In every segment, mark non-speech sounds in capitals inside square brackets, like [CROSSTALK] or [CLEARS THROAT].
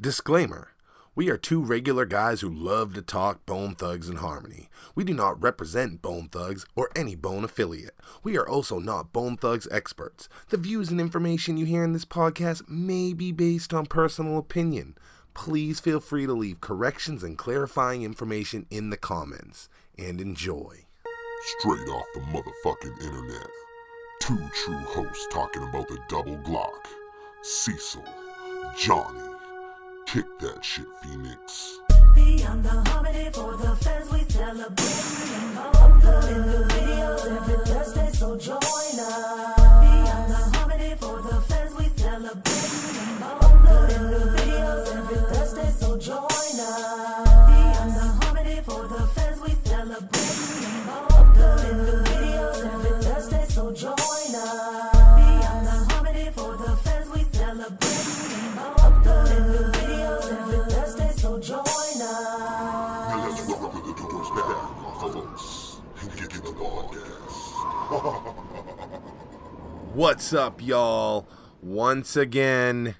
Disclaimer We are two regular guys who love to talk Bone Thugs and Harmony. We do not represent Bone Thugs or any Bone affiliate. We are also not Bone Thugs experts. The views and information you hear in this podcast may be based on personal opinion. Please feel free to leave corrections and clarifying information in the comments. And enjoy. Straight off the motherfucking internet. Two true hosts talking about the double Glock. Cecil, Johnny. Kick that shit, Phoenix. Beyond the harmony for the fans, we celebrate videos every Thursday, so join us. What's up, y'all? Once again,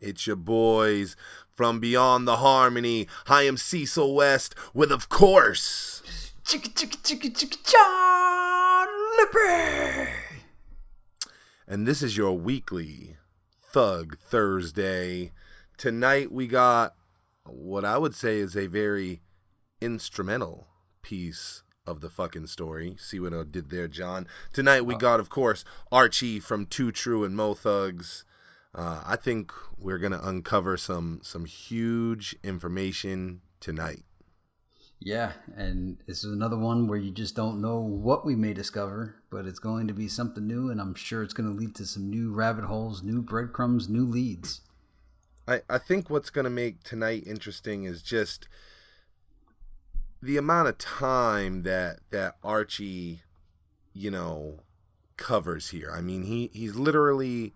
it's your boys from Beyond the Harmony. I am Cecil West with, of course, Chicka chicka chicka chicka John Lippy. and this is your weekly Thug Thursday. Tonight we got what I would say is a very instrumental piece of the fucking story. See what I did there, John? Tonight we got, of course, Archie from Two True and Mo Thugs. Uh, I think we're gonna uncover some some huge information tonight. Yeah, and this is another one where you just don't know what we may discover, but it's going to be something new, and I'm sure it's going to lead to some new rabbit holes, new breadcrumbs, new leads. I, I think what's going to make tonight interesting is just the amount of time that that Archie, you know, covers here. I mean, he he's literally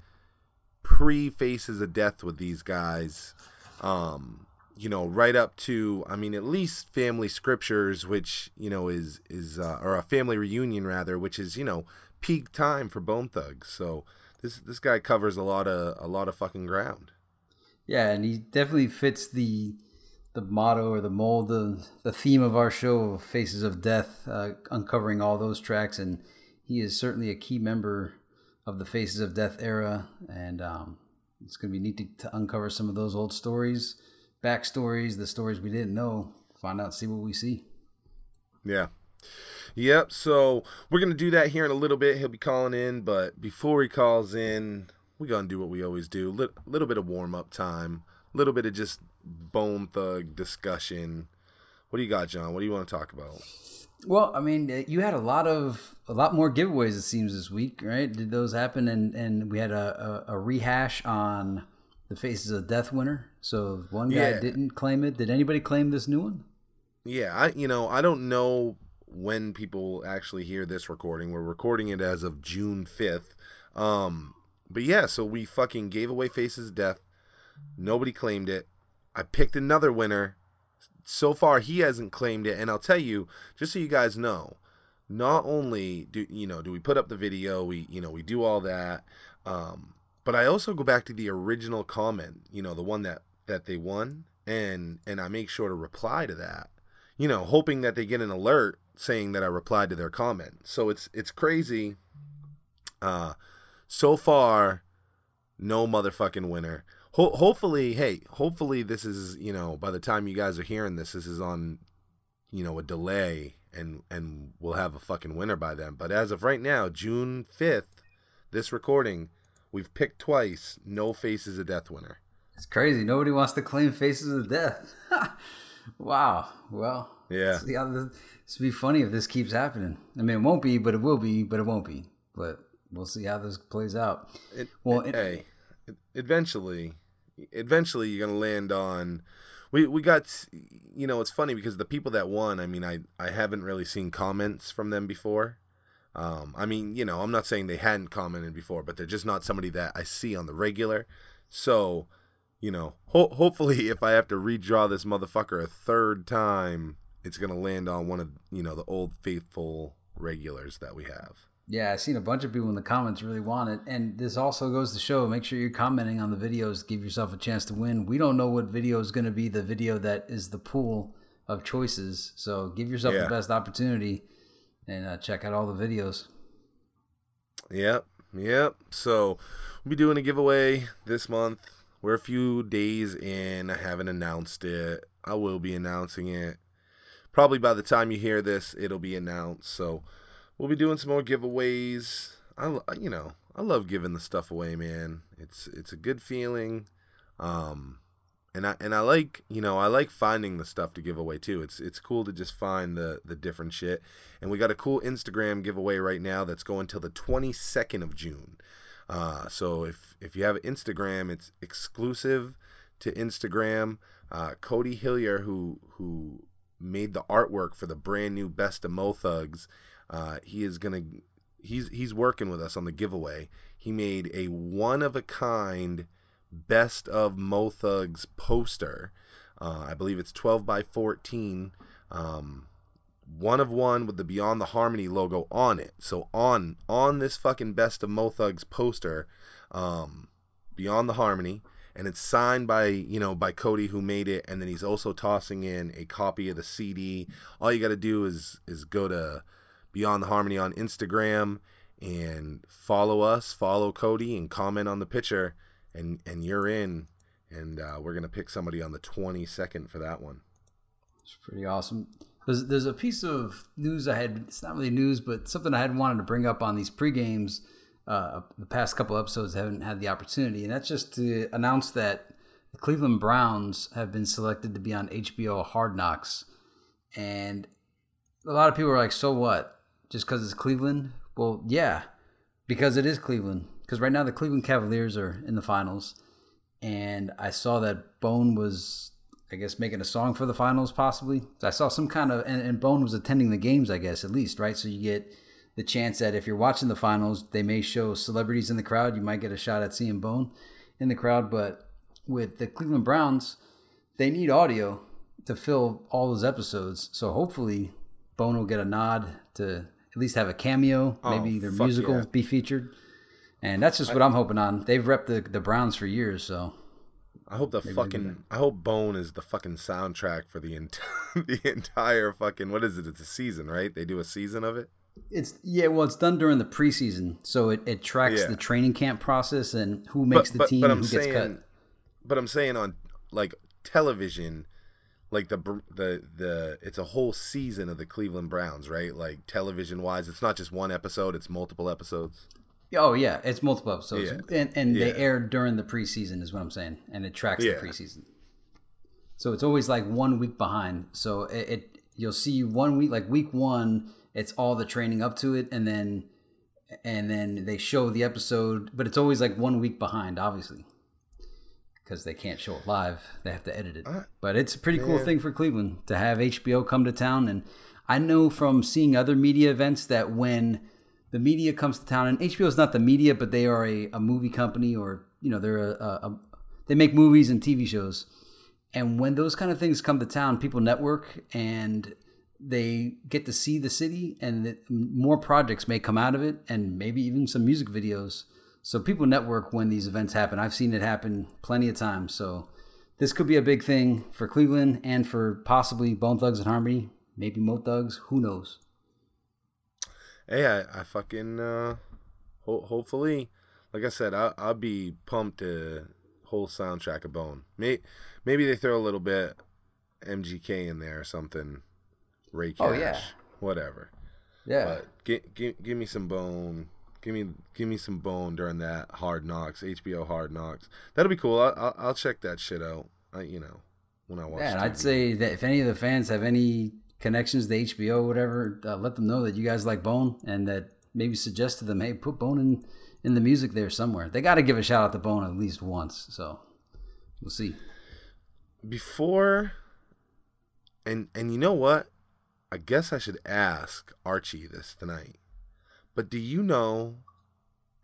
pre faces of death with these guys. Um, you know, right up to I mean, at least family scriptures, which you know is is uh, or a family reunion rather, which is you know peak time for Bone Thugs. So this this guy covers a lot of a lot of fucking ground. Yeah, and he definitely fits the the motto or the mold, the the theme of our show, Faces of Death, uh, uncovering all those tracks, and he is certainly a key member of the Faces of Death era, and um, it's going to be neat to, to uncover some of those old stories, backstories, the stories we didn't know, find out, see what we see. Yeah. Yep. So we're gonna do that here in a little bit. He'll be calling in, but before he calls in, we're gonna do what we always do: Lit- little bit of warm up time, a little bit of just bone thug discussion. What do you got, John? What do you want to talk about? Well, I mean, uh, you had a lot of a lot more giveaways. It seems this week, right? Did those happen? And and we had a, a, a rehash on the Faces of Death winner. So one guy Yeah. didn't claim it. Did anybody claim this new one? Yeah, I you know I don't know when people actually hear this recording. We're recording it as of June fifth. Um, but yeah, so we fucking gave away Faces of Death. Nobody claimed it. I picked another winner. So far, he hasn't claimed it, and I'll tell you, just so you guys know, not only do you know do we put up the video, we you know we do all that, um, but I also go back to the original comment, you know, the one that that they won, and and I make sure to reply to that you know, hoping that they get an alert saying that I replied to their comment. So it's it's crazy. Uh, so far, no motherfucking winner. Ho- hopefully, hey, hopefully this is you know by the time you guys are hearing this, this is on you know a delay and and we'll have a fucking winner by then. But as of right now, June fifth, this recording, we've picked twice. No faces of death winner. It's crazy. Nobody wants to claim Faces of Death. [LAUGHS] wow. Well, Yeah. This, will be funny if this keeps happening. I mean, it won't be, but it will be, but it won't be. But we'll see how this plays out. It, Well, it- it- hey, eventually, eventually you're gonna land on. We we got, you know, it's funny because the people that won. I mean, I I haven't really seen comments from them before. Um, I mean, you know, I'm not saying they hadn't commented before, but they're just not somebody that I see on the regular. So, you know, ho- hopefully, [LAUGHS] if I have to redraw this motherfucker a third time, it's gonna land on one of you know the old faithful regulars that we have. Yeah, I've seen a bunch of people in the comments really want it. And this also goes to show make sure you're commenting on the videos, give yourself a chance to win. We don't know what video is going to be the video that is the pool of choices. So give yourself Yeah. the best opportunity and uh, check out all the videos. Yep, yep. So we'll be doing a giveaway this month. We're a few days in. I haven't announced it. I will be announcing it. Probably by the time you hear this, it'll be announced. So we'll be doing some more giveaways. I, you know, I love giving the stuff away, man. It's it's a good feeling. Um, and I and I like you know I like finding the stuff to give away too. It's it's cool to just find the the different shit. And we got a cool Instagram giveaway right now that's going till the 22nd of June. Uh, so if if you have Instagram, it's exclusive to Instagram. Uh, Cody Hillier, who who made the artwork for the brand new Best of Mo Thugs, uh, he is gonna he's he's working with us on the giveaway. He made a one of a kind Best of Mo Thugs poster. Uh, I believe it's 12 by 14. Um, one of one with the Beyond the Harmony logo on it. So on on this fucking Best of Mo Thugs poster, um, Beyond the Harmony, and it's signed by you know by Cody who made it, and then he's also tossing in a copy of the CD. All you got to do is is go to Beyond the Harmony on Instagram and follow us, follow Cody, and comment on the picture, and and you're in. And uh, we're gonna pick somebody on the 22nd for that one. It's pretty awesome. There's, there's a piece of news I had. It's not really news, but something I had wanted to bring up on these pre games. Uh, the past couple episodes haven't had the opportunity, and that's just to announce that the Cleveland Browns have been selected to be on HBO Hard Knocks, and a lot of people are like, "So what? Just because it's Cleveland?" Well, yeah, because it is Cleveland. Because right now the Cleveland Cavaliers are in the finals, and I saw that Bone was, I guess, making a song for the finals, possibly. I saw some kind of, and, and Bone was attending the games, I guess, at least, right? So you get the chance that if you're watching the finals, they may show celebrities in the crowd. You might get a shot at seeing Bone in the crowd, but with the Cleveland Browns, they need audio to fill all those episodes. So hopefully, Bone will get a nod to at least have a cameo, Oh, maybe their musical yeah. be featured. And that's just what I'm hoping on. They've repped the, the Browns for years, so I hope the do fucking I hope Bone is the fucking soundtrack for the ent- [LAUGHS] the entire fucking what is it? It's a season, right? They do a season of it. It's yeah, well, it's done during the preseason, so it, it tracks Yeah. the training camp process and who makes the team and who gets cut. but I'm saying on like television, like the the the it's a whole season of the Cleveland Browns, right? Like television wise, it's not just one episode; it's multiple episodes. Oh yeah, it's multiple episodes, Yeah. and and they Yeah. aired during the preseason, is what I'm saying, and it tracks Yeah. the preseason. So it's always like one week behind. So it, it you'll see one week, like week one, it's all the training up to it, and then and then they show the episode, but it's always like one week behind, obviously, because they can't show it live; they have to edit it. but it's a pretty cool thing for Cleveland to have HBO come to town, and I know from seeing other media events that when the media comes to town, and HBO is not the media, but they are a, a movie company, or you know, they're a, a, a they make movies and TV shows. And when those kind of things come to town, people network and they get to see the city, and more projects may come out of it, and maybe even some music videos. So people network when these events happen. I've seen it happen plenty of times. So this could be a big thing for Cleveland and for possibly Bone Thugs and Harmony, maybe Mo Thugs. Who knows? Hey, I, I fucking uh, ho- hopefully, like I said, I I'll be pumped to whole soundtrack of Bone. May, maybe they throw a little bit MGK in there or something. Ray Cash, Oh, yeah. whatever. Yeah. But give, give, give me some bone. Give me give me some bone during that Hard Knocks HBO Hard Knocks. That'll be cool. I, I'll, I'll check that shit out. I, you know when I watch. Yeah, I'd say that if any of the fans have any connections to HBO, or whatever, uh, let them know that you guys like Bone, and that maybe suggest to them, hey, put Bone in in the music there somewhere. They got to give a shout out to Bone at least once. So we'll see. before and and you know what i guess i should ask archie this tonight but do you know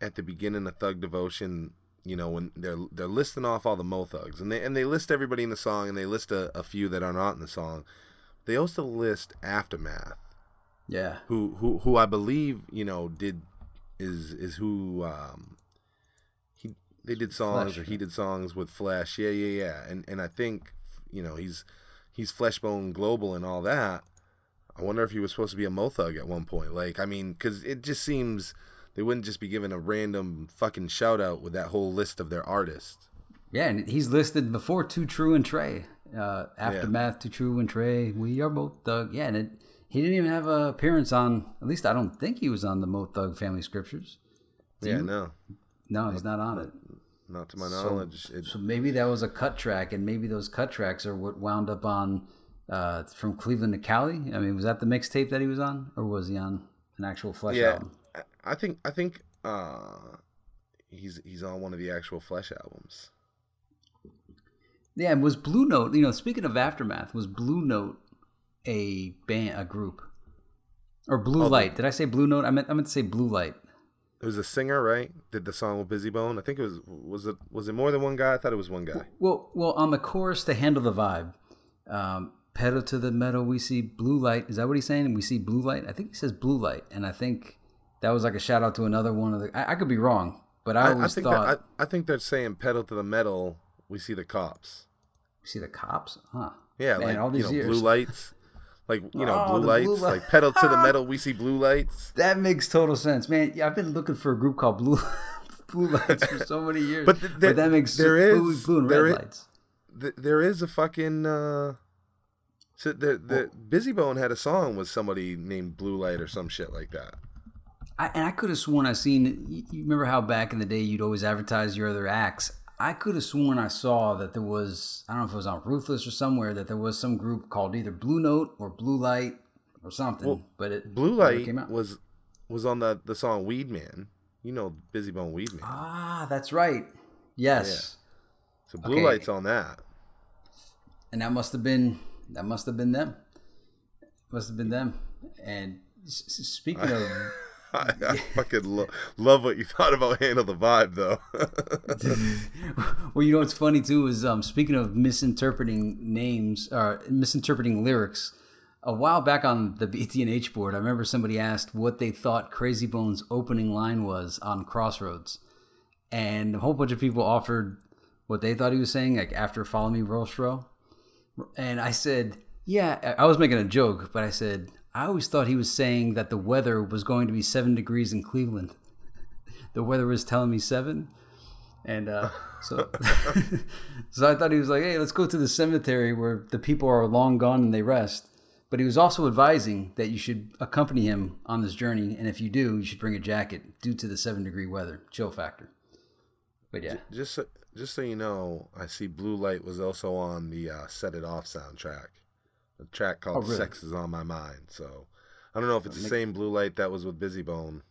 at the beginning of thug devotion you know when they're they're listing off all the mo thugs and they and they list everybody in the song and they list a, a few that are not in the song they also list aftermath Yeah, who who who i believe you know did is is who um he they did songs Flesh. or he did songs with Flesh. Yeah, yeah, yeah. And and I think you know he's he's Fleshbone Global and all that. I wonder if he was supposed to be a Mo Thug at one point. Like, I mean, because it just seems they wouldn't just be given a random fucking shout out with that whole list of their artists. Yeah, and he's listed before Too True and Trey. Uh, Aftermath, Too True and Trey. We are both Thug. Yeah, and it, he didn't even have an appearance on. At least I don't think he was on the Mo Thug Family Scriptures. Do yeah, you- no, No, he's not on it. not to my So- knowledge. It, So maybe that was a cut track, and maybe those cut tracks are what wound up on uh, from Cleveland to Cali. I mean, was that the mixtape that he was on, or was he on an actual Flesh yeah, album? I- I think I think uh, he's he's on one of the actual Flesh albums. Yeah, and was Blue Note? You know, speaking of Aftermath, was Blue Note a band, a group, or Blue Oh, Light? Did I say Blue Note? I meant I meant to say Blue Light. It was a singer, right? Did the song with Bizzy Bone? I think it was. Was it? Was it more than one guy? I thought it was one guy. Well, well, on the chorus to handle the vibe, um, pedal to the metal, we see blue light. Is that what he's saying? We see blue light. I think he says blue light, and I think that was like a shout out to another one of the. I, I could be wrong, but I I, I always think thought that, I, I think they're saying pedal to the metal. We see the cops. we see the cops, huh? Yeah, Man, like all these you know, years. blue lights. Like you know, Oh, blue blue lights. li- like pedal to the [LAUGHS] metal. We see blue lights. That makes total sense, man. Yeah, I've been looking for a group called Blue [LAUGHS] Blue Lights for so many years, But th- there- that makes there blue, is- blue and there red is- lights. Th- there is a fucking. Uh, so the the Bizzy Bone had a song with somebody named Blue Light or some shit like that. I, and I could have sworn I seen. You, remember how back in the day you'd always advertise your other acts. I could have sworn I saw that there was. I don't know if it was on Ruthless or somewhere that there was some group called either Blue Note or Blue Light or something. but it Blue Light came out. was was on the the song Weed Man. You know Bizzy Bone Weed Man. ah, that's right. Yes, So Blue okay. Light's on that. and that must have been that must have been them. Must have been them. And speaking of. [LAUGHS] I, I fucking lo- love what you thought about Handle the Vibe though. [LAUGHS] well, you know what's funny too is um, speaking of misinterpreting names or misinterpreting lyrics. A while back on the BTNH board, I remember somebody asked what they thought Krayzie Bones' opening line was on Crossroads, and a whole bunch of people offered what they thought he was saying, like after "Follow Me, Rolls Row," and I said, "Yeah." I was making a joke, but I said I always thought he was saying that the weather was going to be seven degrees in Cleveland. [LAUGHS] the weather was telling me seven. And uh, so, [LAUGHS] so I thought he was like, "Hey, let's go to the cemetery where the people are long gone and they rest." But he was also advising that you should accompany him on this journey, and if you do, you should bring a jacket due to the seven degree weather, chill factor. But yeah, just just so you know, I see Blue Light was also on the uh, Set It Off soundtrack. A track called Oh, really? "Sex Is on My Mind." So I don't know if it's the same Blue Light that was with Bizzy Bone,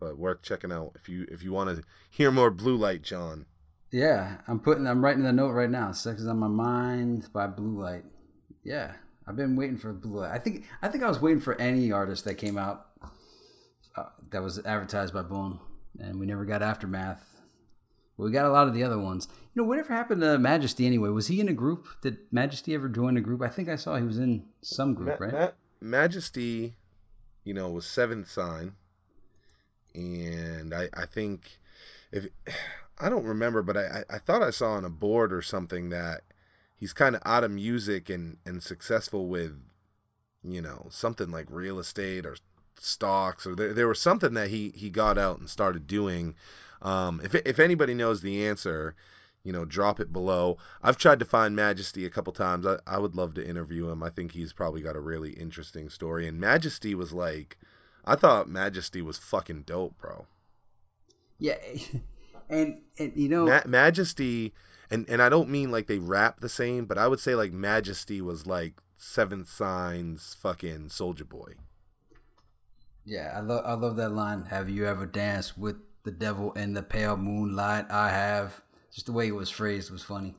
but worth checking out if you if you want to hear more Blue Light, John. yeah, I'm putting, I'm writing the note right now. "Sex is on my mind" by Blue Light. Yeah, I've been waiting for Blue Light. I think, I think I was waiting for any artist that came out uh, that was advertised by Bone, and we never got Aftermath. We got a lot of the other ones. You know, whatever happened to Majesty anyway? Was he in a group? Did Majesty ever join a group? I think I saw he was in some group, Ma- right? Ma- Majesty, you know, was seventh sign, and I I think if [SIGHS] I don't remember, but I I- I thought I saw on a board or something that he's kind of out of music and and successful with, you know, something like real estate or stocks or there there was something that he he got out and started doing. Um, if if anybody knows the answer, you know, drop it below. I've tried to find Majesty a couple times. I, I would love to interview him. I think he's probably got a really interesting story. And Majesty was like, I thought Majesty was fucking dope, bro. Yeah, [LAUGHS] and and you know, Ma- Majesty, and and I don't mean like they rap the same, but I would say like Majesty was like Seventh Signs, fucking Souljah Boy. Yeah, I love I love that line. Have you ever danced with the devil in the pale moonlight? I have. Just the way it was phrased was funny.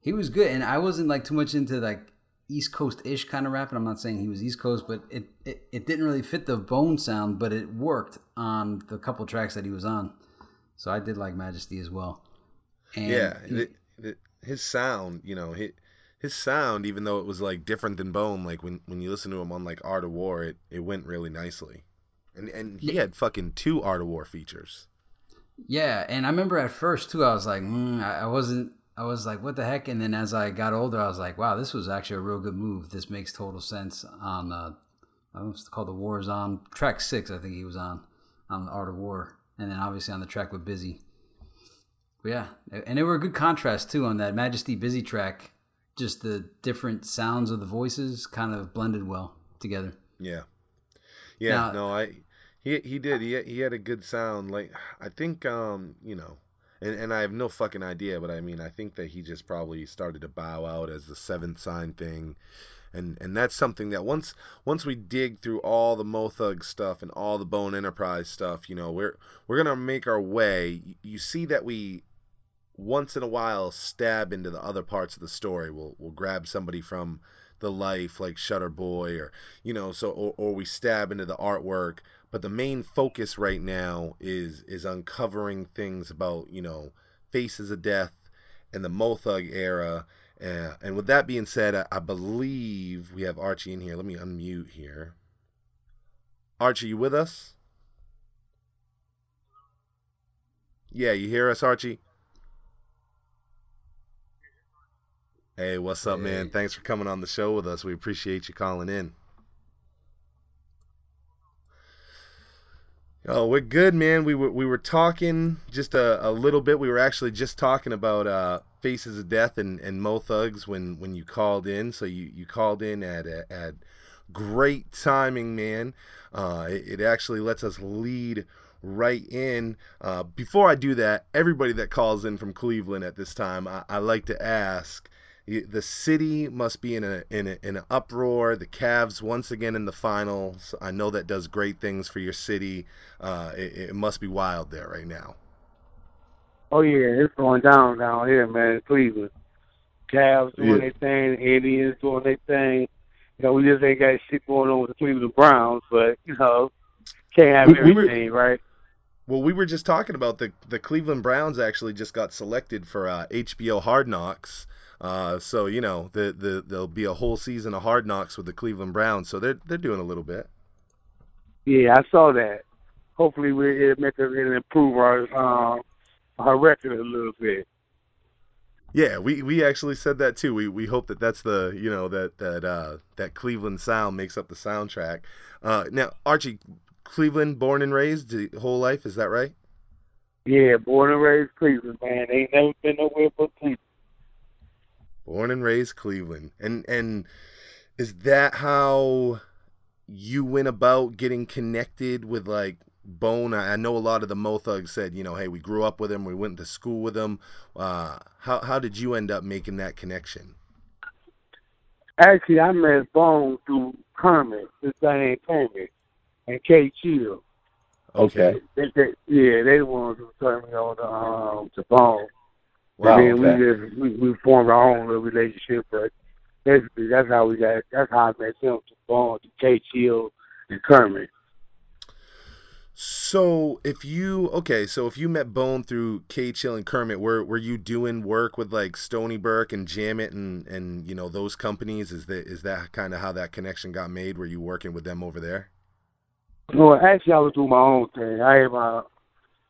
He was good, and I wasn't like too much into like East Coast ish kind of rapping. I'm not saying he was East Coast, but it, it it didn't really fit the bone sound, but it worked on the couple tracks that he was on. So I did like Majesty as well. And yeah, he- it- it- his sound, you know, his, his sound, even though it was like different than Bone, like when when you listen to him on like Art of War, it it went really nicely. and and he had fucking two Art of War features. Yeah, and I remember at first too, I was like, mm, I, wasn't. I was like, what the heck? And then as I got older, I was like, wow, this was actually a real good move. This makes total sense on, uh, I don't know it's called The War is on track six, I think he was on, on the Art of War. And then obviously on the track with Bizzy. But yeah, and they were a good contrast too on that Majesty Bizzy track. Just the different sounds of the voices kind of blended well together. Yeah, yeah. Now- no, I he he did. He he had a good sound. Like I think um you know. And, and I have no fucking idea, but I mean, I think that he just probably started to bow out as the seventh sign thing, and and that's something that once once we dig through all the Mothug stuff and all the Bone Enterprise stuff, you know, we're we're gonna make our way. You see that we once in a while stab into the other parts of the story. We'll we'll grab somebody from the life like Shutter Boy or you know so or, or we stab into the artwork. But the main focus right now is is uncovering things about you know Faces of Death and the Mothug era. Uh, and with that being said, I, I believe we have Archie in here. Let me unmute here. Archie, you with us? Yeah, you hear us, Archie? Hey, what's up, man? Thanks for coming on the show with us. We appreciate you calling in. Oh, we're good, man. We were we were talking just a, a little bit. We were actually just talking about uh, Faces of Death and, and Mo Thugs when, when you called in. So you, you called in at at great timing, man. Uh, it, it actually lets us lead right in. Uh, before I do that, everybody that calls in from Cleveland at this time, I, I like to ask. The city must be in a in a, in an uproar. The Cavs once again in the finals. I know that does great things for your city. Uh, it, it must be wild there right now. Oh yeah, it's going down down here, man. Cleveland, Cavs doing Yeah. their thing, Indians doing their thing. You know, we just ain't got shit going on with the Cleveland Browns, but you know, can't have We- we were- everything, right? Well, we were just talking about the the Cleveland Browns actually just got selected for uh, HBO Hard Knocks. Uh, so you know the, the there'll be a whole season of Hard Knocks with the Cleveland Browns. So they're they're doing a little bit. Yeah, I saw that. Hopefully, we it'll make us it'll improve our um, our record a little bit. Yeah, we, we actually said that too. We we hope that that's the you know that that uh, that Cleveland sound makes up the soundtrack. Uh, now Archie, Cleveland, born and raised, the whole life, is that right? Yeah, born and raised Cleveland, man. Ain't never been nowhere but Cleveland. Born and raised Cleveland. And and is that how you went about getting connected with like Bone? I know a lot of the Mo Thugs said, you know, hey, we grew up with him, we went to school with him. Uh, how how did you end up making that connection? Actually, I met Bone through Kermit. This guy named Kermit and K. Chill. Okay. They, they, yeah, they the ones who turned me on to um to Bone. Wow. and then okay. we just we, we formed our own little relationship, but basically that's how we got that's how I met them to Bone, to K. Chill and Kermit. So if you okay, so if you met Bone through K Chill and Kermit, were were you doing work with like Stony Burke and Jamit and and you know those companies? Is that is that kind of how that connection got made? Were you working with them over there? No, actually I was doing my own thing. I had my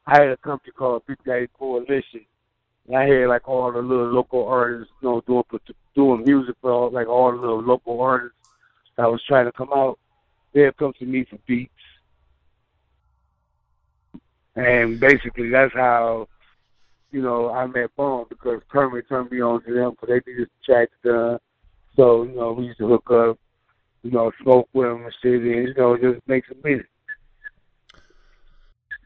I had a company called Big Daddy Coalition. And I had like all the little local artists, you know, doing doing music for all, like all the little local artists that was trying to come out. They'd come to me for beats. And basically that's how, you know, I met Bone because Kermit turned me on to them because they needed tracks done. So, you know, we used to hook up, you know, smoke with them and shit and, you know, just make some music.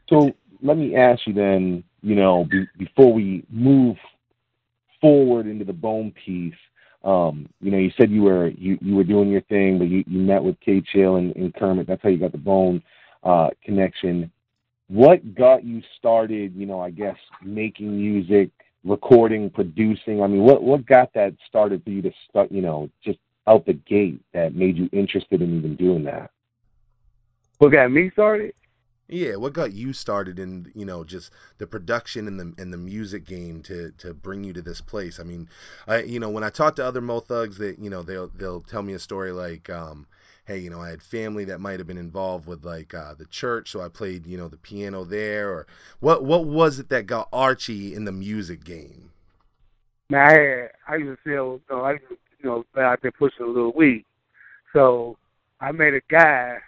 So let me ask you then, you know, be, before we move forward into the bone piece, um, you know, you said you were you, you were doing your thing, but you, you met with K Chill and, and Kermit. That's how you got the bone uh, connection. What got you started? You know, I guess making music, recording, producing. I mean, what what got that started for you to start? You know, just out the gate that made you interested in even doing that. What got me started? Yeah, what got you started in you know just the production and the and the music game to to bring you to this place? I mean, I you know when I talk to other Mo Thugs, that you know they'll they'll tell me a story like, um, hey, you know, I had family that might have been involved with like uh, the church, so I played, you know, the piano there, or what? What was it that got Archie in the music game? Man, I had, I used to sell, you know, I you know, been out there pushing a little weed. So I made a guy,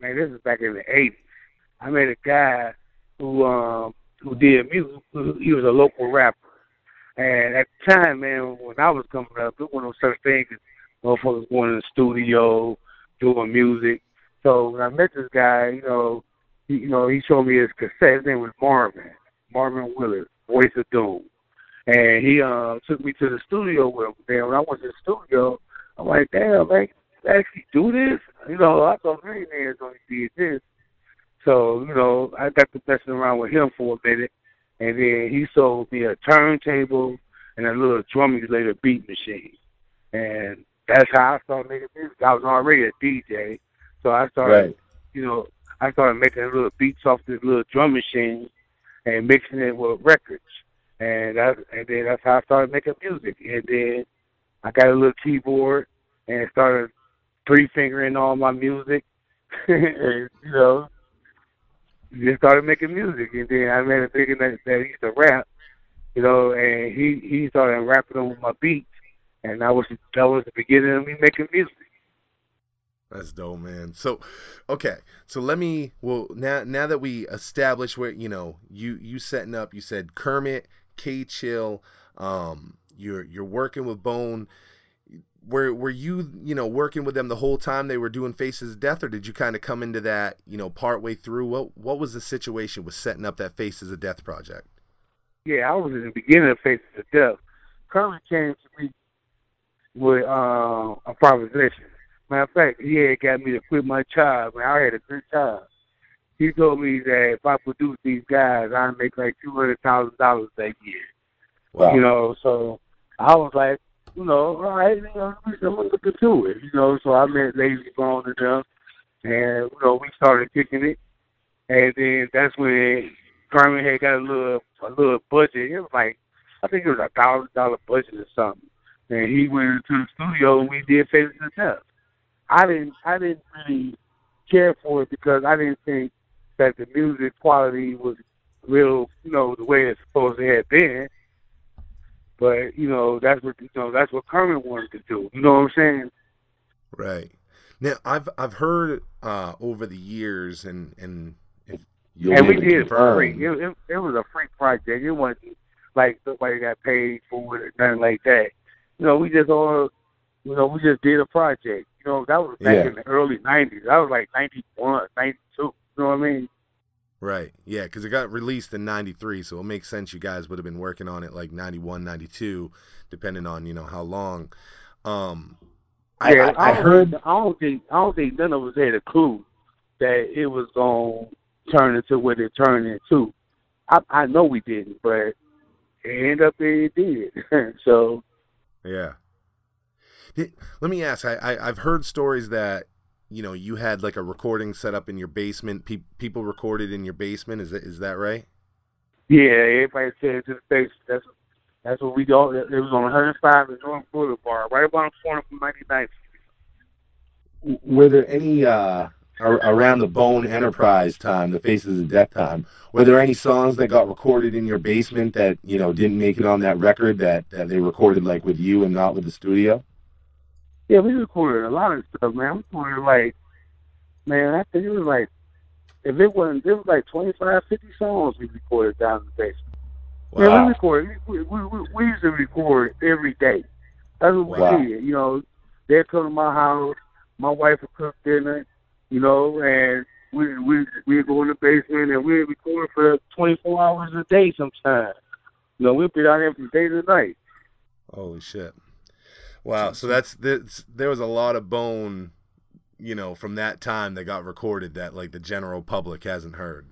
man, this is back in the eighties. I met a guy who um who did music. He was a local rapper, and at the time, man, when I was coming up, it was no such thing as motherfuckers going in the studio doing music. So when I met this guy, you know, he, you know, he showed me his cassette. His name was Marvin, Marvin Willis, Voice of Doom. And he uh took me to the studio with him. Then when I went to the studio, I'm like, damn, man, actually do this? You know, I thought millionaires only did this. So, you know, I got to messing around with him for a minute. And then he sold me a turntable and a little drum emulator beat machine. And that's how I started making music. I was already a DJ. So I started, Right. you know, I started making little beats off this little drum machine and mixing it with records. And that, and then that's how I started making music. And then I got a little keyboard and started three fingering all my music. [LAUGHS] and, you know, just started making music. And then I met a nigga that, that used to rap, you know, and he he started rapping over my beats. And that was that was the beginning of me making music. That's dope, man. So, okay, so let me. Well, now now that we established where you know you you setting up, you said Kermit, K Chill, um, you're you're working with Bone. Were were you you know working with them the whole time they were doing Faces of Death, or did you kind of come into that you know part way through? What what was the situation with setting up that Faces of Death project? Yeah, I was in the beginning of Faces of Death. Kermit came to me with uh, a proposition. Matter of fact, he had got me to quit my job, man. I had a good job. He told me that if I produce these guys, I'd make like two hundred thousand dollars that year. Wow. You know, so I was like, you know, all right, you know, I'm gonna look into it. You know, so I met Layzie Bone and them, and you know, we started kicking it, and then that's when Kermit had got a little a little budget. It was like I think it was a thousand dollar budget or something. And he went into the studio and we did Faces of Death. I didn't I didn't really care for it because I didn't think that the music quality was real, you know, the way it's supposed to have been. But, you know, that's what you know, that's what Kermit wanted to do. You know what I'm saying? Right. Now I've I've heard uh, over the years, and and if You'll and we did it for free. It, it, it was a free project. It wasn't like nobody got paid for it or nothing like that. You know, we just all, you know, we just did a project. You know, that was back Yeah. in the early '90s. That was like '91, '92. You know what I mean? Right. Yeah, because it got released in 93, so it makes sense you guys would have been working on it like 91, 92, depending on, you know, how long. Um, I, yeah, I, I don't heard think- I don't think I don't think none of us had a clue that it was gonna turn into what it turned into. I I know we didn't, but it ended up it did. [LAUGHS] so yeah. Let me ask. I, I I've heard stories that you know you had like a recording set up in your basement. Pe- people recorded in your basement. Is that is that right? yeah, everybody said to the face. That's that's what we go. It was on 105 and North Boulevard, Bar, right about the corner from 99th. were there any uh around the Bone Enterprise time, the Faces of Death time? Were there any songs that got recorded in your basement that you know didn't make it on that record that that they recorded like with you and not with the studio? Yeah, we recorded a lot of stuff, man. We recorded like, man, I think it was like, if it wasn't, it was like 25, 50 songs we recorded down in the basement. Yeah, Wow. we recorded. We, we, we, we used to record every day. That's what we did. You know, they'd come to my house. My wife would cook dinner. You know, and we we we'd go in the basement and we'd record for 24 hours a day sometimes. You know, we'd be out there from day to night. Holy shit! Wow. So that's, that's there was a lot of bone, you know, from that time that got recorded that like the general public hasn't heard.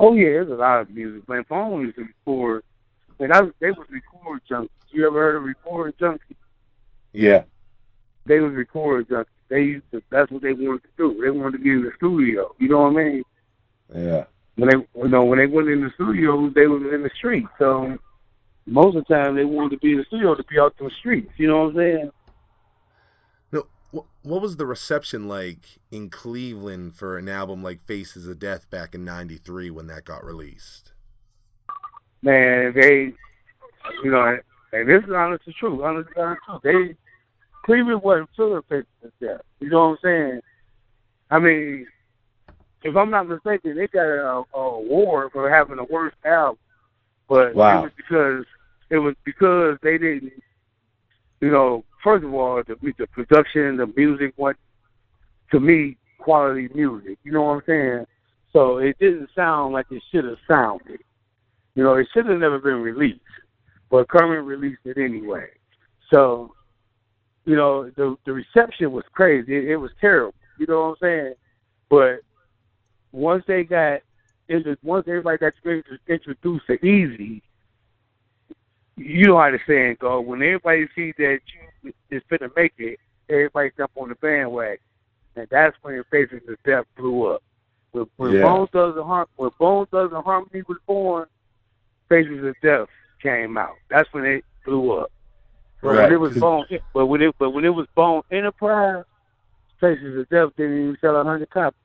Oh yeah, there's a lot of music. Man, Bone used to record. And I, they was record junkies. You ever heard of record junkies? Yeah. They was record junkies. They used to. That's what they wanted to do. They wanted to get in the studio. You know what I mean? Yeah. when they you know when they went in the studio, they was in the street. So most of the time, they wanted to be in the studio to be out in the streets. You know what I'm saying? No, What, what was the reception like in Cleveland for an album like Faces of Death back in '93 when that got released? Man, they, you know, and this is honest to truth, honest to truth. They Cleveland wasn't feeling Faces of Death. You know what I'm saying? I mean, if I'm not mistaken, they got a, a award for having the worst album, but Wow. it was because it was because they didn't, you know. First of all, the the production, the music, what to me quality music. You know what I'm saying? So it didn't sound like it should have sounded. You know, it should have never been released, but Kermit released it anyway. So, you know, the the reception was crazy. It, it was terrible. You know what I'm saying? But once they got into, once everybody got introduced to Eazy, you know how the saying go. When everybody sees that you is finna make it, everybody jump on the bandwagon, and that's when Faces of Death blew up. When, when Yeah. Bone Thugs and Har- when Bone Thugs and Harmony was born, Faces of Death came out. That's when it blew up. But Right. when it was Bone, but when it but when it was Bone Enterprise, Faces of Death didn't even sell a hundred copies.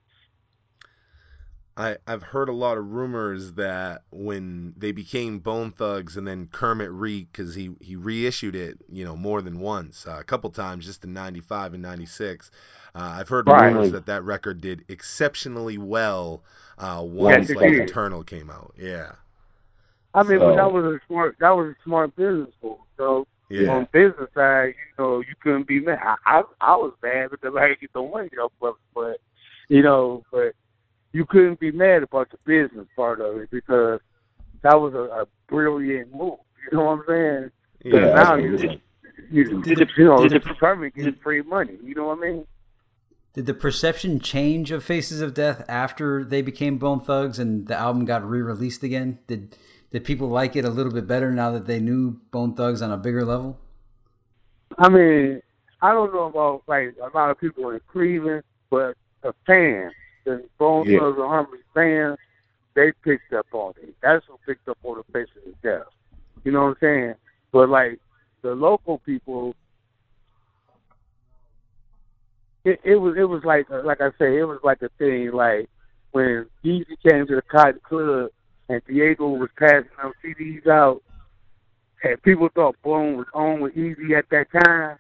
I, I've heard a lot of rumors that when they became Bone Thugs and then Kermit re because he, he reissued it, you know, more than once, uh, a couple times, just in '95 and '96. Uh, I've heard Right. rumors that that record did exceptionally well uh, once it like did. Eternal came out. Yeah, I mean, So- that was a smart that was a smart business move. So yeah, on business side, you know, you couldn't be mad. I I, I was mad because I didn't get the money off of it, but you know, but you couldn't be mad about the business part of it because that was a, a brilliant move. You know what I'm saying? yeah. now you, absolutely. you, Did you, the- know, did the the- government gets free money. You know what I mean? Did the perception change of Faces of Death after they became Bone Thugs and the album got re-released again? Did did people like it a little bit better now that they knew Bone Thugs on a bigger level? I mean, I don't know about like a lot of people in Cleveland, but the fans, the Bone Yeah. Thugs and Harmony fans, they picked up on it. That's who picked up on the faces of death. You know what I'm saying? But like the local people, it, it was it was like like I say, it was like a thing like when Eazy came to the Cotton Club and Diego was passing them CDs out, and people thought Bone was on with Eazy at that time.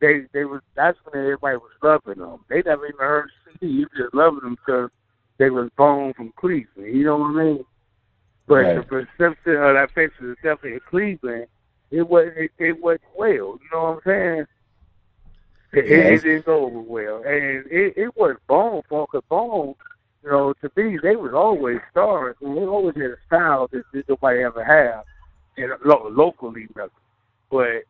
They they was that's when everybody was loving them. They never even heard CD. You just loving them because they was born from Cleveland. You know what I mean? But Right. the perception of that face was definitely in Cleveland. It wasn't it, it wasn't well. You know what I'm saying? It, it, Yes. it didn't go over well, and it it was Bone fault. Cause Bone, you know, to me they was always stars, and they always had a style that, that nobody ever had, and lo- locally nothing. But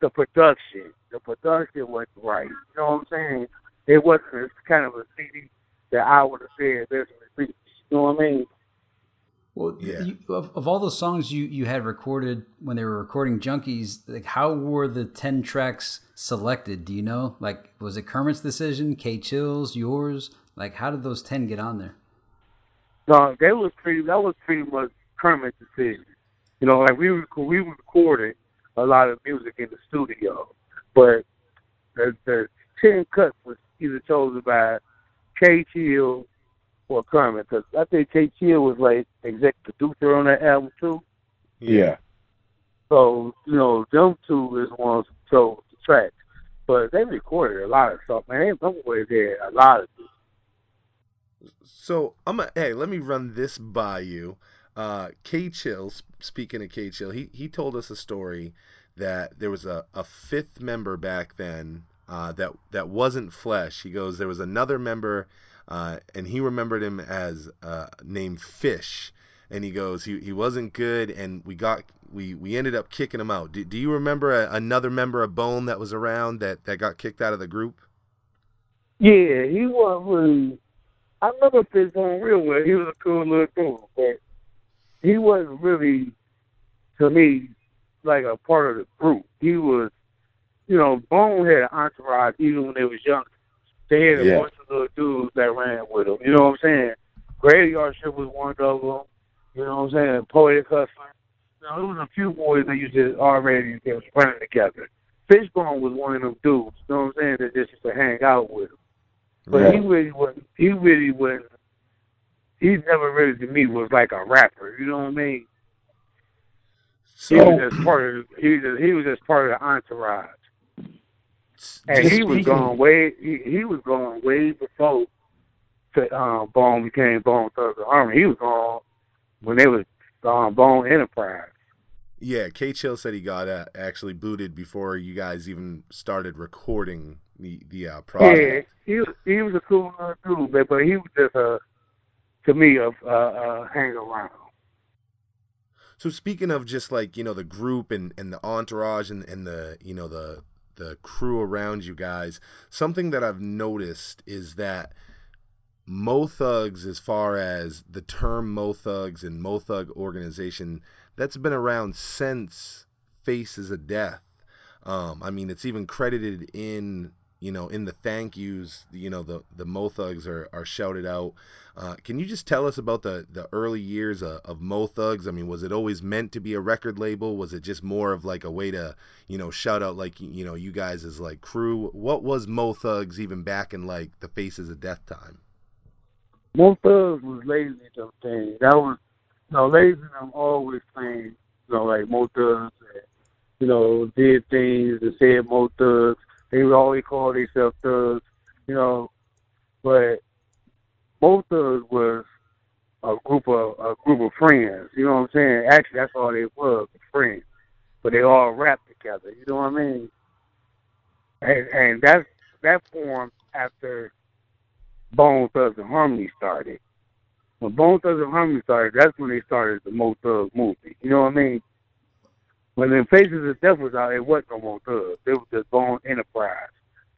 the production, the production wasn't right. You know what I'm saying? It wasn't a, kind of a CD that I would have said this was You know what I mean? Well, Yeah. you, of, of all those songs you, you had recorded when they were recording Junkies, like how were the ten tracks selected? Do you know? Like, was it Kermit's decision, K Chill's, yours? Like, how did those ten get on there? No, that was pretty. That was pretty much Kermit's decision. You know, like we rec- we recorded a lot of music in the studio, but the the ten cuts was either chosen by K Chill or Kermit because I think K Chill was like executive producer on that album too. Yeah. So you know, them two is the ones who chose the tracks, but they recorded a lot of stuff. Man, they them boys had a lot of. So I'm a, hey, let me run this by you. Uh, K Chill, speaking of K Chill, he he told us a story that there was a, a fifth member back then uh, that that wasn't Flesh. He goes, there was another member, uh, and he remembered him as uh, named Fish, and he goes, he he wasn't good, and we got we we ended up kicking him out. Do, do you remember a, another member of Bone that was around that that got kicked out of the group? Yeah, he wasn't really. I remember Fish real well. He was a cool little dude, but he wasn't really, to me, like a part of the group. He was, you know, Bone had an entourage even when they was young. They had a Yeah. bunch of little dudes that ran with him. You know what I'm saying? Graveyard Shift was one of them. You know what I'm saying? Poetic Hustler. You know, there was a few boys that used to already they was running together. Fishbone was one of them dudes. You know what I'm saying? That just used to hang out with him. But Right. he really wasn't. He really wasn't. He never really to me was like a rapper. You know what I mean? He was just part of. He was just, he was just part of the entourage. And he was going way. He, he was going way before. To, um, Bone became Bone Thugs Harmony. He was going when they was um, Bone Enterprise. Yeah, K Chill said he got uh, actually booted before you guys even started recording the the uh, Yeah, he was he was a cool dude, but but he was just a to me of uh, uh, hang around. So speaking of just like you know the group and, and the entourage and, and the you know the the crew around you guys, something that I've noticed is that Mo Thugs, as far as the term Mo Thugs and Mo Thug organization, that's been around since Faces of Death. Um, I mean, it's even credited in you know in the thank yous. You know the the Mo Thugs are, are shouted out. Uh, can you just tell us about the the early years of, of Mo Thugs? I mean, was it always meant to be a record label? Was it just more of like a way to you know shout out like you know you guys as like crew? What was Mo Thugs even back in like the Faces of Death time? Mo Thugs was Layzie them things. That was you know, Layzie them always saying, you know, like Mo Thugs and, you know, did things and said Mo Thugs. They would always call themselves thugs, you know. But Mo Thugs was a group of a group of friends, you know what I'm saying? Actually that's all they was, friends. But they all rapped together, you know what I mean? And and that's that formed after Bone Thugs and Harmony started. When Bone Thugs and Harmony started, that's when they started the Mo Thug movement. You know what I mean? When the Faces of Death was out, it wasn't no Mo Thugs. It was just Bone Enterprise.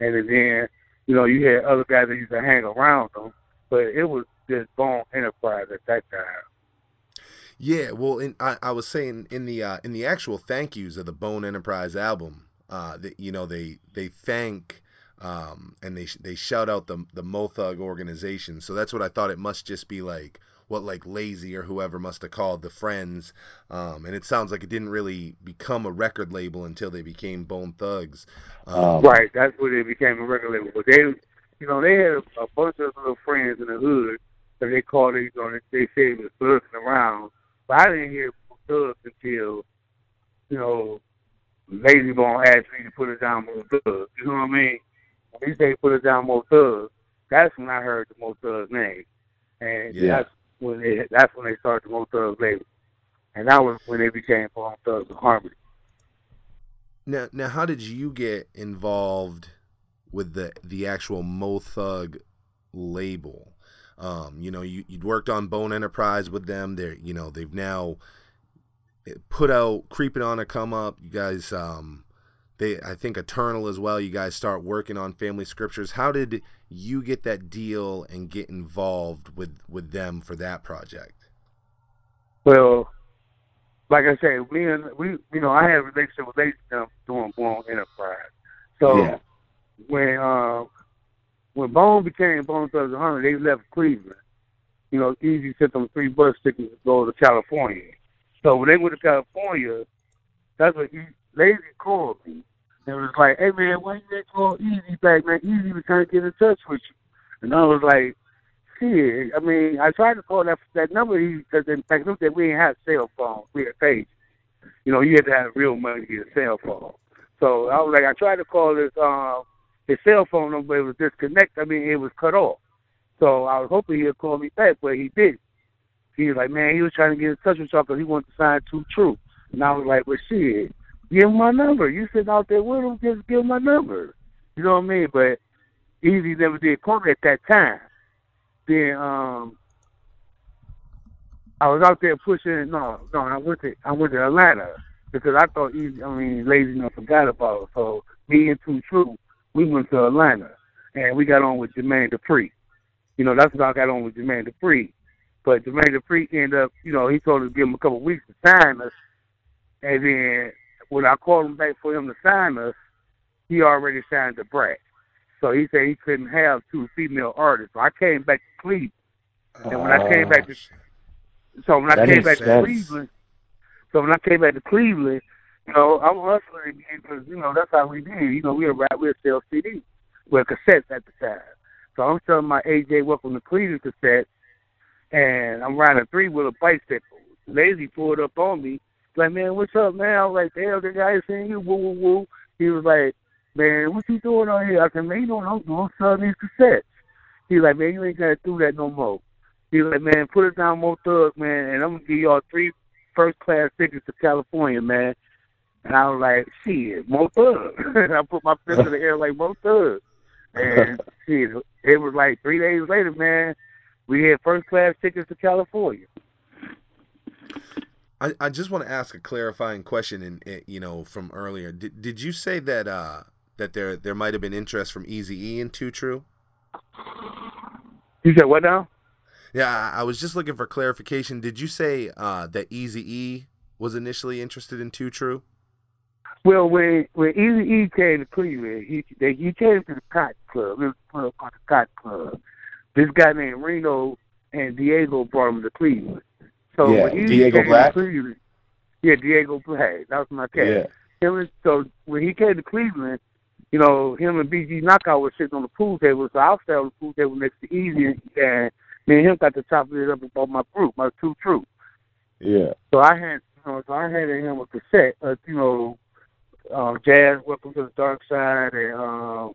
And then, you know, you had other guys that used to hang around them, but it was just Bone Enterprise at that time. Yeah, well, in, I, I was saying in the uh, in the actual thank yous of the Bone Enterprise album, uh, that you know they they thank um, and they they shout out the the Mo Thug organization. So that's what I thought it must just be like what like Layzie or whoever must have called the friends. Um, and it sounds like it didn't really become a record label until they became Bone Thugs. Um, Right, that's when they became a record label. But they, you know, they had a, a bunch of little friends in the hood that they called it, you know, they, they said it was thugs around. But I didn't hear thugs until, you know, Layzie Bone asked me to put it down more thugs. You know what I mean? When he said put it down more thugs, that's when I heard the Mo Thugs name. And Yeah. that's when they that's when they started the Mo Thugs label. And that was when they became Bone Thugs and Harmony. Now, now, how did you get involved with the the actual Mo Thug label? Um, you know, you you'd worked on Bone Enterprise with them. They're you know they've now put out Creeping on a Come Up. You guys, um, they I think Eternal as well. You guys start working on Family Scriptures. How did you get that deal and get involved with with them for that project? Well, like I said, we and we you know I had a relationship with Layzie them doing Bone Enterprise. So Yeah. when uh, when Bone became Bone and Harmony, they left Cleveland. You know, Eazy sent them three bus tickets to go to California. So when they went to California, that's what he, Layzie called me. It was like, hey man, why you ain't call Eazy back, man? Eazy was trying to get in touch with you. And I was like, shit. I mean, I tried to call that that number because in fact, look that we ain't have cell phone. We had page. You know, you had to have real money to get a cell phone. So I was like, I tried to call his um his cell phone number, it was disconnected. I mean, it was cut off. So I was hoping he'd call me back, but he didn't. He was like, man, he was trying to get in touch with y'all because he wanted to sign two true. And I was like, well, shit, give him my number. You sitting out there with him, just give my number. You know what I mean? But Eazy never did call me at that time. Then um I was out there pushing no, no, I went to I went to Atlanta because I thought Eazy I mean Layzie enough forgot about it. So me and True, we went to Atlanta and we got on with Jermaine Dupri. You know, that's how I got on with Jermaine Dupri. But Jermaine Dupri ended up, you know, he told us to give him a couple of weeks to sign us. And then when I called him back for him to sign us, he already signed Da Brat. So he said he couldn't have two female artists. So I came back to Cleveland. And when I came back to so when I came back to. Cleveland, so when I came back to Cleveland, you know, I'm hustling because you know that's how we did. You know, we were rap, we were sell CDs, well cassettes at the time. So I'm selling my AJ Welcome to Cleveland cassette, and I'm riding a three wheeler bicycle. Layzie pulled up on me, like, man, what's up, man? I was like, damn, the guy is saying you, woo, woo, woo. He was like, man, what you doing on here? I said, man, you know what I'm doing? Selling these cassettes. He was like, man, you ain't gotta do that no more. He was like, man, put it down, Mo Thug, man, and I'm gonna give y'all three first class tickets to California, man. And I was like, shit, Mo Thug. and [LAUGHS] I put my fist in the air like Mo Thug. And [LAUGHS] shit, it was like three days later, man, we had first class tickets to California. I, I just want to ask a clarifying question, and eh, you know, from earlier, did, did you say that uh that there there might have been interest from Easy E in Two True? You said what now? Yeah, I, I was just looking for clarification. Did you say uh that Easy E was initially interested in Two True? Well, when when Easy E came to Cleveland, he they, he came to the Cotton Club. It was a club called the Cotton Club. This guy named Reno and Diego brought him to Cleveland. So Yeah, Diego Black? Cleveland, yeah, Diego Black. That was my cat. Yeah. Him and, so when he came to Cleveland, you know, him and B.G. Knocc Out were sitting on the pool table. So I was sitting on the pool table next to Eazy, and me and him got to chop it up about my group, my two true. Yeah. So I had, you know, so I had him a cassette, uh, you know, um, Jazz, Welcome to the Dark Side, and um,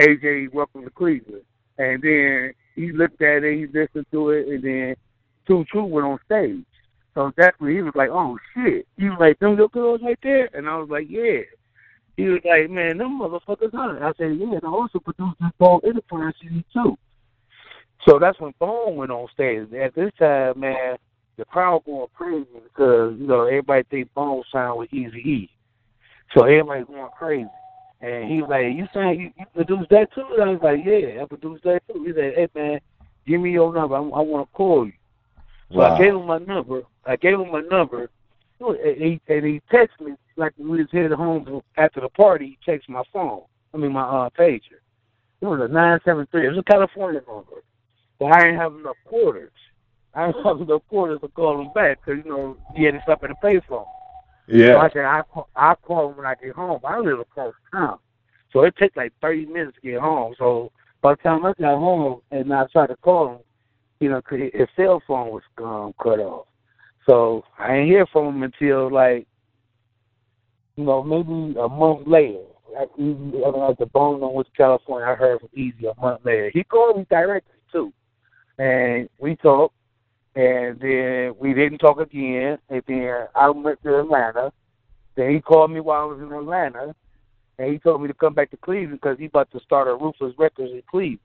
AJ, Welcome to Cleveland. And then he looked at it, he listened to it, and then Two True went on stage. So that's when he was like, "Oh shit!" He was like, "Them little girls right there," and I was like, "Yeah." He was like, "Man, them motherfuckers hot." I said, "Yeah." And I also produced this Bone Enterprise CD too. So that's when Bone went on stage. At this time, man, the crowd going crazy because you know everybody think Bone signed with Easy E, so everybody going crazy. And he was like, "You saying you, you produced that too?" And I was like, "Yeah, I produced that too." He said, "Hey man, give me your number. I, I want to call you." So I gave him my number. I gave him my number, and he and he texted me like we was headed home after the party. He texted my phone. I mean my uh pager. It was a nine seven three. It was a California number, but I didn't have enough quarters. I didn't [LAUGHS] have enough quarters to call him back because you know he had stuff in the payphone. Yeah. So I said I call, I call him when I get home. I live across town, so it takes like thirty minutes to get home. So by the time I got home and I tried to call him, you know, 'cause his cell phone was um, cut off. So I didn't hear from him until like, you know, maybe a month later. Like, Eazy, I like the bone on with California, I heard from Eazy a month later. He called me directly too, and we talked. And then we didn't talk again. And then I went to Atlanta. Then he called me while I was in Atlanta, and he told me to come back to Cleveland because he about to start a Ruthless Records in Cleveland,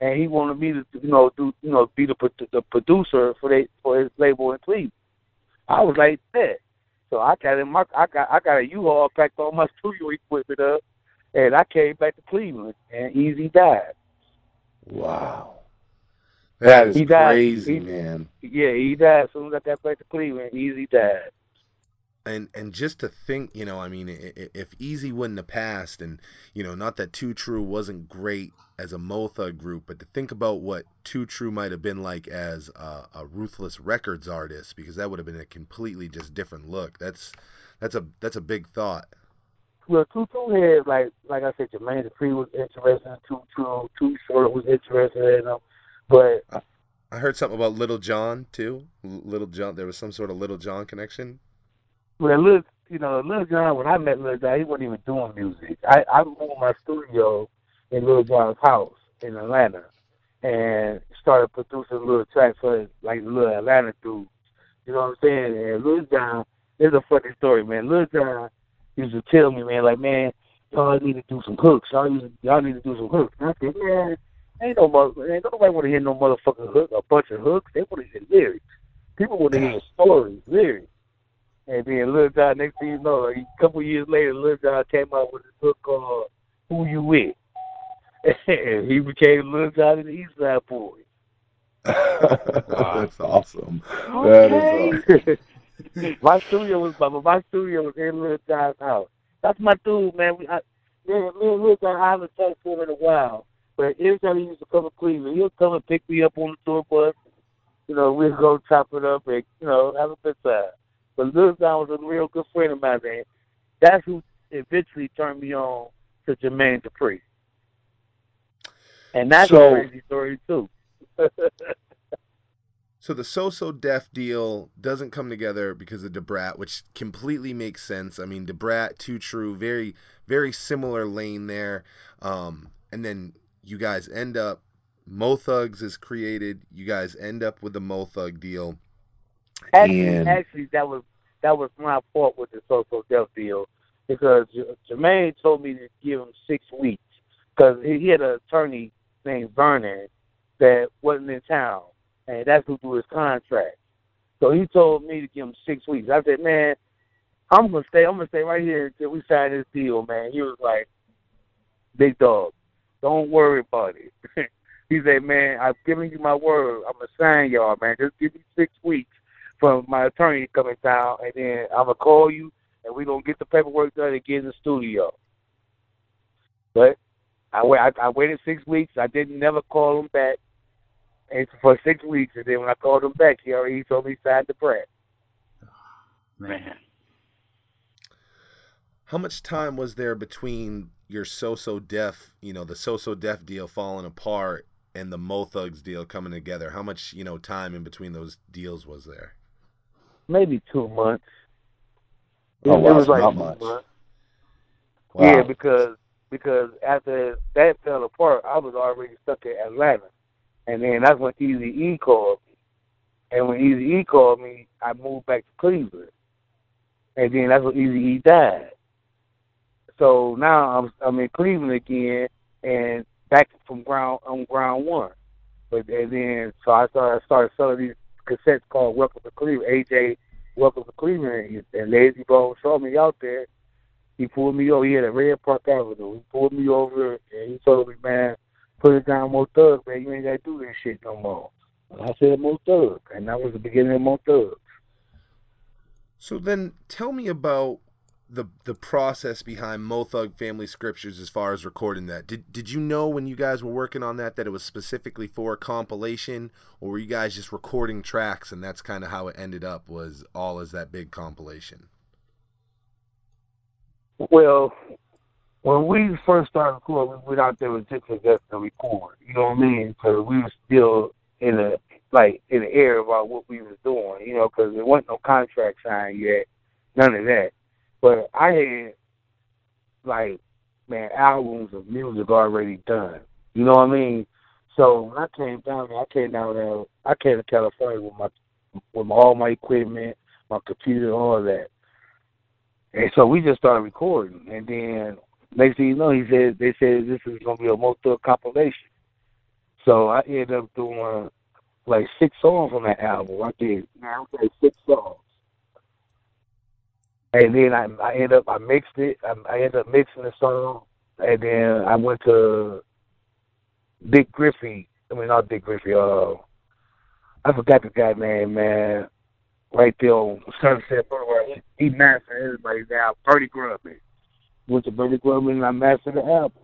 and he wanted me to, you know, do, you know, be the pro- the producer for they for his label in Cleveland. I was like that, so I got in my, I got, I got a U-Haul packed all my [LAUGHS] studio equipment up, and I came back to Cleveland, and Eazy died. Wow. That is He died. crazy, He- man. Yeah, he died as soon as I got back to Cleveland. Eazy died. And and just to think, you know, I mean, if Eazy wouldn't have passed, and you know, not that Two True wasn't great as a Motha group, but to think about what Two True might have been like as a, a Ruthless Records artist, because that would have been a completely just different look. That's that's a that's a big thought. Well, Two Two had like like I said, Jermaine Dupri was interested in Two Two. Too Short was interested in him, but I heard something about Little Jon too. Little Jon, there was some sort of Little Jon connection. Well, look, you know, Lil Jon. When I met Lil Jon, he wasn't even doing music. I I moved my studio in Lil Jon's house in Atlanta, and started producing little tracks for like little Atlanta dudes. You know what I'm saying? And Lil Jon, there's a funny story, man. Lil Jon used to tell me, man, like, man, y'all need to do some hooks. Y'all need to, y'all need to do some hooks. And I said, man, ain't no mother, ain't nobody want to hear no motherfucking hook, a bunch of hooks. They want to hear lyrics. People want to hear stories, lyrics. And then Lil Jon, next thing you know, a couple years later, Lil Jon came out with this book called "Who You With," and [LAUGHS] he became Lil Jon and the East Side Boy. [LAUGHS] That's awesome. That is awesome. [LAUGHS] my studio was my, my studio was in Lil Jon's house. That's my dude, man. We, I, me, and- me and Lil John, I haven't talked to him in a while, but every time he used to come to Cleveland, he'll come and pick me up on the tour bus. You know, we'll go chop it up and you know have a good time. But Lil Jon was a real good friend of mine, man. That's who eventually turned me on to Jermaine Dupri. And that's So- a crazy story too. [LAUGHS] So the So So Def deal doesn't come together because of Da Brat, which completely makes sense. I mean, Da Brat, Too True, very very similar lane there. Um, and then you guys end up Mo Thugs is created. You guys end up with the Mo Thug deal. Actually, And- actually, that was that was my fault with the So So Def deal because Jermaine told me to give him six weeks because he had an attorney named Vernon that wasn't in town, and that's who do his contract. So he told me to give him six weeks. I said, man, I'm gonna stay. I'm gonna stay right here until we sign this deal, man. He was like, big dog, don't worry about it. [LAUGHS] he said, man, I've given you my word. I'm gonna sign y'all, man. Just give me six weeks from my attorney coming down, and then I'm gonna call you, and we're gonna get the paperwork done and get in the studio. But I wait. I, I waited six weeks. I didn't never call him back, and for six weeks, and then when I called him back, he already told me he signed the press. Man. How much time was there between your So So Def, you know, the So So Def deal falling apart and the Mo Thugs deal coming together? How much, you know, time in between those deals was there? Maybe two months. Oh, it, Oh, wow, it was like not much. months. Wow. Yeah, because because after that fell apart, I was already stuck in Atlanta, and then that's when Easy E called me, and when Easy E called me, I moved back to Cleveland, and then that's when Easy E died. So now I'm I'm in Cleveland again, and back from ground on ground one, but and then so I started I started selling these cassettes called Welcome to Cleveland, AJ Welcome to Cleveland, and Layzie Bone saw me out there he pulled me over. He had a Red Park Avenue. He pulled me over and he told me, man, put it down, Mo Thug, man. You ain't got to do this shit no more. And I said, Mo Thug. And that was the beginning of Mo Thug. So then tell me about the the process behind Mo Thug Family Scriptures as far as recording that. Did did you know when you guys were working on that that it was specifically for a compilation or were you guys just recording tracks and that's kind of how it ended up was all as that big compilation? Well, when we first started recording, we went out there with just just to record. You know what I mean? Because we were still in the like in the air about what we was doing. You know, because there wasn't no contract signed yet, none of that. But I had like man albums of music already done. You know what I mean? So when I came down there, I came down there. I came to California with my with my, all my equipment, my computer, all that. And so we just started recording, and then next thing you know, he said they said this is gonna be a multi compilation. So I ended up doing like six songs on that album. I did, man, I did six songs, and then I I ended up I mixed it. I, I ended up mixing the song, and then I went to Dick Griffey. I mean not Dick Griffey. Uh, I forgot the guy name, man right there on Sunset Boulevard. He, mastered everybody now. Bernie Grundman. Went to Bernie Grundman and I mastered the album.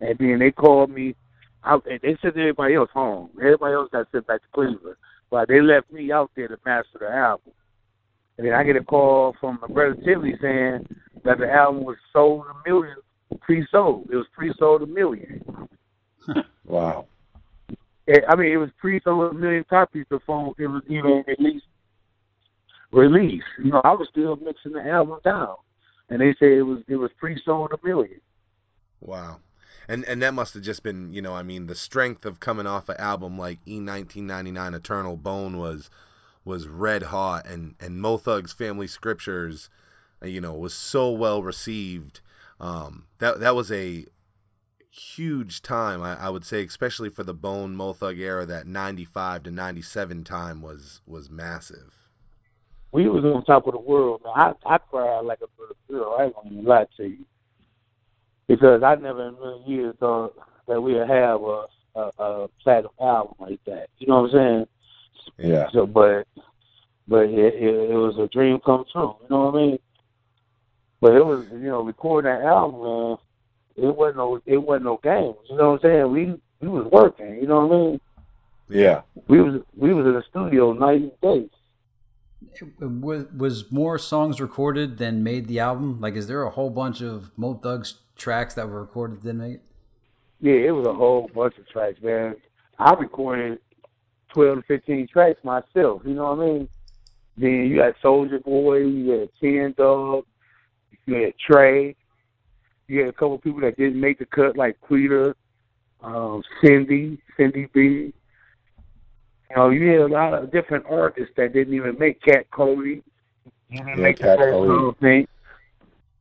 And then they called me. I, and they sent everybody else home. Everybody else got sent back to Cleveland. But they left me out there to master the album. And then I get a call from my brother Tiffany saying that the album was sold a million, pre-sold. It was pre-sold a million. [LAUGHS] Wow. It, I mean, it was pre-sold a million copies before it was even released. Released. You know, I was still mixing the album down, and they said it was it was pre-sold a million. Wow. And and that must have just been, you know, I mean, the strength of coming off an album like E nineteen ninety nine Eternal Bone was was red hot and and Mo Thug's Family Scriptures, uh, you know, was so well received. Um, that that was a huge time, I, I would say, especially for the Bone Mo Thug era. That ninety five to ninety seven time was was massive. We was on top of the world, man. I I cried like a little girl. I ain't gonna lie to you, because I never in a million years thought that we'd have a a, a platinum album like that. You know what I'm saying? Yeah. So, but but it, it, it was a dream come true. You know what I mean? But it was you know recording that album, man. It wasn't no it wasn't no games. You know what I'm saying? We we was working. You know what I mean? Yeah. We was we was in the studio night and day. Was, was more songs recorded than made the album? Like, is there a whole bunch of Mo Thugs tracks that were recorded that didn't make it? Yeah, it was a whole bunch of tracks, man. I recorded twelve to fifteen tracks myself. You know what I mean? Then you got Souljah Boy, you had Ken Dawg, you had Trey, you had a couple people that didn't make the cut, like Quita, um, Cindy, Cindy B. You know, you had a lot of different artists that didn't even make Cat Cody. You didn't Yeah, make Cat the first Cody. thing.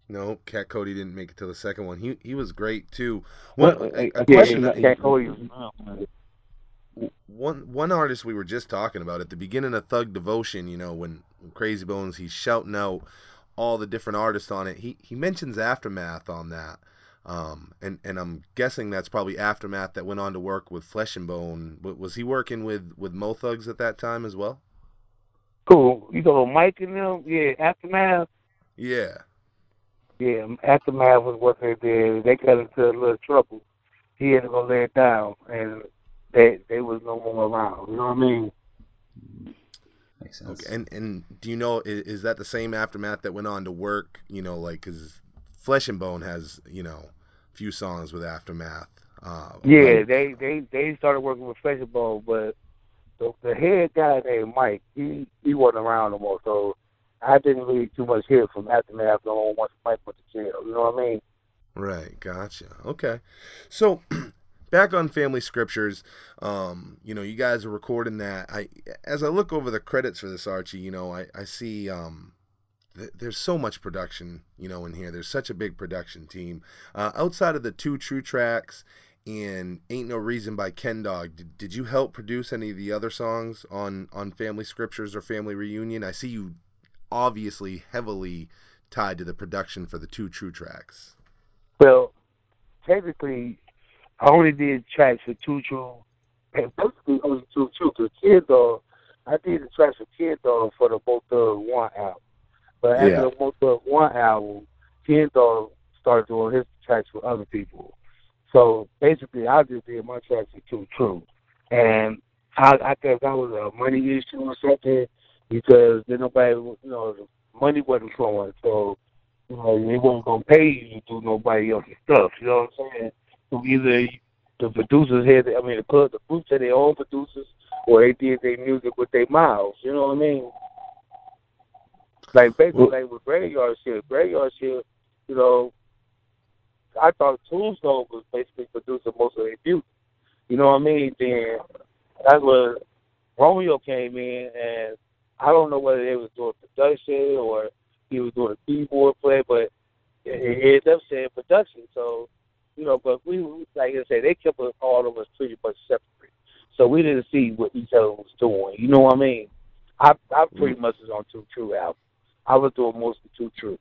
No, Cat Cody didn't make it to the second one. He he was great too. Well, One, uh, a, a Yeah, question. that- Cat Cody was one one artist we were just talking about at the beginning of Thug Devotion, you know, when Krayzie Bones he's shouting out all the different artists on it. He he mentions Aftermath on that. Um, and and I'm guessing that's probably Aftermath that went on to work with Flesh and Bone. Was he working with with Mo Thugs at that time as well? cool. You know, Mike and them, yeah, Aftermath. Yeah. Yeah, aftermath was what they did. They got into a little trouble. He had to go lay it down, and they they was no more around. You know what I mean? Makes sense. Okay. And and do you know is, is that the same Aftermath that went on to work? You know, like because Flesh and Bone has you know a few songs with Aftermath. Uh, Yeah, like- they they they started working with Flesh and Bone, but the the head guy named Mike, he he wasn't around no more. So I didn't really too much hear from aftermath no more once Mike went to jail. You know what I mean? Right, gotcha. Okay, so [CLEARS THROAT] back on Family Scriptures, um, you know, you guys are recording that. I, as I look over the credits for this, Archie, you know, I I see um, th- there's so much production, you know, in here. There's such a big production team. Uh, outside of the two true tracks and "Ain't No Reason" by Ken Dawg, did, did you help produce any of the other songs on on Family Scriptures or Family Reunion? I see you obviously heavily tied to the production for the two true tracks. Well, technically, I only did tracks for Two True, and basically only Two True. Because Ken Dawg, I did the tracks for Ken Dawg for the Both Thug One album. But after Yeah. the Both Thug One album, Ken Dawg started doing his tracks for other people. So basically, I just did my tracks for Two True, and I, I guess that was a money issue or something because then nobody, you know, the money wasn't flowing. So you know, they wasn't gonna pay you to do nobody else's stuff. You know what I'm saying? So either the producers had, I mean, the club, the groups had their own producers, or they did their music with their mouths. You know what I mean? Like basically, like with graveyard shift, graveyard shift. You know, I thought Tombstone was basically producing most of their music. You know what I mean? Then that's where Romeo came in, and I don't know whether they was doing production or he was doing a keyboard play, but it, it ended up saying production. So, you know, but we, like I said, they kept us- all of us pretty much separate. So we didn't see what each other was doing. You know what I mean? I I pretty mm. much was on Two True album. I was doing mostly Two True.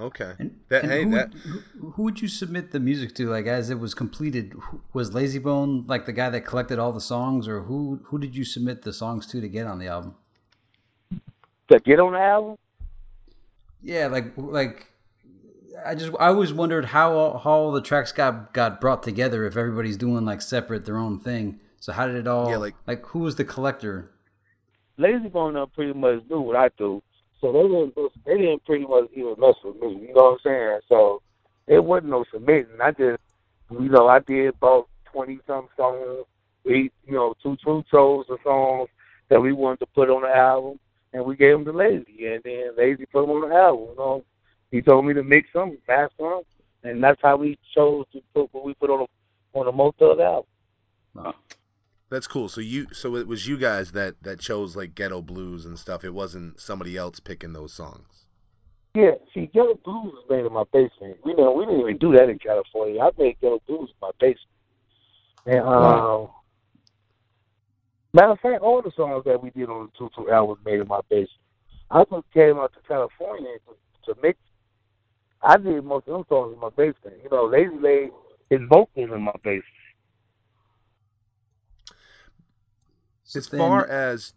Okay. And, That- and hey, who, that- who, who would you submit the music to? Like as it was completed, was Layzie Bone like the guy that collected all the songs, or who who did you submit the songs to to get on the album? To get on the album, Yeah, like like I just I always wondered how all, how all the tracks got got brought together if everybody's doing like separate their own thing. So how did it all Yeah, like- like who was the collector? Layzie Bone done pretty much do what I do. So they didn't they didn't pretty much even mess with me. You know what I'm saying? So it wasn't no submitting. I just you know, I did about twenty some songs. We you know, two two chose the songs that we wanted to put on the album and we gave them to Layzie and then Layzie put them on the album, you know. He told me to mix them, master them, and that's how we chose to put what we put on the on the Mo Thug album. That's cool. So you, so it was you guys that that chose like ghetto blues and stuff. It wasn't somebody else picking those songs. Yeah, see, Ghetto Blues was made in my basement. We know we didn't even do that in California. I made Ghetto Blues in my basement. And um, Wow. matter of fact, all the songs that we did on the two two album was made in my basement. I just came out to California to, to mix. I did most of them songs in my basement. You know, Layzie laid his vocals in my basement. So As then- far as,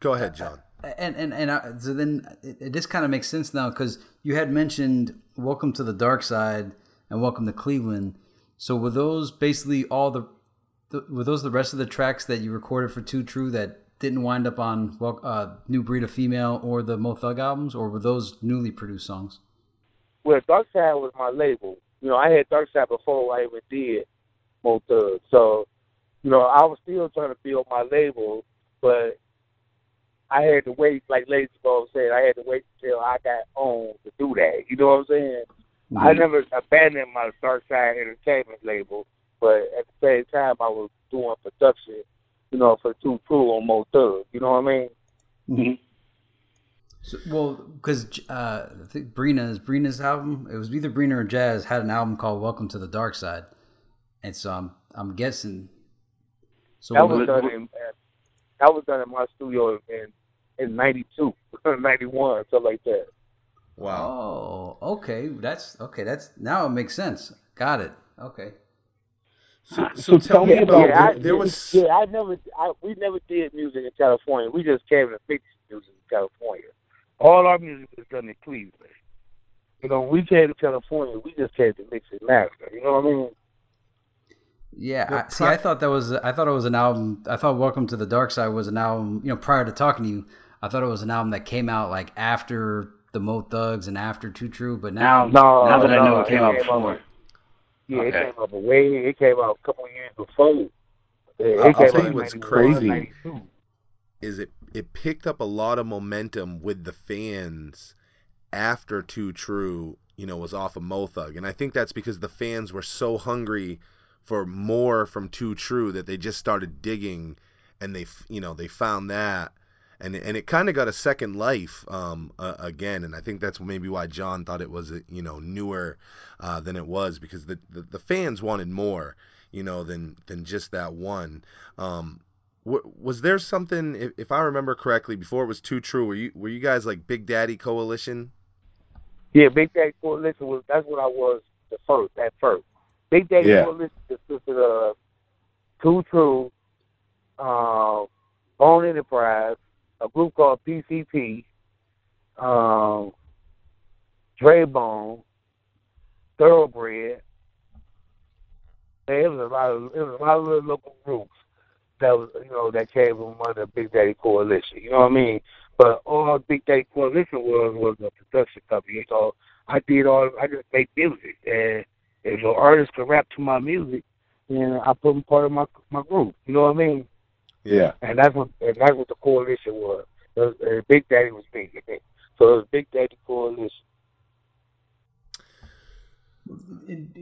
go ahead, John. and and and I, so then it, it just kind of makes sense now because you had mentioned "Welcome to the Dark Side" and "Welcome to Cleveland." So were those basically all the, the were those the rest of the tracks that you recorded for Two True that didn't wind up on well, uh, New Breed of Female or the Mo Thug albums, or were those newly produced songs? Well, Dark Side was my label. You know, I had Dark Side before I even did Mo Thug. So, you know, I was still trying to build my label, but I had to wait, like Layzie Bone said, I had to wait until I got on to do that. You know what I'm saying? I mm-hmm. never abandoned my Dark Side Entertainment label, but at the same time, I was doing production, you know, for Two True on Mo Thug. You know what I mean? Mm-hmm. So, well, because uh, I think Brina's Brina's album, it was either Brina or Jazz had an album called "Welcome to the Dark Side," and so I'm I'm guessing. So That was done in that was done in my studio in in '92, '91, [LAUGHS] something like that. Wow. Oh, okay. That's okay. That's now it makes sense. Got it. Okay. So, So so tell tell me me about about- I, there, there was yeah, I never, I, we never did music in California. We just came to mix music in California. All our music was done in Cleveland. You know, we came to California. We just came to mix and master. You know what I mean? Yeah. Yeah, I, see, I thought that was I thought it was an album. I thought "Welcome to the Dark Side" was an album. You know, prior to talking to you, I thought it was an album that came out like after the Mo Thugs and after Too True. But now, Now, No, now that I know it came out out- before. Yeah, Okay. it came out way. It came out a couple of years before. Yeah, it I'll came tell out you what's crazy. is it it picked up a lot of momentum with the fans after Too True, you know, was off of Mo Thug. And I think that's because the fans were so hungry for more from Too True that they just started digging and they you know, they found that. And and it kind of got a second life um uh, again. And I think that's maybe why John thought it was you know newer uh, than it was because the, the the fans wanted more you know than than just that one. Um was there something, if, if I remember correctly, before it was too true? Were you were you guys like Big Daddy Coalition? Yeah, Big Daddy Coalition was that's what I was the first at first. Big Daddy Yeah. Coalition consisted of Two True, uh, Bone Enterprise, a group called PCP, um, Dre Bone, Thoroughbred. And It was a lot of it was a lot of little local groups that was you know that came from under Big Daddy Coalition. You know what I mean? But all Big Daddy Coalition was was a production company. So I did all I just make music and if your artist can rap to my music, then I put them part of my my group. You know what I mean? Yeah. And that's what and that's what the coalition was. Was uh, Big Daddy was big, So it was Big Daddy Coalition.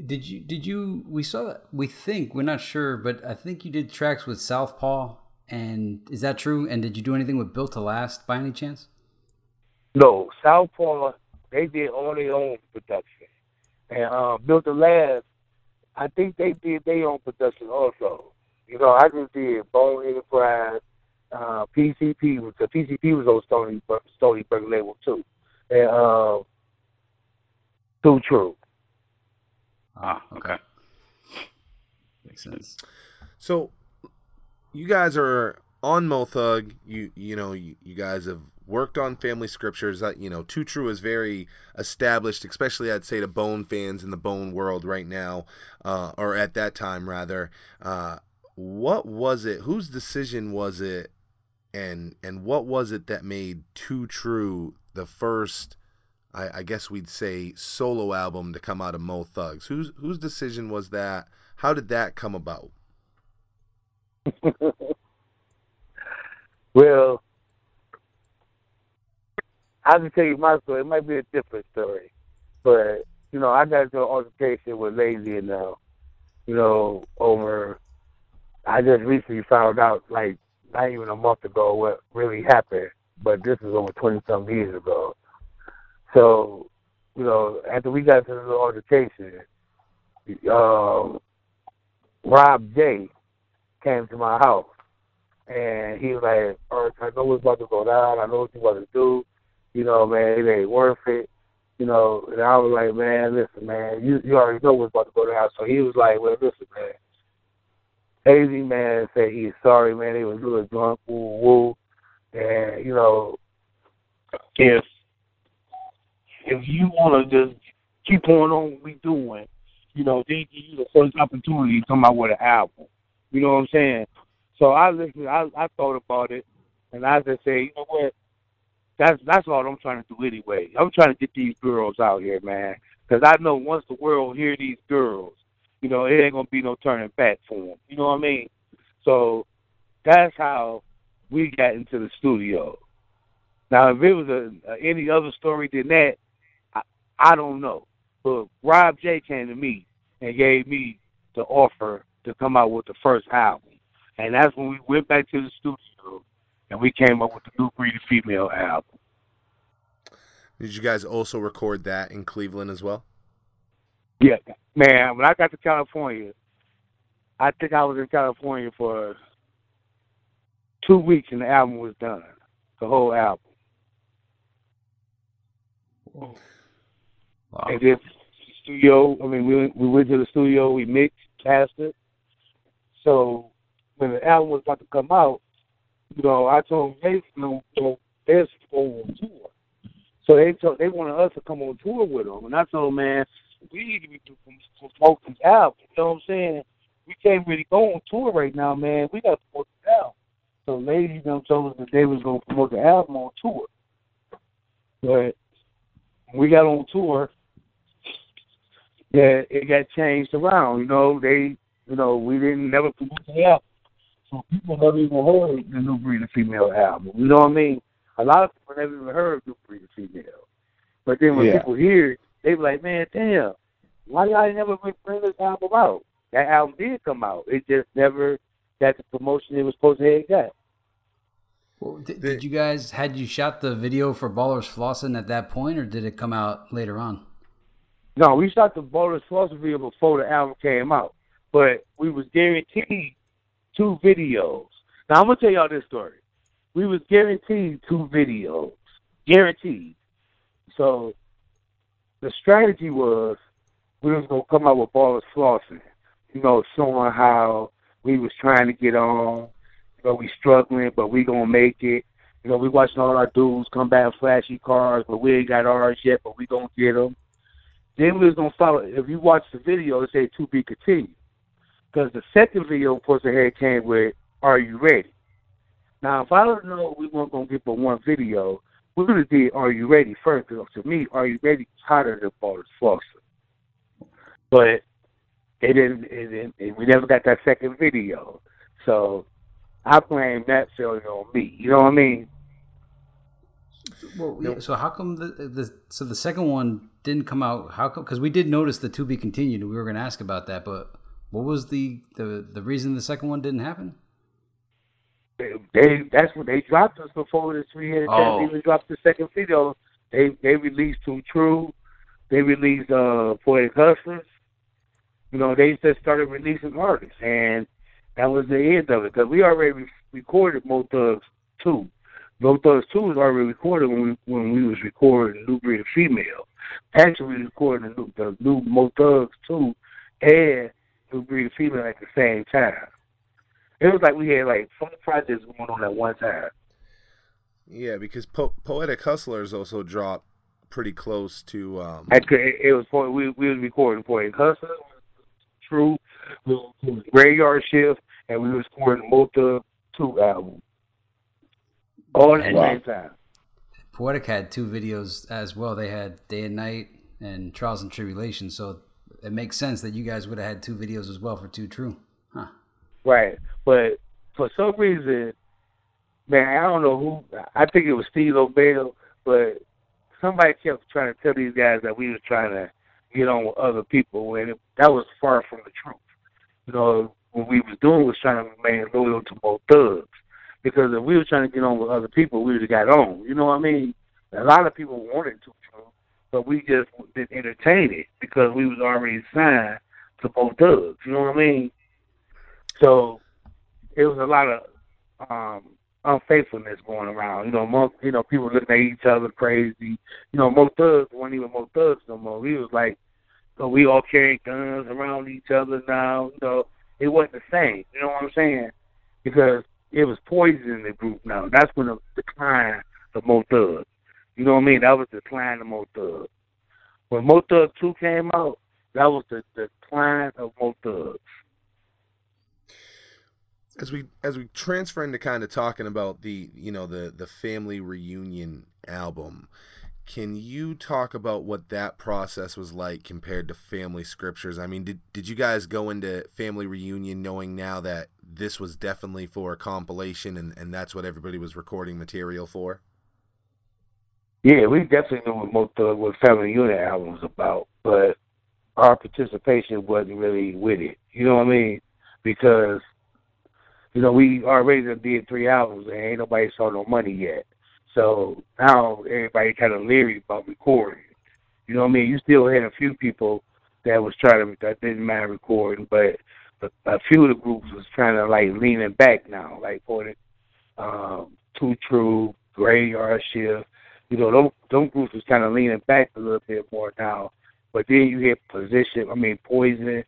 Did you did you we saw that we think we're not sure, but I think you did tracks with Southpaw. And is that true? And did you do anything with Built to Last by any chance? No, Southpaw they did all their own production, and uh, Built the Last, I think they did their own production also. You know, I just did Bone Enterprise, uh, PCP, was the PCP was on Stony Stony label too, and uh, Too True. Ah, okay. Makes sense. So you guys are on Mo Thug. You you know you, you guys have worked on Family Scriptures. That you know Too True is very established, especially I'd say to Bone fans in the Bone world right now, uh, or at that time rather. Uh, what was it? Whose decision was it? And and what was it that made Too True the first? I, I guess we'd say solo album to come out of Mo Thugs. Whose whose decision was that? How did that come about? [LAUGHS] Well, I can tell you my story. It might be a different story, but you know, I got into an altercation with Layzie and uh, you know, over. I just recently found out, like not even a month ago, what really happened. But this is over twenty some years ago. So, you know, after we got into the altercation, um, Rob J came to my house and he was like, "All right, I know what's about to go down. I know what you about to do. You know, man, it ain't worth it. You know." And I was like, "Man, listen, man, you you already know what's about to go down." So he was like, "Well, listen, man." Hazy man said he's sorry, man. He was a little drunk, woo woo, and you know, if if you want to just keep on on what we doing, you know, they give you the first opportunity to come out with an album. You know what I'm saying? So I listened. I I thought about it, And I just say, you know what? That's that's all I'm trying to do anyway. I'm trying to get these girls out here, man, because I know once the world hear these girls, you know, it ain't gonna be no turning back for them. You know what I mean? So that's how we got into the studio. Now, if it was a, a any other story than that, I, I don't know. But Rob J came to me and gave me the offer to come out with the first album, and that's when we went back to the studio and we came up with the New Breed of Female album. Did you guys also record that in Cleveland as well? Yeah, man. When I got to California, I think I was in California for two weeks, and the album was done. The whole album. Wow. And then studio. I mean, we we went to the studio. We mixed, casted. So when the album was about to come out, you know, I told them, hey, you know, they're on tour. So they told they wanted us to come on tour with them, and I told them, man, we need to be promote this album. You know what I'm saying? We can't really go on tour right now, man. We got to promote the album. So ladies, know, told us that they was going to promote the album on tour. But we got on tour, yeah, it got changed around. You know, they, you know, we didn't never promote the album, so people never even heard the New Breed of Female album. You know what I mean? A lot of people never even heard New Breed of Female. But then when Yeah. people hear it, they be like, man, damn, why y'all never bring this album out? That album did come out. It just never got the promotion it was supposed to have got. Well, did, did you guys had you shot the video for Ballers Flossin at that point, or did it come out later on? No, we shot the Slaughter video before the album came out, but we was guaranteed two videos. Now I'm gonna tell y'all this story. We was guaranteed two videos, guaranteed. So the strategy was we was gonna come out with Ballers Flossing, you know, showing how we was trying to get on, you know, we struggling, but we gonna make it. You know, we watching all our dudes come back flashy cars, but we ain't got ours yet, but we gonna get them. Then we was gonna follow. If you watch the video, it say to be continued. Because the second video, of course, ahead came with "Are you ready?" Now, if I don't know we weren't gonna get but one video, we would have did "Are you ready?" first. Because to me, "Are you ready?" is hotter than Ballers Flosser. But it didn't. It didn't. It, we never got that second video, so I blame that failure on me. You know what I mean? Well, yeah, so how come the, the so the second one didn't come out? How come? Because we did notice the to be continued, and we were going to ask about that. But what was the the the reason the second one didn't happen? they, they that's when they dropped us before the three headed Oh. cat even dropped the second video. They they released Too True, they released uh Poetic Hustlers. You know, they just started releasing artists and that was the end of it because we already re- recorded Mo Thugs two. Mo Thugs two was already recorded when we when we was recording New Breed of Female. Actually, we recorded the new, the new Mo Thugs two and New Breed of Female at the same time. It was like we had like four projects going on at one time. Yeah, because po- Poetic Hustlers also dropped pretty close to. Um, I it, was we we was recording Poetic Hustler, True, we was Graveyard Shift, and we was recording Mota Two album. All at the Wow. same time. Poetic had two videos as well. They had Day and Night and Trials and Tribulations. So it makes sense that you guys would have had two videos as well for Two True. Huh. Right. But for some reason, man, I don't know who. I think it was Steve O'Bell, but somebody kept trying to tell these guys that we was trying to get on with other people, and it, that was far from the truth. You know, what we was doing was trying to remain loyal to both thugs. Because if we were trying to get on with other people, we would have got on. You know what I mean? A lot of people wanted to, but we just didn't entertain it because we was already signed to both thugs. You know what I mean? So it was a lot of um unfaithfulness going around. You know, most you know, people looking at each other crazy. You know, most thugs weren't even most thugs no more. We was like so we all carrying guns around each other now. You know, it wasn't the same. You know what I'm saying? Because it was poison in the group now. That's when the decline of Mo Thug. You know what I mean? That was the decline of Mo Thug. When Mo Thug 2 came out, that was the, the decline of Mo as we as we transfer into kind of talking about the you know the the family reunion album can you talk about what that process was like compared to family scriptures i mean did, did you guys go into family reunion knowing now that this was definitely for a compilation and, and that's what everybody was recording material for Yeah, we definitely knew what most of what Family Unit album was about, but our participation wasn't really with it. You know what I mean? Because you know we already did three albums and ain't nobody saw no money yet. So now everybody kind of leery about recording. You know what I mean? You still had a few people that was trying to that didn't mind recording, but a, few of the groups was trying to like leaning back now, like for the um, Too True, Graveyard Shift. You know, those those groups was kind of leaning back a little bit more now. But then you hit position. I mean, Poison,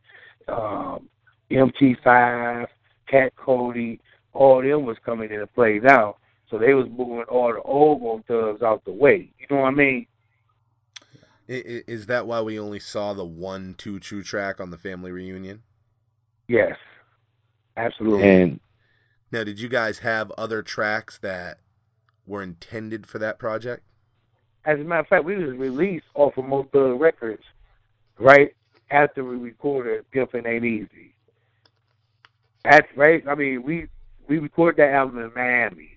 um, MT5, Cat Cody, all them was coming into play now. So they was moving all the old Bone thugs out the way. You know what I mean? I- i- is that why we only saw the one two true track on the family reunion Yes, absolutely. And now did you guys have other tracks that were intended for that project As a matter of fact, we was released off of Mo Thug Records right after we recorded Pimpin' Ain't Easy. That's right. I mean, we we recorded that album in Miami.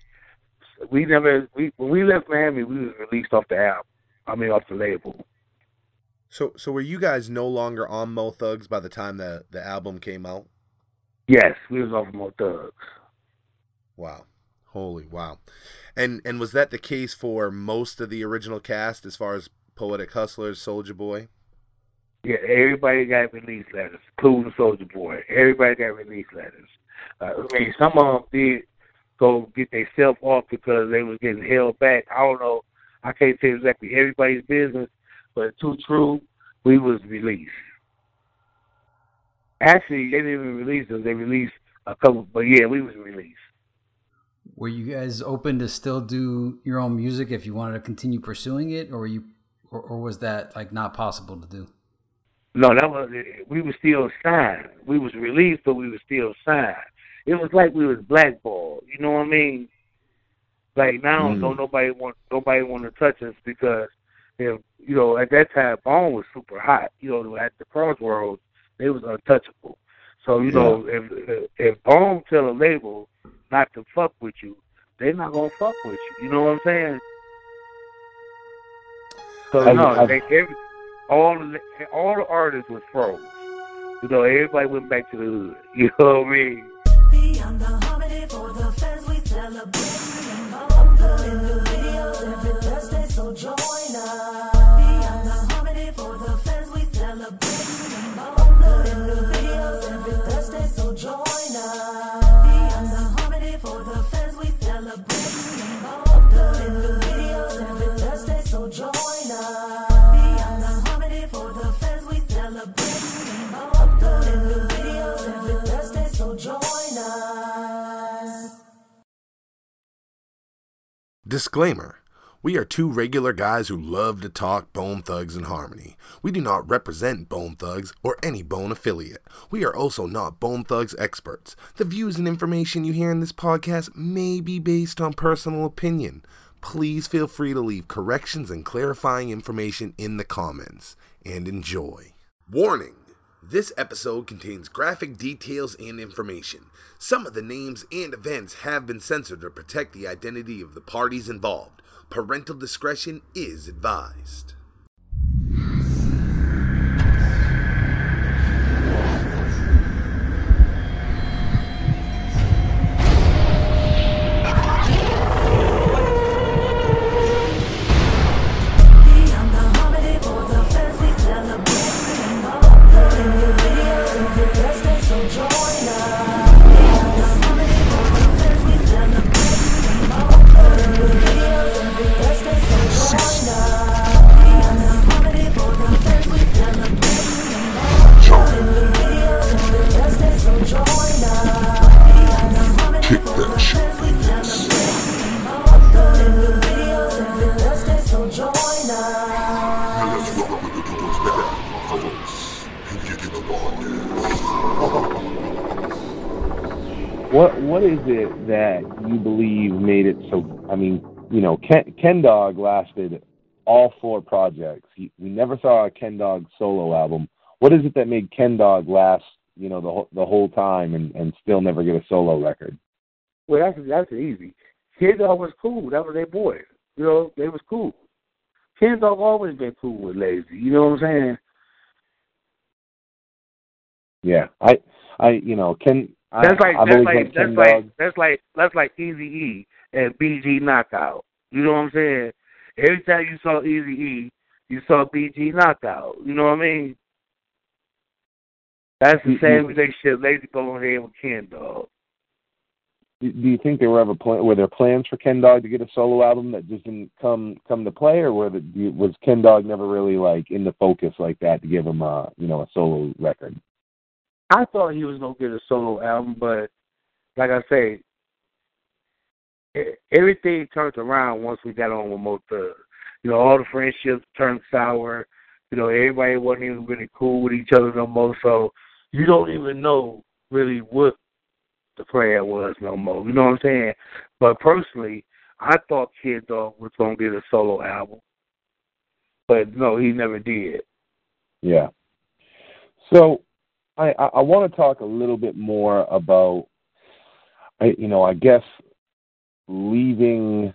We never we when we left Miami, we was released off the album. I mean, off the label. So, so were you guys no longer on Mo Thugs by the time the the album came out? Yes, we was off of Mo Thugs. Wow, holy wow! And and was that the case for most of the original cast, as far as Poetic Hustlers, Souljah Boy? Yeah, everybody got release letters, including Souljah Boy. Everybody got release letters. Uh, I mean, some of them did go get themselves off because they was getting held back. I don't know. I can't say exactly everybody's business, but too true, we was released. Actually, they didn't even release us. They released a couple, but yeah, we was released. Were you guys open to still do your own music if you wanted to continue pursuing it, or were you, or, or was that like not possible to do? No, that was we were still signed. We was released, but we were still signed. It was like we was blackballed. You know what I mean? Like now, Mm. don't nobody want nobody want to touch us because if you know at that time Bone was super hot. You know at the Crossroads they was untouchable. So you know if if- Bone tell a label not to fuck with you, they not gonna fuck with you. You know what I'm saying? So I've- no, I've- they, every, all the all the artists was froze. You know, everybody went back to the hood. [LAUGHS] You know what I mean? The harmony Disclaimer. We are two regular guys who love to talk Bone Thugs and Harmony. We do not represent Bone Thugs or any Bone affiliate. We are also not Bone Thugs experts. The views and information you hear in this podcast may be based on personal opinion. Please feel free to leave corrections and clarifying information in the comments. And enjoy. Warning! This episode contains graphic details and information. Some of the names and events have been censored to protect the identity of the parties involved. Parental discretion is advised. In the podcast. What what is it that you believe made it so? I mean, you know, Ken, Ken Dawg lasted all four projects. We never saw a Ken Dawg solo album. What is it that made Ken Dawg last? You know, the whole- the whole time and and still never get a solo record. Well, that's that's easy. Dawg was cool. That was their boy. You know, they was cool. Dawg always been cool with Layzie. You know what I'm saying? Yeah, I I you know Ken. I, That's like I've that's like that's like Dawg. that's like that's like Easy E and B.G. Knocc Out. You know what I'm saying? Every time you saw Easy E, you saw B.G. Knocc Out. You know what I mean? That's the You- same relationship Layzie Bone had with Ken Dawg. Do you think there were ever plan, were there plans for Ken Dawg to get a solo album that just didn't come come to play, or were the, was Ken Dawg never really like in the focus like that to give him a you know a solo record? I thought he was gonna get a solo album, but like I say, everything turned around once we got on with Mo. You know, all the friendships turned sour. You know, everybody wasn't even really cool with each other no more. So you don't even know really what the plan was no more. You know what I'm saying? But personally, I thought Ken Dawg was gonna get a solo album, but no, he never did. Yeah. So I I, I want to talk a little bit more about I you know I guess leaving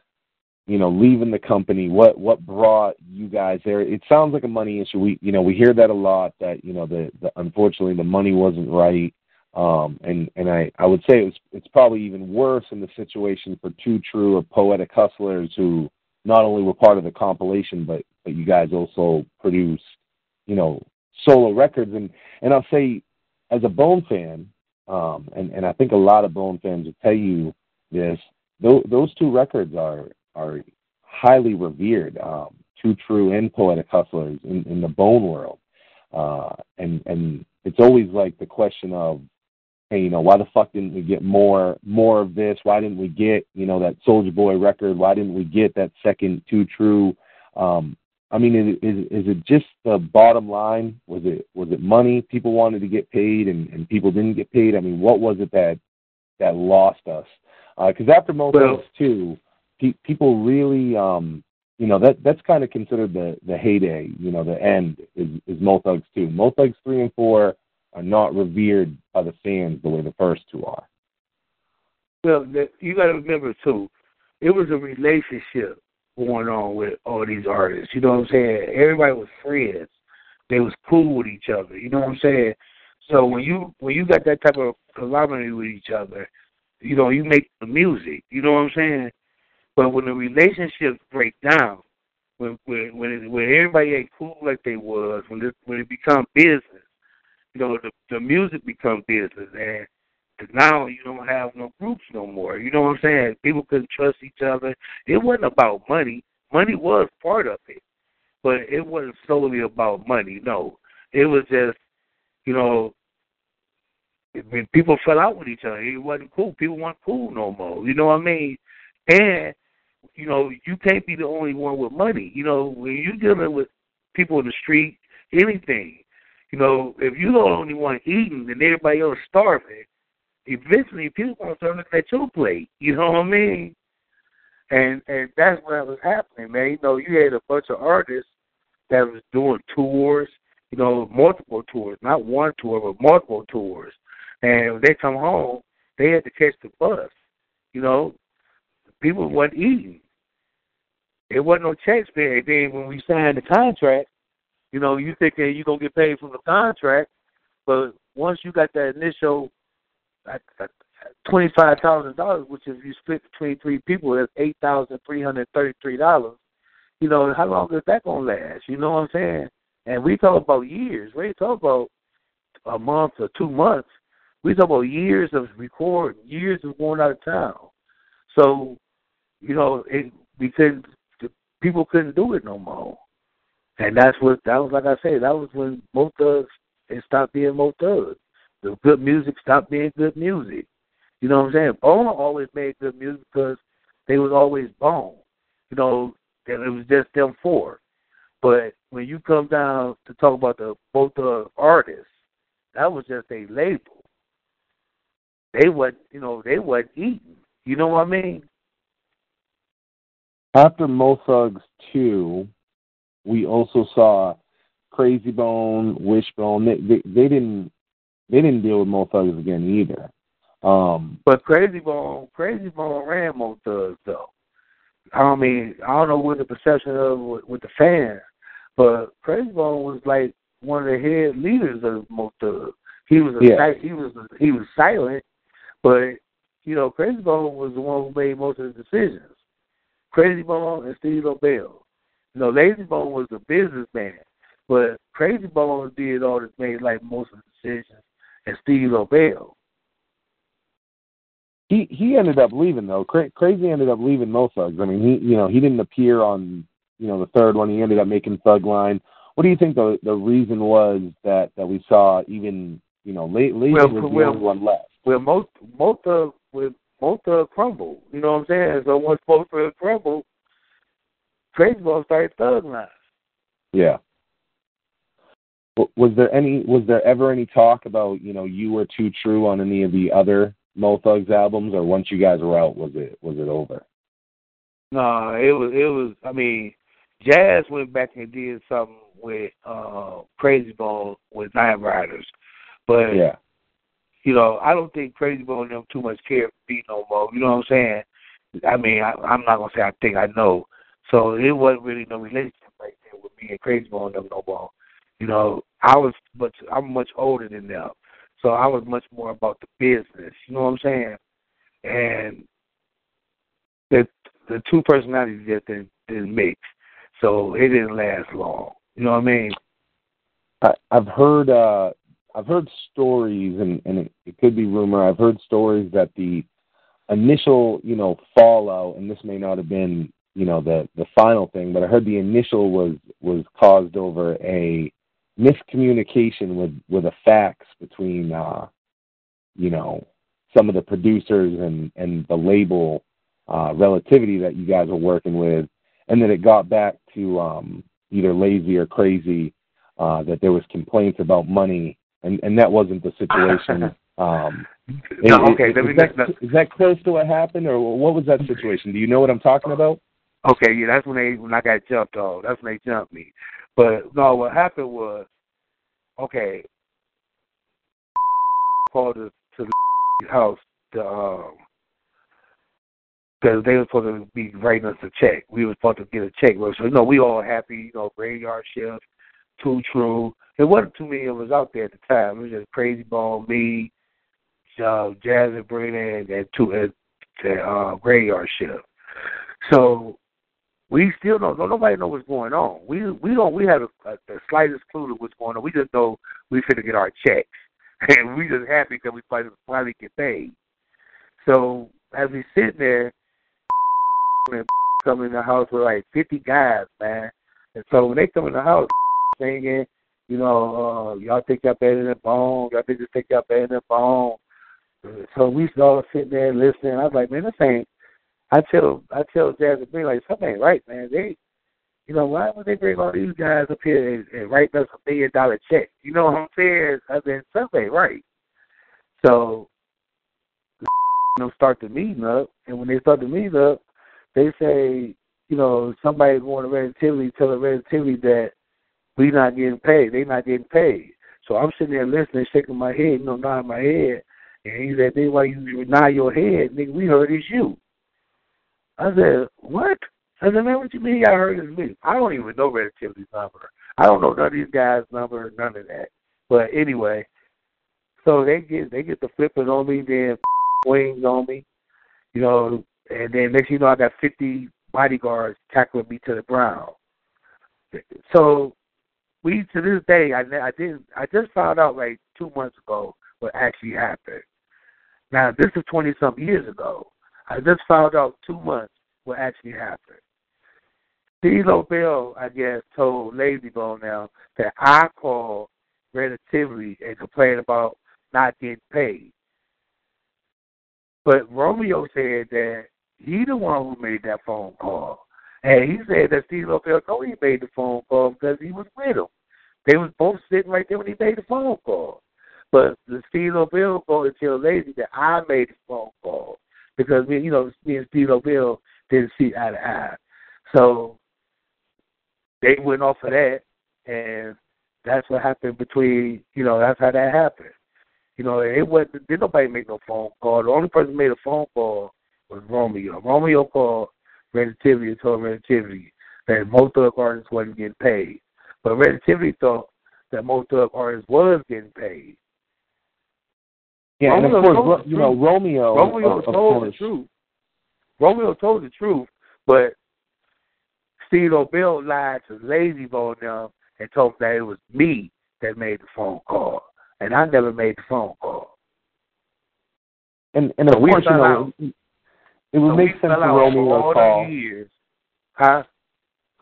you know leaving the company what what brought you guys there it sounds like a money issue we you know we hear that a lot that you know the, the unfortunately the money wasn't right um and and i i would say it was it's probably even worse in the situation for two true of poetic hustlers who not only were part of the compilation but but you guys also produced you know solo records and and i'll say as a bone fan um and and i think a lot of bone fans will tell you this those, those two records are are highly revered, um, two true and poetic hustlers in, in the bone world. Uh, and and it's always like the question of, hey, you know, why the fuck didn't we get more more of this? Why didn't we get, you know, that Souljah Boy record? Why didn't we get that second two true? Um, I mean, is, is is it just the bottom line? Was it was it money? People wanted to get paid, and, and people didn't get paid. I mean, what was it that that lost us? Because after Mo Well- two, pe- people really, um, you know, that that's kind of considered the the heyday. You know, the end is is Mo Thugs two. Mo Thugs three and four are not revered by the fans the way the first two are. Well, the, you got to remember too, it was a relationship going on with all these artists. You know what I'm saying? Everybody was friends. They was cool with each other. You know what I'm saying? So when you when you got that type of calamity with each other, you know you make the music. You know what I'm saying? But when the relationships break down, when when when, it, when everybody ain't cool like they was, when it when it become business, you know the the music become business, and 'cause now you don't have no groups no more. You know what I'm saying? People couldn't trust each other. It wasn't about money. Money was part of it, but it wasn't solely about money. No, it was just, you know, when people fell out with each other, it wasn't cool. People weren't cool no more. You know what I mean? And you know, you can't be the only one with money. You know, when you're dealing with people in the street, anything, you know, if you're the only one eating and everybody else starving, eventually people gonna start looking at your plate. You know what I mean? And and that's what was happening, man. You know, you had a bunch of artists that was doing tours, you know, multiple tours, not one tour, but multiple tours. And when they come home, they had to catch the bus. You know, people wasn't eating. It wasn't no checks being then when we signed the contract, you know, you thinking you're gonna get paid from the contract, but once you got that initial twenty five thousand dollars, which if you split between three people that's eight thousand three hundred thirty three dollars, you know, how long is that gonna last? You know what I'm saying? And we talk about years. We talk about a month or two months. We talk about years of recording, years of going out of town. So, you know, it because people couldn't do it no more. And that's what that was like I say, that was when Mo Thugs it stopped being Mo Thugs. The good music stopped being good music. You know what I'm saying? Bone always made good music because they was always Bone. You know, and it was just them four. But when you come down to talk about the both the artists, that was just a label. they wasn't, you know, they wasn't eating. You know what I mean? After Mo Thugs 2, we also saw Krayzie Bone, Wishbone. They, they, they didn't they didn't deal with Mo Thugs again either. Um, But Krayzie Bone, Krayzie Bone ran Mo Thugs though. I mean, I don't know what the perception of with, with the fans, but Krayzie Bone was like one of the head leaders of Mo Thugs. He was a Yeah. he was a, he was silent, but you know, Krayzie Bone was the one who made most of the decisions. Krayzie Bone and Steve Lobel. You know, Layzie Bone was a businessman, but Krayzie Bone did all this, made like most of the decisions, and Steve Lobel. he he ended up leaving though. Cra- Krayzie ended up leaving Mo Thugs. I mean, he you know he didn't appear on you know the third one. He ended up making Thug Line. What do you think the the reason was that that we saw even you know late Layzie Well, was the well- only one left? Well, most most of with most of crumble. You know what I'm saying? So once most of crumble, Krayzie Bone started Thug Life. Yeah. Was there any was there ever any talk about you know you were too true on any of the other Mo Thugs albums, or once you guys were out, was it was it over? No, it was it was. I mean, Jazz went back and did something with uh Krayzie Bone with Nine Riders, but Yeah. you know, I don't think Crazy Bone and them too much care for beat no more. You know what I'm saying? I mean, I, I'm not gonna say I think I know. So it wasn't really no relationship right there with me and Krayzie Bone them no more. You know, I was much I'm much older than them. So I was much more about the business. You know what I'm saying? And the the two personalities just didn't, didn't mix. So it didn't last long. You know what I mean? I, I've heard uh I've heard stories and, and it, it could be rumor. I've heard stories that the initial, you know, fallout and this may not have been, you know, the the final thing, but I heard the initial was was caused over a miscommunication with with a fax between uh you know some of the producers and and the label uh relativity that you guys were working with and then it got back to um either Layzie or Krayzie uh, that there was complaints about money, and, and that wasn't the situation. [LAUGHS] um, No, is- okay, is, is that, is that close to what happened, or what was that situation? Do you know what I'm talking about? Okay, yeah, that's when they when I got jumped off. That's when they jumped me. But no, what happened was, okay, called to, to the [LAUGHS] house to um because they were supposed to be writing us a check. We were supposed to get a check. So you know, we all happy. You know, graveyard shift, too true. There wasn't too many of us out there at the time. It was just Crazy Ball, me, uh, Jazz and Brandon, and, and two and, and uh, graveyard shift. So we still don't know. Nobody know what's going on. We we don't. We have a, a, the slightest clue to what's going on. We just know we finna get our checks, [LAUGHS] and we just happy because we finally, finally get paid. So as we sitting there, [LAUGHS] and [LAUGHS] come in the house with like fifty guys, man. And so when they come in the house singing, you know, uh, y'all think y'all better than Bone. Y'all think think y'all better than Bone. So we all sitting there listening. I was like, man, this ain't. I tell I tell Jazz and Bree like something ain't right, man. They, you know, why would they bring all these guys up here and, and write us a million dollar check? You know what I'm saying? I mean, something ain't right. So, know, start the meeting up, and when they start the meeting up, they say, you know, somebody going to relativity telling relativity that we not getting paid. They not getting paid. So I'm sitting there listening, shaking my head, you know, nodding my head. And he said, then why you nod your head, nigga, we heard it's you. I said, what? I said, man, what you mean I heard it's me? I don't even know relativity's number. I don't know none of these guys' number, none of that. But anyway, so they get they get the flipping on me, then [LAUGHS] wings on me, you know, and then next you know I got fifty bodyguards tackling me to the ground. So we to this day I I didn't I just found out like two months ago what actually happened. Now this is twenty some years ago. I just found out two months what actually happened. Steve Lobel, I guess, told Layzie Bone now that I called Relativity and complained about not getting paid. But Romeo said that he the one who made that phone call. And he said that Steve Lobel know he made the phone call because he was with him. They was both sitting right there when he made the phone call. But the Steve Lobel called and tell Lazy that I made the phone call because me, you know, me and Steve Lobel didn't see eye to eye. So they went off of that, and that's what happened between. You know, that's how that happened. You know, it wasn't. Did nobody make no phone call? The only person made a phone call was Romeo. Romeo called Relativity and told Relativity that Mo Thug artists wasn't getting paid, but Relativity thought that Mo Thug artists was getting paid. Yeah, and of course, you know. Romeo, Romeo of, told the truth. Romeo told the truth, but Steve Lobel lied to Layzie Bone them and told them that it was me that made the phone call, and I never made the phone call. and and of So course, you know, out. it, would So make sense for Romeo to call. years. Huh?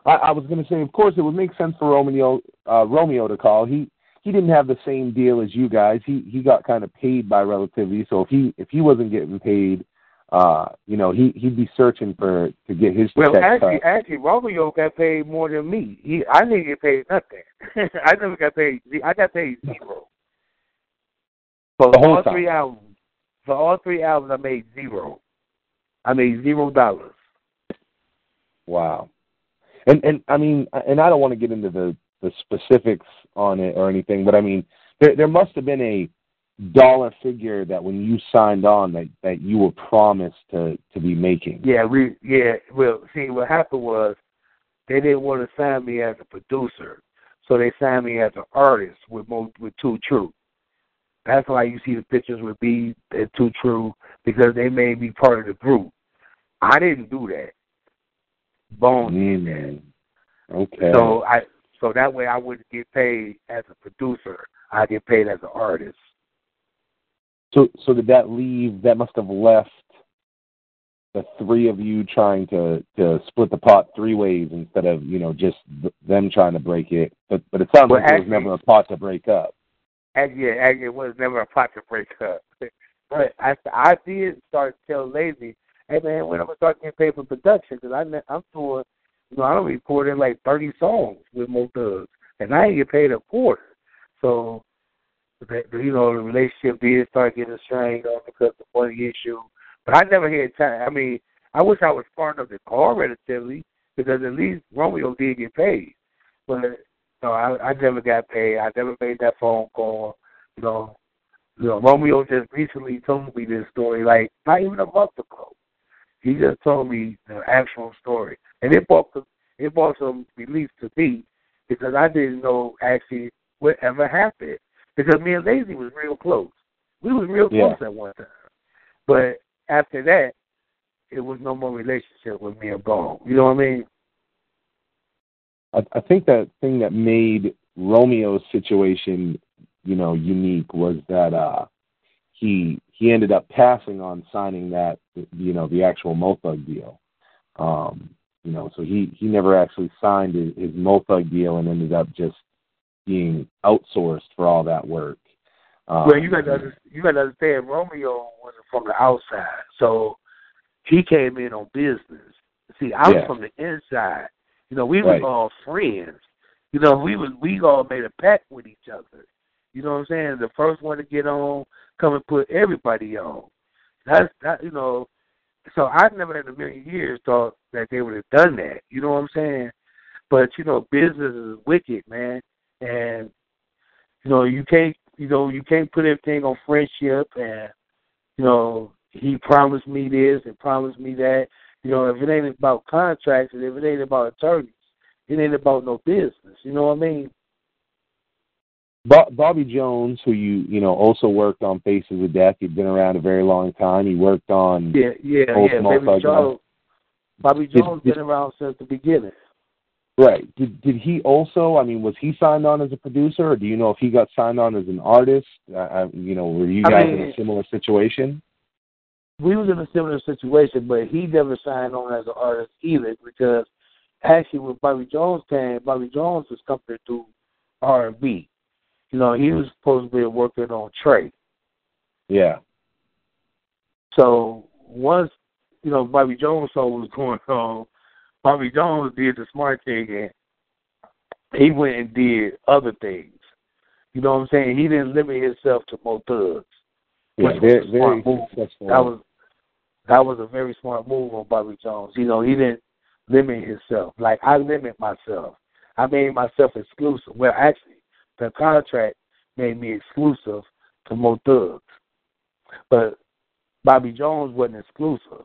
I, I was going to say, of course, it would make sense for Romeo uh, Romeo to call. He he didn't have the same deal as you guys. He he got kind of paid by relativity. So if he if he wasn't getting paid, uh, you know, he he'd be searching for to get his Well, actually, cut. actually, Romeo got paid more than me. He, I didn't get paid nothing. [LAUGHS] I never got paid. I got paid zero for The whole all time. three albums. For all three albums, I made zero. I made zero dollars. Wow. And and I mean, and I don't want to get into the the specifics on it or anything, but I mean, there there must have been a dollar figure that when you signed on that that you were promised to to be making. Yeah, we yeah. Well, see, what happened was they didn't want to sign me as a producer, so they signed me as an artist with Mo, with Two True. That's why you see the pictures with me and Two True because they made me part of the group. I didn't do that. Bone did that. Mm. Okay. So I so that way I wouldn't get paid as a producer. I get paid as an artist. So, so did that leave? That must have left the three of you trying to to split the pot three ways instead of you know just them trying to break it. But but it sounds Well, like there was never a pot to break up. And yeah, and it was never a pot to break up. [LAUGHS] But I, I did start to tell Layzie, hey man, when I'm gonna start getting paid for production? Because I'm I'm doing, you know, I'm recording like 30 songs with Mo Thugs, and I ain't get paid a quarter. So, the, you know, the relationship did start getting strained on because of the money issue. But I never had time. I mean, I wish I was part of to call Relativity because at least Romeo did get paid. But no, I, I never got paid. I never made that phone call. You know, you know, Romeo just recently told me this story, like not even a month ago. He just told me the actual story, and it brought some, it brought some relief to me because I didn't know actually what ever happened. Because me and Layzie was real close. We was real Yeah. close at one time, but after that, it was no more relationship with me and Bone. You know what I mean? I, I think that thing that made Romeo's situation, you know, unique was that uh he he ended up passing on signing that you know the actual Mo Thug deal. Um, you know, so he he never actually signed his, his Mo Thug deal and ended up just being outsourced for all that work. Um, Well, you got to you got to understand, Romeo wasn't from the outside, so he came in on business. See, I was Yeah. from the inside. You know, we was Right. all friends. You know, we was we all made a pact with each other. You know what I'm saying? The first one to get on, come and put everybody on. That's that. You know, so I never in a million years thought that they would have done that. You know what I'm saying? But you know, business is wicked, man, and you know you can't you know you can't put everything on friendship and you know he promised me this and promised me that. You know, if it ain't about contracts and if it ain't about attorneys, it ain't about no business. You know what I mean? Bo- Bobby Jones, who you you know also worked on Faces of Death, he'd been around a very long time. He worked on Yeah, yeah, yeah. Baby Jones, Bobby Jones did- been around since the beginning. Right. Did did he also? I mean, was he signed on as a producer, or do you know if he got signed on as an artist? Uh, you know, were you I guys in a similar situation? we was in a similar situation, but he never signed on as an artist either because actually when Bobby Jones came, Bobby Jones was coming to do R and B. You know, he was supposed to be working on Trey. Yeah. So once, you know, Bobby Jones saw what was going [LAUGHS] on, Bobby Jones did the smart thing and he went and did other things. You know what I'm saying? He didn't limit himself to Mo Thugs. Yeah, very, very successful. That was that was a very smart move on Bobby Jones. You know, he didn't limit himself. Like I limit myself. I made myself exclusive. Well, actually, the contract made me exclusive to Mo Thugs, but Bobby Jones wasn't exclusive.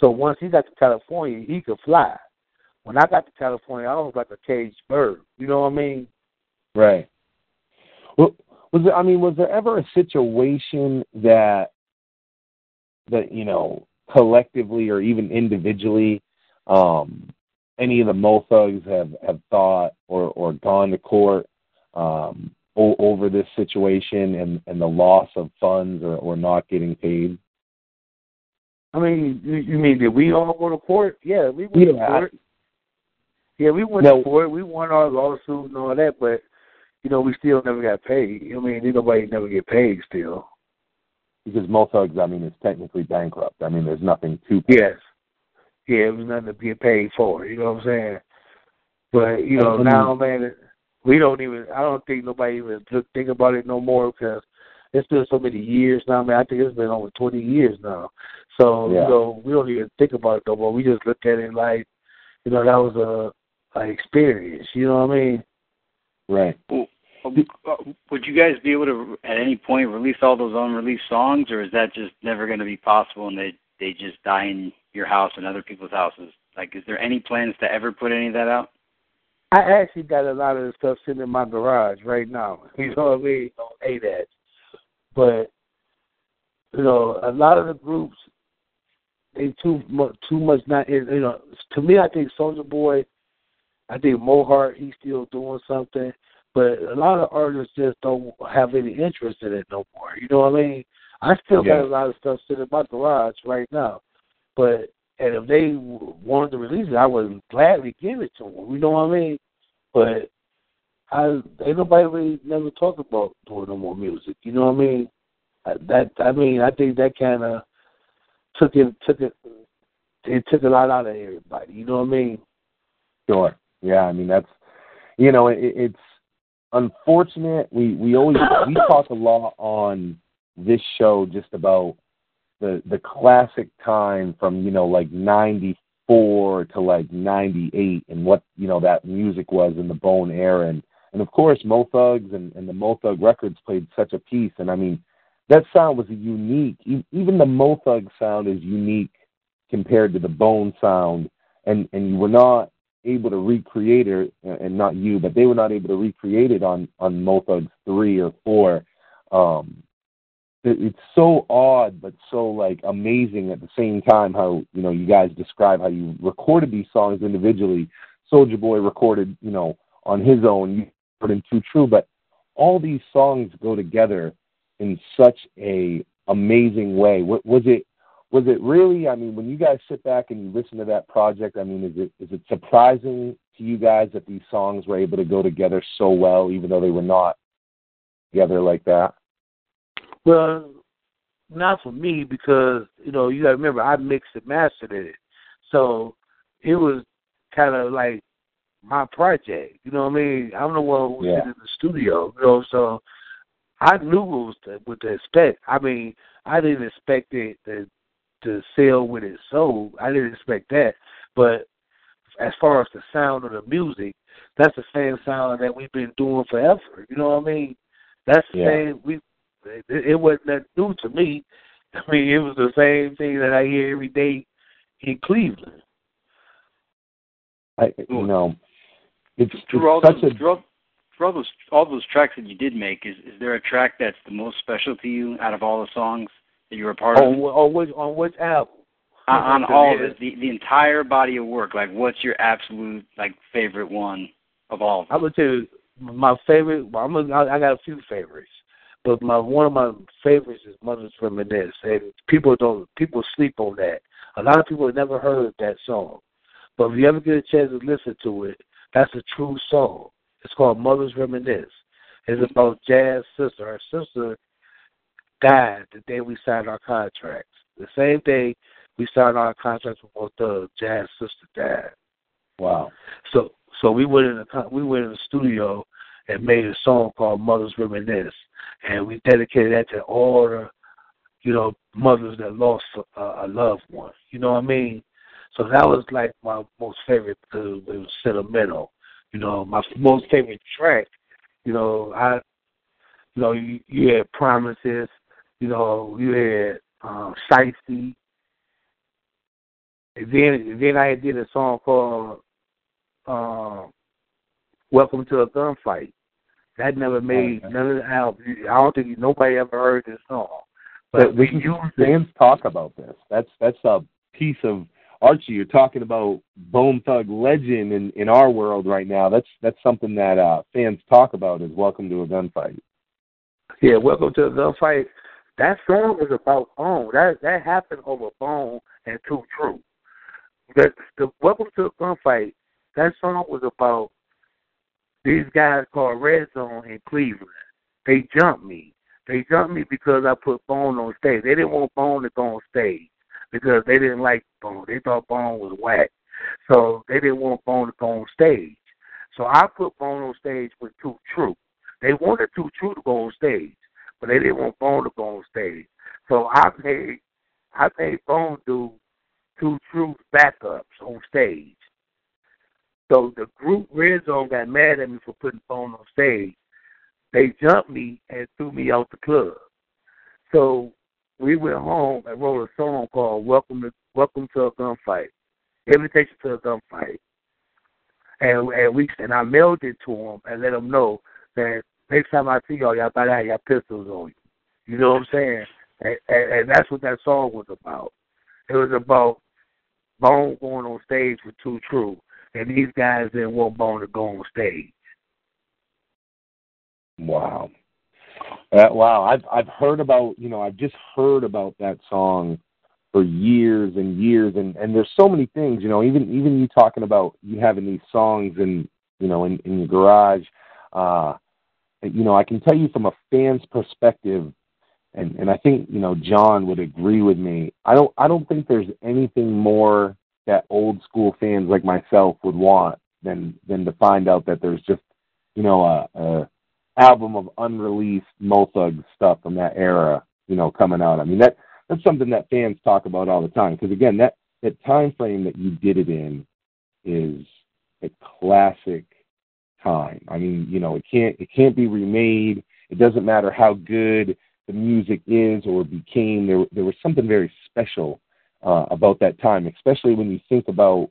So once he got to California, he could fly. When I got to California, I was like a caged bird. You know what I mean? Right. Well, was there? I mean, was there ever a situation that that you know collectively or even individually, um, any of the Mo Thugs have have thought or or gone to court um, o- over this situation and and the loss of funds or or not getting paid? I mean, you, you mean did we all go to court? Yeah, we went Yeah, to I- court. Yeah, we went No. to court. We won our lawsuit and all that, but you know, we still never got paid. I mean, nobody never get paid still. Because Mo I mean, is technically bankrupt. I mean, there's nothing to pay. Yes. Yeah, it was nothing to get paid for. You know what I'm saying? But you know, And- now, man, we don't even. I don't think nobody even look, think about it no more because it's been so many years now. I Man, I think it's been over 20 years now. So Yeah. you know, we don't even think about it no more. We just look at it like, you know, that was a, a experience. You know what I mean? Right. Uh, Would you guys be able to, at any point, release all those unreleased songs, or is that just never going to be possible and they they just die in your house and other people's houses? Like, is there any plans to ever put any of that out? I actually got a lot of the stuff sitting in my garage right now. [LAUGHS] You know what I mean? On ADAT. But you know, a lot of the groups they too much too much not you know, to me I think Souljah Boy, I think Mohart he's still doing something. But a lot of artists just don't have any interest in it no more. You know what I mean? I still Yeah. got a lot of stuff sitting in my garage right now. But and if they wanted to release it, I would gladly give it to them. You know what I mean? But I ain't nobody really never talk about doing no more music. You know what I mean? I- That I mean, I think that kind of took it took it it took a lot out of everybody. You know what I mean? Sure. Yeah, I mean that's you know it, it's unfortunate. We we always we talk a lot on this show just about the the classic time from you know like ninety four to like ninety eight and what you know that music was in the Bone era. And and of course Mo Thugs and, and the Mo Thug records played such a piece. And I mean that sound was unique even the Mo Thug sound is unique compared to the Bone sound. And and you were not able to recreate it, and not you, but they were not able to recreate it on on Mo Thugs three or four. Um, it's so odd, but so like amazing at the same time. How you know you guys describe how you recorded these songs individually. Souljah Boy recorded, you know, on his own. You heard in Too True, but all these songs go together in such a amazing way. What was it? was it really i mean when you guys sit back and you listen to that project i mean is it is it surprising to you guys that these songs were able to go together so well even though they were not together like that Well, not for me because you know you got to remember I mixed and mastered it, so it was kind of like my project. You know what I mean? I'm the one who was Yeah. in the studio. You know, so I knew what was to, what to expect. I mean, I didn't expect it to to sell when it sold. I didn't expect that, but as far as the sound of the music, that's the same sound that we've been doing forever. You know what I mean? That's the Yeah. same. We it, it wasn't that new to me. [LAUGHS] I mean, it was the same thing that I hear every day in Cleveland. i you know it's, Through all such those, a through all, through all those all those tracks that you did make, is is there a track that's the most special to you out of all the songs that you were a part of? On, wh- on which on which album? on, on all of it- it, the the entire body of work. Like, what's your absolute like favorite one of all? Of I them? would tell you my favorite. Well, I'm gonna, I I got a few favorites, but my one of my favorites is Mother's Reminisce, and people don't people sleep on that. A lot of people have never heard that song, but if you ever get a chance to listen to it, that's a true song. It's called Mother's Reminisce. It's about Jazz's sister. Her sister died the day we signed our contracts. The same day we signed our contracts with both the Jazz's sister died. wow So so we went in the we went in the studio and made a song called Mothers Reminisce. And we dedicated that to all the, you know, mothers that lost a, a loved one. You know what I mean? So that was like my most favorite because it was sentimental. You know, my most favorite track, you know, I, you know, you, you had Promises, you know, you had um, Shiesty. And then, then I did a song called um, "Welcome to a Gunfight." That never made Okay. none of the albums. I don't think nobody ever heard this song. But But we fans talk about this. That's that's a piece of Archie. You're talking about Bone Thug legend in in our world right now. That's that's something that uh, fans talk about. Is Welcome to a Gunfight. Yeah, welcome to the gunfight. That song was about Bone. That that happened over Bone and Too True. The, the welcome to the gunfight. That song was about these guys called Red Zone in Cleveland. They jumped me. They jumped me because I put Bone on stage. They didn't want Bone to go on stage because they didn't like Bone. They thought Bone was whack. So they didn't want Bone to go on stage. So I put Bone on stage with Too True. They wanted Too True to go on stage, but they didn't want Bone to go on stage. So I made I made Bone do Too True backups on stage. So the group Red Zone got mad at me for putting Bone on stage. They jumped me and threw me out the club. So we went home and wrote a song called "Welcome to Welcome to a Gunfight," invitation to a gunfight. And and we and I mailed it to them and let them know that next time I see y'all, y'all better have your pistols on you. You know what I'm saying? And, and, and that's what that song was about. It was about Bone going on stage with Too True, and these guys didn't want Bone to go on stage. Wow. Uh, wow, I've I've heard about you know I've just heard about that song for years and years and and there's so many things you know even even you talking about you having these songs in you know in in your garage uh you know I can tell you from a fan's perspective and and I think you know John would agree with me I don't I don't think there's anything more that old school fans like myself would want than than to find out that there's just you know a, a album of unreleased Mo Thug stuff from that era, you know, coming out. I mean, that that's something that fans talk about all the time. Because again, that that time frame that you did it in is a classic time. I mean, you know, it can't it can't be remade. It doesn't matter how good the music is or became. There there was something very special uh, about that time, especially when you think about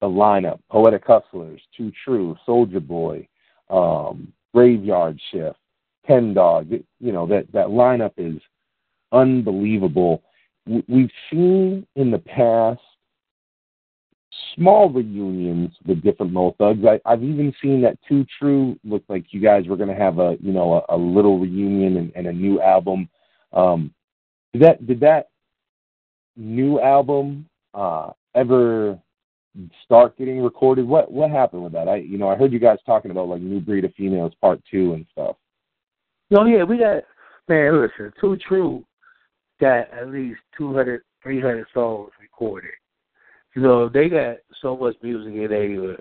the lineup: Poetic Hustlers, Too True, Souljah Boy. Um, Graveyard Shift, Ken Dawg. You know that that lineup is unbelievable. We've seen in the past small reunions with different Mo Thugs. I, I've even seen that Too True looked like you guys were going to have a you know a, a little reunion and, and a new album. Um, did that did that new album uh, ever start getting recorded? What what happened with that? I you know I heard you guys talking about like New Breed of Females Part Two and stuff. No, yeah, we got man. Listen, Too True got at least 200, 300 songs recorded. You know, they got so much music in there.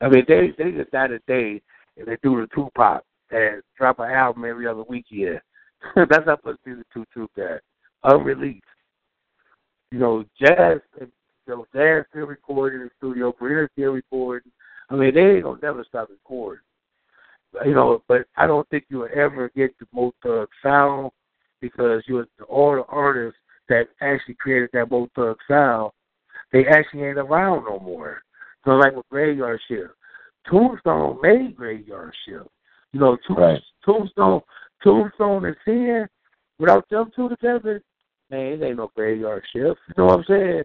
I mean, they they just got a day and they do the Tupac and drop an album every other weekend. [LAUGHS] That's how much music Too True got unreleased. You know, jazz, you know, jazz still recording in the studio, Premier still recording. I mean, they ain't gonna never stop recording you know, but I don't think you'll ever get the Mo Thug sound because you all the artists that actually created that Mo Thug sound, they actually ain't around no more. So like with Graveyard Shift, Tombstone made Graveyard Shift. You know, Tomb, Right. Tombstone, Tombstone and Sin, without them two together, man, it ain't no Graveyard Shift. You know what I'm saying?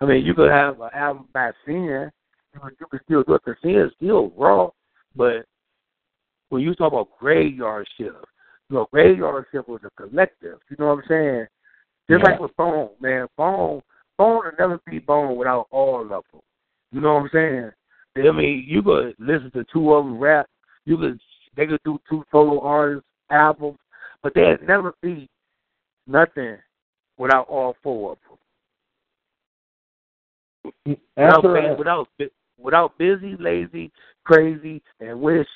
I mean, you could have an album by Sin, you could, you could still do it because Sin is still raw, but when you talk about graveyard shift, you know, graveyard shift was a collective. You know what I'm saying? Just Yeah. like with Bone, man. Bone, Bone will never be Bone without all of them. You know what I'm saying? I mean, you could listen to two of them rap. You could, they could do two solo artists albums, but they'd never be nothing without all four of them. Without, without, without Bizzy, Layzie, Krayzie, and wish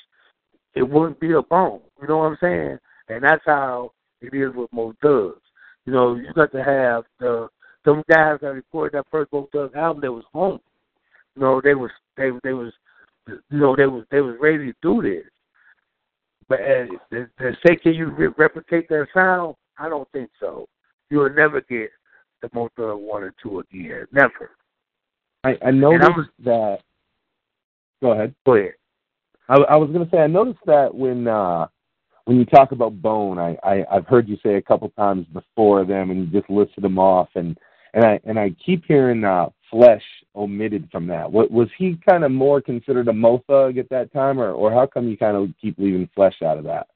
it wouldn't be a bone. You know what I'm saying? And that's how it is with Mo Thugs. You know, you got to have the some guys that recorded that first Mo Thug album that was home. You know, they was they they was you know they was they was ready to do this. But uh, to say can you re- replicate that sound? I don't think so. You will never get the Mo Thug one or two again. Never. I, I noticed was- that. Go ahead. Go ahead. I, I was going to say I noticed that when uh, when you talk about Bone, I, I I've heard you say a couple times before them, and you just listed them off, and and I and I keep hearing uh, Flesh omitted from that. What was he kind of more considered a mo thug at that time, or or how come you kind of keep leaving Flesh out of that?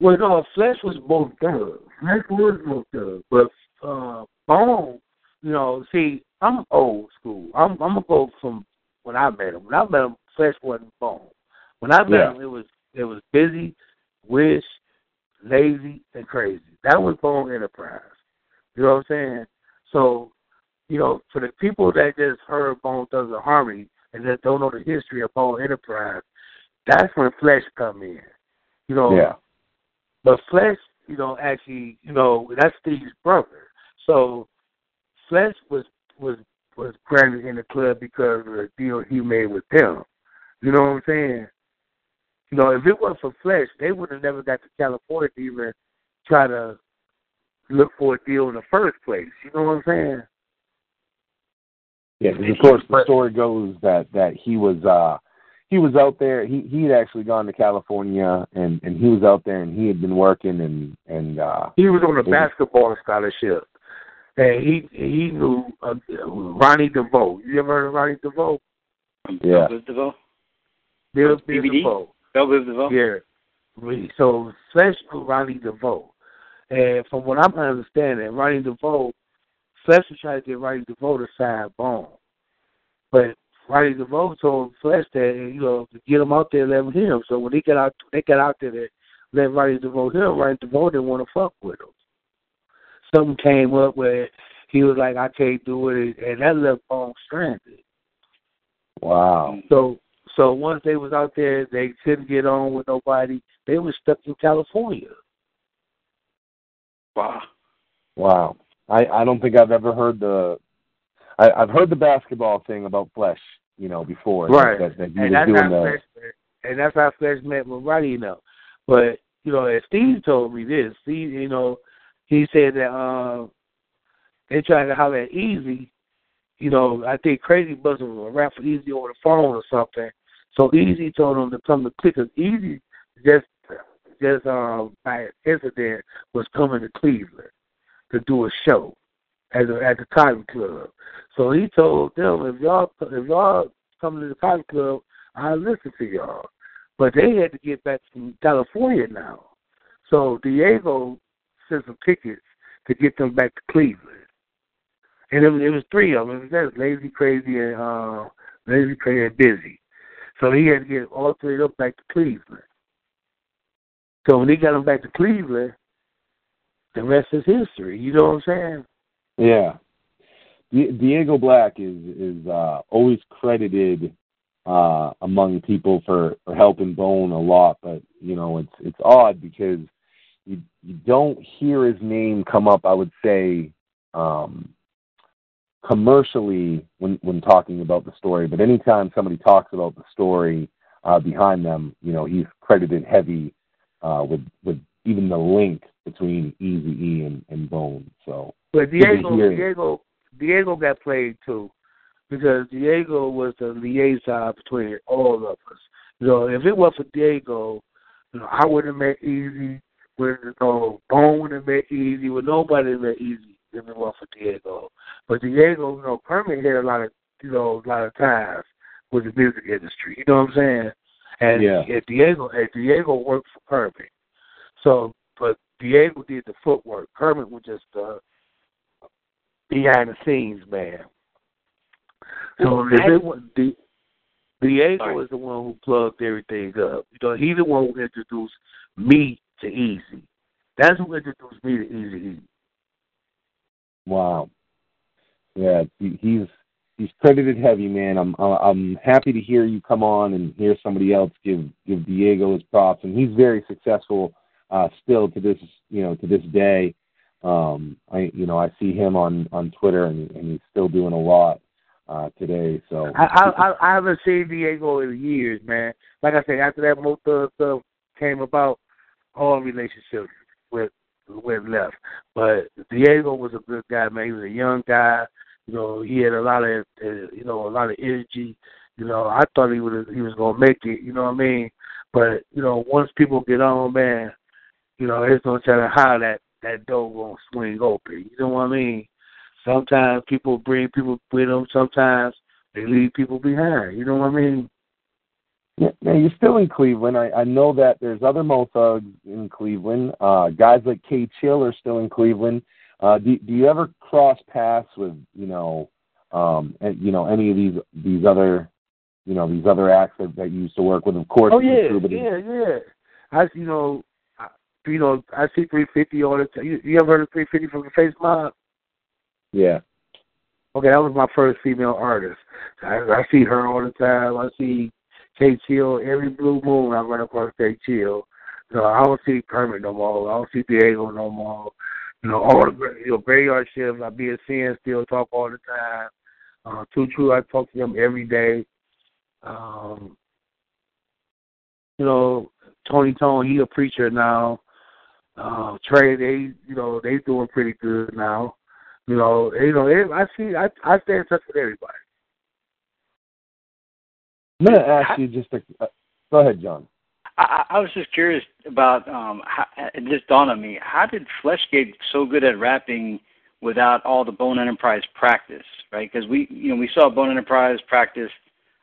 Well, no, Flesh was both. Flesh was both Thug, but uh, Bone, you know, see, I'm old school. I'm I'm gonna go from when I met him. When I met him, Flesh wasn't Bone. When I met Yeah. him, it was it was Bizzy, wish, Layzie, and Krayzie. That was Bone Enterprise. You know what I'm saying? So, you know, for the people that just heard Bone Thugs-n-Harmony and that don't know the history of Bone Enterprise, that's when Flesh come in. You know, Yeah. but Flesh, you know, actually, you know, that's Steve's brother. So Flesh was was was granted in the club because of the deal he made with them. You know what I'm saying? You know, if it wasn't for Flesh, they would have never got to California to even try to look for a deal in the first place. You know what I'm saying? Yeah, 'cause of course the story goes that that he was uh he was out there. He he had actually gone to California and and he was out there and he had been working and and uh He was on a basketball scholarship, and he he knew uh, Ronnie DeVoe. You ever heard of Ronnie DeVoe? Yeah. Bill DeVoe? Bill Bill DeVoe. Bill DeVoe? Yeah. Really. So Flesh knew Ronnie DeVoe. And from what I'm understanding, Ronnie DeVoe, Flesh was trying to get Ronnie DeVoe to sign Bone. But Ronnie DeVoe told Flesh that, you know, to get him out there, let him hear him. So when they got out they got out there to let Ronnie DeVoe hear him, Ronnie DeVoe didn't want to fuck with him. Something came up where he was like, I can't do it and that left Bone stranded. Wow. So so once they was out there, they couldn't get on with nobody. They were stuck in California. Wow. Wow. I I don't think I've ever heard the I I've heard the basketball thing about Flesh, you know, before Right. that, that and that's doing how the Flesh, and that's how Flesh met with Roddy, you know. But you know, as Steve told me this, Steve, you know, he said that uh, they tried to holler at Eazy. You know, I think Krayzie Buzz was rap for Eazy over the phone or something. So Eazy told him to come to Cleveland. Eazy just just um by incident was coming to Cleveland to do a show at the at the Cotton Club. So he told them if y'all if y'all come to the Cotton Club, I'll listen to y'all. But they had to get back from California now. So Diego sent some tickets to get them back to Cleveland. And it was, it was three of them. It was Layzie, Krayzie, and uh, Layzie, Krayzie, and Bizzy. So he had to get all three of them back to Cleveland. So when he got them back to Cleveland, the rest is history. You know what I'm saying? Yeah. Diego Black is is uh, always credited uh, among people for, for helping Bone a lot, but you know it's it's odd because you you don't hear his name come up. I would say um, commercially when when talking about the story, but anytime somebody talks about the story uh, behind them, you know he's credited heavy uh, with with even the link between Easy E and, and Bone. So. But Diego. Diego, Diego got played too, because Diego was the liaison between all of us. You know, if it wasn't for Diego, you know, I would have met Eazy. With you know, Bone would have met Eazy. With nobody met Eazy if it wasn't for Diego. But Diego, you know, Kermit had a lot of, you know, a lot of ties with the music industry. You know what I'm saying? And Yeah. if Diego, if Diego worked for Kermit, so but Diego did the footwork. Kermit was just uh, behind the scenes man. So if it was Di- Diego Sorry. is the one who plugged everything up. You know, he's the one who introduced me to Eazy. That's who introduced me to Easy E. Wow. Yeah, he's he's credited heavy, man. I'm I'm happy to hear you come on and hear somebody else give give Diego his props, and he's very successful uh, still to this you know to this day. Um, I you know I see him on on Twitter, and, and he's still doing a lot uh, today. So I, I I haven't seen Diego in years, man. Like I said, after that Mota stuff came about, all relationships with went left. But Diego was a good guy, man. He was a young guy. You know, he had a lot of uh, you know a lot of energy. You know, I thought he was he was gonna make it. You know what I mean? But you know, once people get on, man, you know, it's gonna tell them how that that door gonna swing open. You know what I mean? Sometimes people bring people with them. Sometimes they leave people behind. You know what I mean? Yeah, now you're still in Cleveland. I, I know that there's other Mo Thugs in Cleveland. Uh, guys like K Chill are still in Cleveland. Uh, do do you ever cross paths with you know, um, and, you know any of these these other, you know, these other acts that, that you used to work with? Of course. Oh yeah, yeah, yeah. I you know, you know, I see 350 all the time. You, you ever heard of 350 from the Face Mob? Yeah. Okay, that was my first female artist. I, I see her all the time. I see Kate Chill every blue moon. I run across Kate Chill. So I don't see Kermit no more. I don't see Diego no more. You know, all the you know graveyard shifts. I be a seeing still talk all the time. Uh, Too True, I talk to them every day. Um, you know, Tony Tone, he a preacher now. Uh, Trey, they you know they doing pretty good now. You know, you know, they, I see, I I stay in touch with everybody. I'm gonna ask you just a. Uh, go ahead, John. I, I was just curious about um how, it just dawned on me how did Flesh get so good at rapping without all the Bone Enterprise practice right because we you know we saw Bone Enterprise practice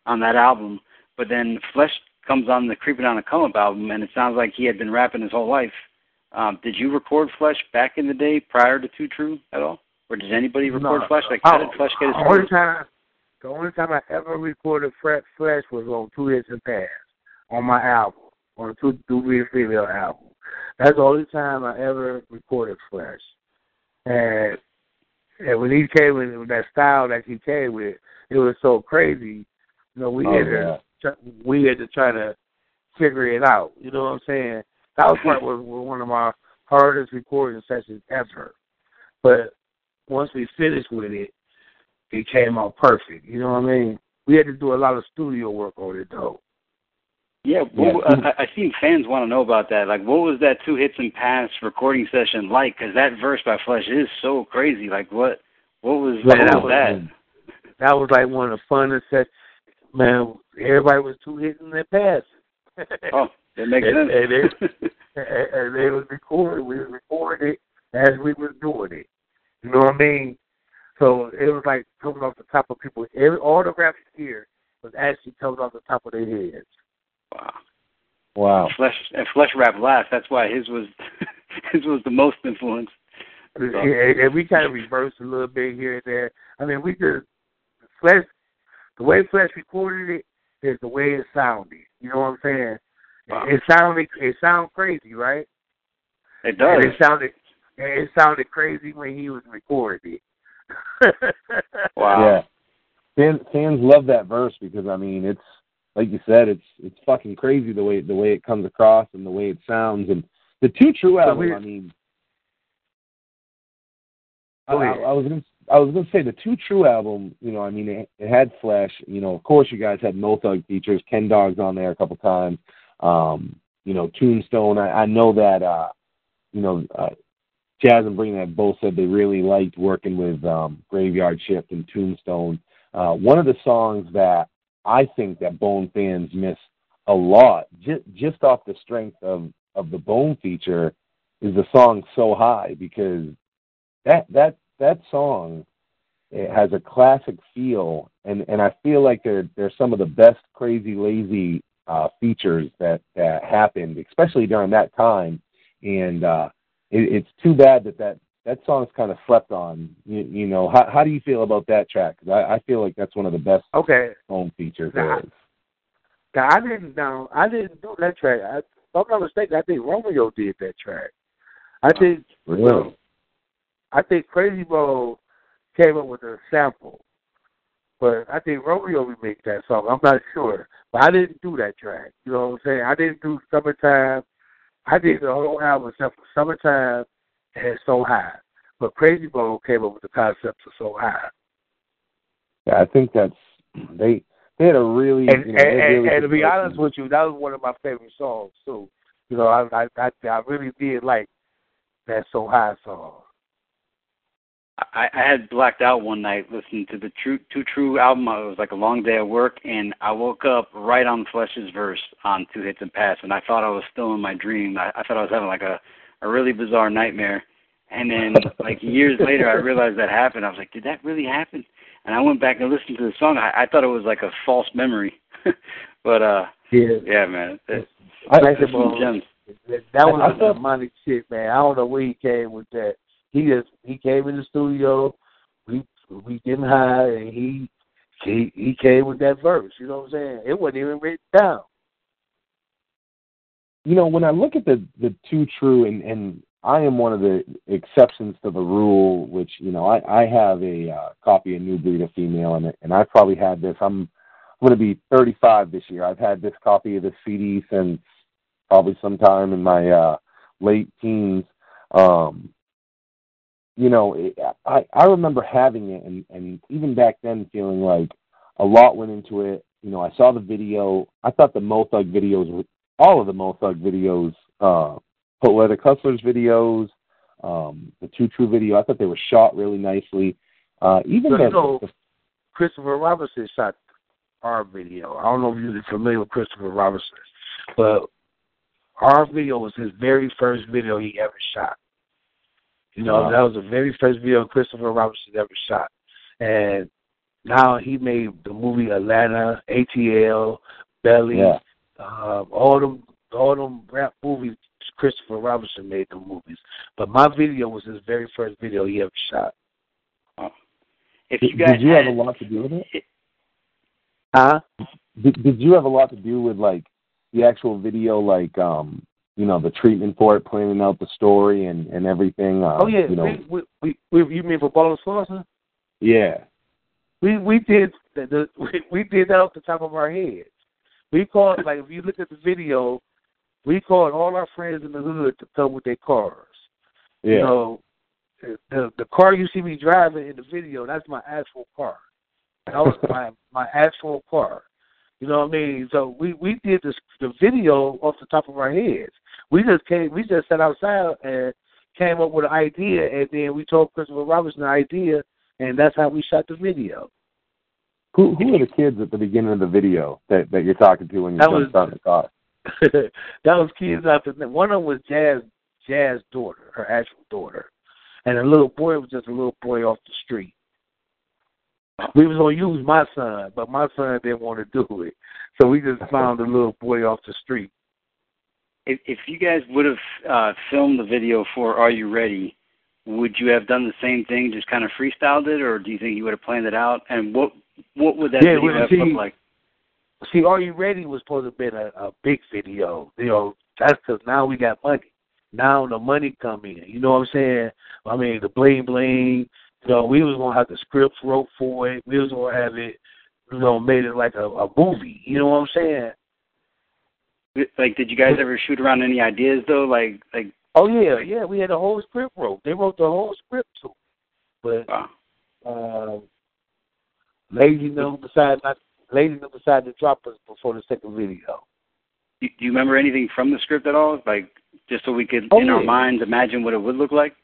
on that album but then Flesh comes on the Creeping on a Come Up album and it sounds like he had been rapping his whole life um did you record Flesh back in the day prior to Two True at all or did anybody record No. Flesh like how did Flesh get his The only time, the only time I ever recorded Flesh was on Two Hits and Pass on my album, on the Two Two Real Female album. That's the only time I ever recorded Flesh. And and when he came with, with that style that he came with, it was so crazy. You know, we Oh, had yeah. to we had to try to figure it out. You know what I'm saying? That was part was, was one of my hardest recording sessions ever. But once we finished with it, it came out perfect. You know what I mean? We had to do a lot of studio work on it though. Yeah, what, I, I seen fans want to know about that. Like, what was that two hits and pass recording session like? Because that verse by Flesh is so crazy. Like, what what was, Man, what that was that? That was like one of the funnest sets. Man, everybody was two hits hitting their pass. Oh, [LAUGHS] that makes And- sense. [LAUGHS] and and, and they was recording. We recorded it as we was doing it. You know what I mean? So it was like coming off the top of people. Every all the raps here was actually coming off the top of their heads. wow. Wow. Flesh and Flesh rap last. That's why his was [LAUGHS] his was the most influenced. And, and we kind of reversed a little bit here and there. I mean, we just Flesh, the way Flesh recorded it is the way it sounded. You know what I'm saying? Wow. It sounded it sounded crazy, right? It does. And it sounded it sounded crazy when he was recording it. [LAUGHS] Wow. Yeah. Fans fans love that verse because I mean it's like you said it's it's fucking crazy the way the way it comes across and the way it sounds and the two true So album I mean I, I. I was gonna I was gonna say the two true album you know I mean it, it had Flesh you know of course you guys had Mo Thug features Ken Dawgs on there a couple times um you know Tombstone I, I know that uh you know uh, Jazz and Bring that both said they really liked working with um, Graveyard Shift and Tombstone. Uh, one of the songs that I think that Bone fans miss a lot, just just off the strength of of the Bone feature, is the song "So High" because that that that song it has a classic feel, and and I feel like they're they're some of the best Krayzie Layzie uh, features that that happened, especially during that time, and uh, it, it's too bad that that that song's kind of slept on. You, you know, how how do you feel about that track? 'Cause I, I feel like that's one of the best okay. home features. Is. Now I didn't know I didn't do that track. I, if I'm not mistaken, I think Romeo did that track. I think Really? I think Krayzie Bro came up with a sample. But I think Romeo remixed that song. I'm not sure, but I didn't do that track. You know what I'm saying? I didn't do Summertime. I did the whole album except for Summertime and So High. But Krayzie Bone came up with the concept of So High. Yeah, I think that's they they had a really And, you know, and, really and to be honest with you, that was one of my favorite songs too. You know, I I I, I really did like that So High song. I, I had blacked out one night listening to the True Too True album. It was like a long day at work, and I woke up right on Flesh's verse on Two Hits and Pass, and I thought I was still in my dream. I, I thought I was having like a a really bizarre nightmare. And then [LAUGHS] like years later, I realized that happened. I was like, did that really happen? And I went back and listened to the song. I, I thought it was like a false memory, [LAUGHS] but uh, Yeah. yeah, man, that, I, Like that's some gems. That that was I- I a thought- demonic shit, man. I don't know where he came with that. He just he came in the studio, we we getting high, and he he he came with that verse. You know what I'm saying? It wasn't even written down. you know, when I look at the the two true, and and I am one of the exceptions to the rule, which you know, I I have a uh, copy of New Breed of Female, and and I've probably had this. I'm I'm going to be 35 this year. I've had this copy of the CD since probably sometime in my uh, late teens. Um, you know, I I remember having it, and and even back then feeling like a lot went into it. You know, I saw the video. I thought the Mo Thug videos were all of the Mo Thug videos, uh, Poetic Hustlers videos, um, the Two True video. I thought they were shot really nicely. Uh, even So, the, you know- the Christopher Robinson shot our video. I don't know if you're familiar with Christopher Robinson, but our video was his very first video he ever shot. You know, Wow. that was the very first video Christopher Robinson ever shot. And now he made the movie Atlanta, ATL, Belly, Yeah. um, all them all them rap movies Christopher Robinson made the movies. But my video was his very first video he ever shot. If did, you guys did you have a lot to do with it? Huh? Did, did you have a lot to do with like the actual video, like um, you know, the treatment for it, planning out the story and and everything? Uh, Oh yeah, you know, we, we, we, we you mean for Ball Slauson? yeah. We we did the, the we, [LAUGHS] we did that off the top of our heads. We called like if you look at the video, we called all our friends in the hood to come with their cars. Yeah. You know, the the car you see me driving in the video, that's my actual car. That was [LAUGHS] my my actual car. You know what I mean? So we we did this the video off the top of our heads. We just came we just sat outside and came up with an idea and then we told Christopher Robinson the idea and that's how we shot the video. Who who are the kids at the beginning of the video that that you're talking to when you That jumped was- out the car? [LAUGHS] that was kids out there. One of them was Jazz Jazz daughter, her actual daughter. And the little boy was just a little boy off the street. We was gonna use my son, but my son didn't want to do it. So we just [LAUGHS] found a little boy off the street. If if you guys would have uh, filmed the video for Are You Ready, would you have done the same thing, just kind of freestyled it, or do you think you would have planned it out? And what what would that Yeah, video have see, looked like? See, Are You Ready was supposed to have been a, a big video. You know, that's because now we got money. Now the money come in. You know what I'm saying? I mean, the bling bling. You know, we was gonna have the scripts wrote for it. We was gonna have it. You know, made it like a, a movie. You know what I'm saying? Like, did you guys ever shoot around any ideas though? Like, like, Oh yeah, yeah. We had a whole script wrote. They wrote the whole script too. But wow. um, Layzie them decided not. Layzie them decided to drop us before the second video. Do you remember anything from the script at all? Like, just so we could, Oh, in our minds, imagine what it would look like.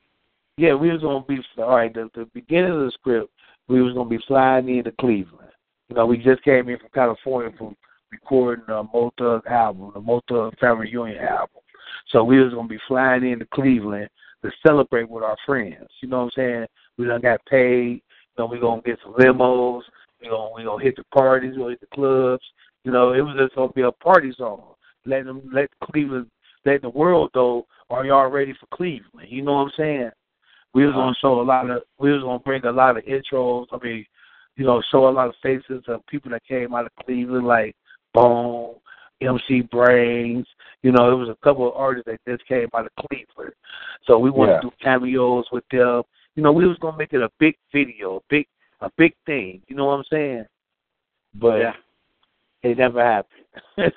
Yeah, we was gonna be all right. The, the beginning of the script, we was gonna be flying into Cleveland. You know, we just came in from California from recording the Mo Thug album, the Mo Thug Family Reunion album. So we was gonna be flying into Cleveland to celebrate with our friends. You know what I'm saying? We done got paid. You know, we gonna get some limos. We gonna we gonna hit the parties. We gonna hit the clubs. You know, it was just gonna be a party song. Let them let Cleveland, let the world know, are y'all ready for Cleveland? You know what I'm saying? We was gonna show a lot of we was gonna bring a lot of intros. I mean, you know, show a lot of faces of people that came out of Cleveland like Bone, MC Brains. You know, it was a couple of artists that just came out of Cleveland. So we wanted Yeah. to do cameos with them. You know, we was gonna make it a big video, a big a big thing. You know what I'm saying? But Yeah. it never happened.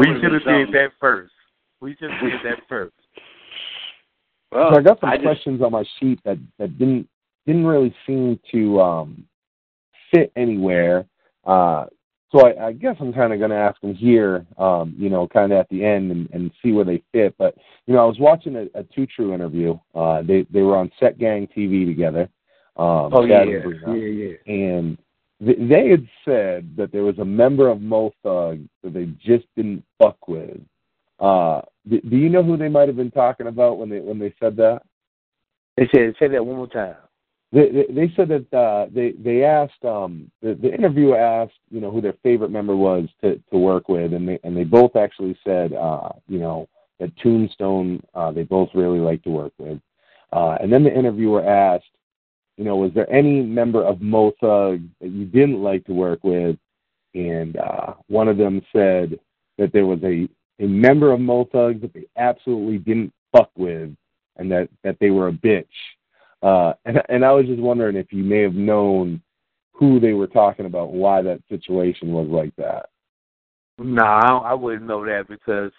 We would've should have did that first. We should have did that [LAUGHS] first. Well, so I got some I just- questions on my sheet that that didn't didn't really seem to um, fit anywhere. Uh, so I, I guess I'm kind of going to ask them here, um, you know, kind of at the end and, and see where they fit. But you know, I was watching a, a Two True interview. Uh, they they were on Set Gang TV together. Um, Oh yeah, yeah, yeah. and th- they had said that there was a member of Mo Thug that they just didn't fuck with. Uh, do, do you know who they might have been talking about when they when they said that? They said say that one more time. They they, said that uh, they they asked um, the the interviewer asked you know who their favorite member was to to work with, and they and they both actually said uh, you know that Tombstone uh, they both really like to work with, uh, and then the interviewer asked you know was there any member of Mo Thug that you didn't like to work with, and uh, one of them said that there was a a member of Mo Thug that they absolutely didn't fuck with, and that that they were a bitch. Uh, [LAUGHS] and and I was just wondering if you may have known who they were talking about, why that situation was like that. Nah, I, I wouldn't know that because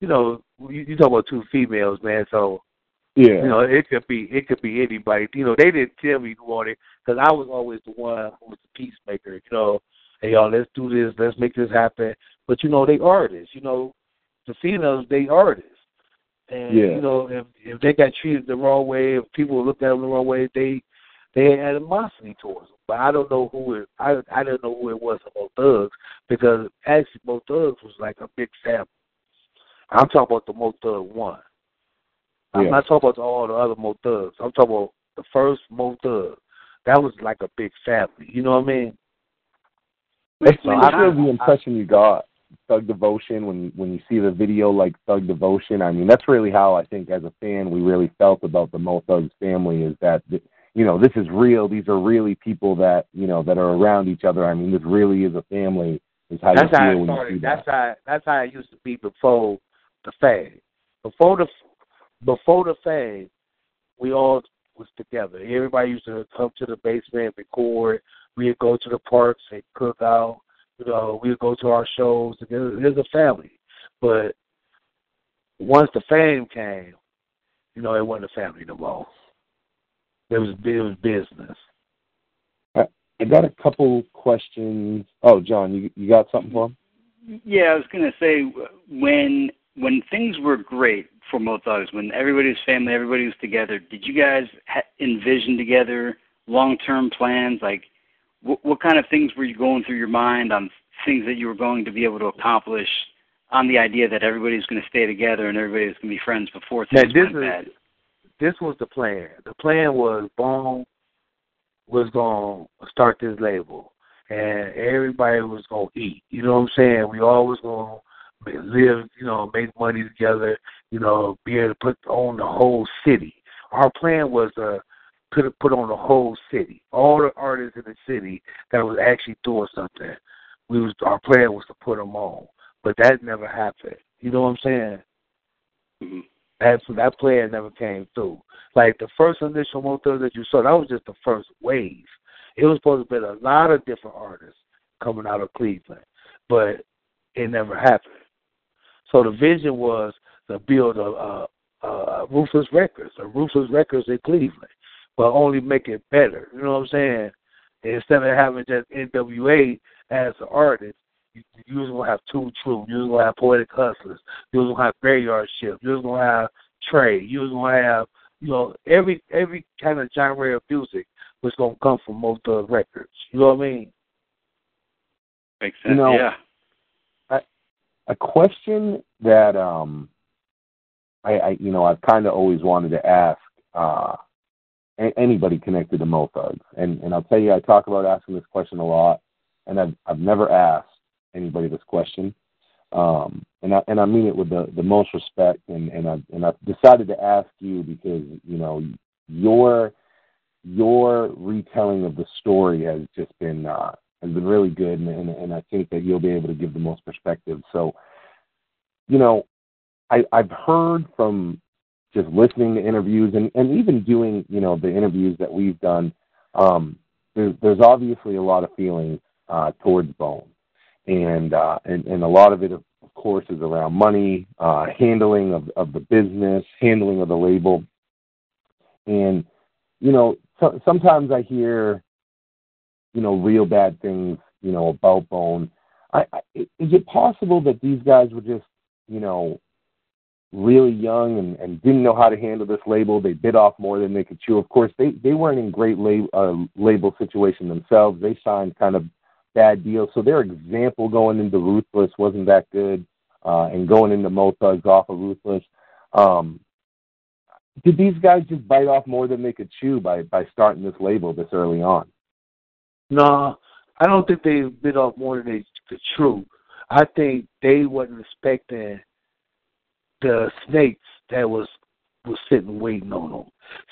you know you, you talk about two females, man. So Yeah, you know it could be it could be anybody. You know they didn't tell me who it because I was always the one who was the peacemaker. You know, hey y'all, let's do this, let's make this happen. But you know they artists. You know, the females they artists. And Yeah. you know if if they got treated the wrong way, if people looked at them the wrong way, they they had animosity towards them. But I don't know who it. I I didn't know who it was about Thugs because actually Mo Thugs was like a big family. I'm talking about the Mo Thug one. I'm Yeah. not talking about all the other Mo Thugs. I'm talking about the first Mo Thug. That was like a big family. You know what I mean? That's So I- the impression you got. Thug Devotion when when you see the video like Thug Devotion. I mean, that's really how I think as a fan we really felt about the Mo Thugs family is that you know this is real. These are really people that you know that are around each other. I mean, this really is a family. Is how That's you how feel when you see started. that. That's how that's how it used to be before the fame. Before the before the fame, we all was together. Everybody used to come to the basement, record. We'd go to the parks and cook out. You know, we'd go to our shows. Together. There's a family, but once the fame came, you know, it wasn't a family no more. It was it was business. Uh, I got a couple questions. Oh, John, you you got something for him? Yeah, I was gonna say when when things were great for Mo Thugs, when everybody was family, everybody was together. Did you guys ha- envision together long term plans? Like, what, what kind of things were you going through your mind on things that you were going to be able to accomplish on the idea that everybody was going to stay together and everybody was going to be friends before Now, things this went is- bad? this was the plan. The plan was Bone was gonna start this label, and everybody was gonna eat. You know what I'm saying? We all was gonna live, you know, make money together. You know, be able to put on the whole city. Our plan was to put put on the whole city, all the artists in the city that was actually doing something. We was our plan was to put them on, but that never happened. You know what I'm saying? Mhm. That that plan never came through. Like the first initial motor that you saw, that was just the first wave. It was supposed to be a lot of different artists coming out of Cleveland, but it never happened. So the vision was to build a, a, a Ruthless Records, a Ruthless Records in Cleveland, but only make it better. You know what I'm saying? Instead of having just NWA as an artist, you, you was gonna have two true. You was gonna have poetic hustlers. You was gonna have graveyard shift. You was gonna have Trey. You was gonna have you know every every kind of genre of music was gonna come from Mo the Records. You know what I mean? Makes You sense. know, yeah. a question that um I, I you know I've kind of always wanted to ask uh a- anybody connected to Mo Thugs, and and I'll tell you I talk about asking this question a lot, and I've I've never asked anybody this question, um and I and I mean it with the the most respect, and and I and I've decided to ask you because you know your your retelling of the story has just been uh has been really good, and, and and I think that you'll be able to give the most perspective. So, you know, I I've heard from just listening to interviews and and even doing you know the interviews that we've done. um, there's there's obviously a lot of feelings uh, towards Bone, and uh, and and a lot of it, of course, is around money, uh, handling of of the business, handling of the label, and you know so, sometimes I hear you know real bad things you know about Bone. I, I, is it possible that these guys were just you know really young and, and didn't know how to handle this label. They bit off more than they could chew. Of course, they, they weren't in great lab, uh, label situation themselves. They signed kind of bad deals. So their example going into Ruthless wasn't that good, uh, and going into Mo Thugs off of Ruthless. Um, did these guys just bite off more than they could chew by, by starting this label this early on? No, I don't think they bit off more than they could chew. I think they wasn't expecting – the snakes that was was sitting waiting on them.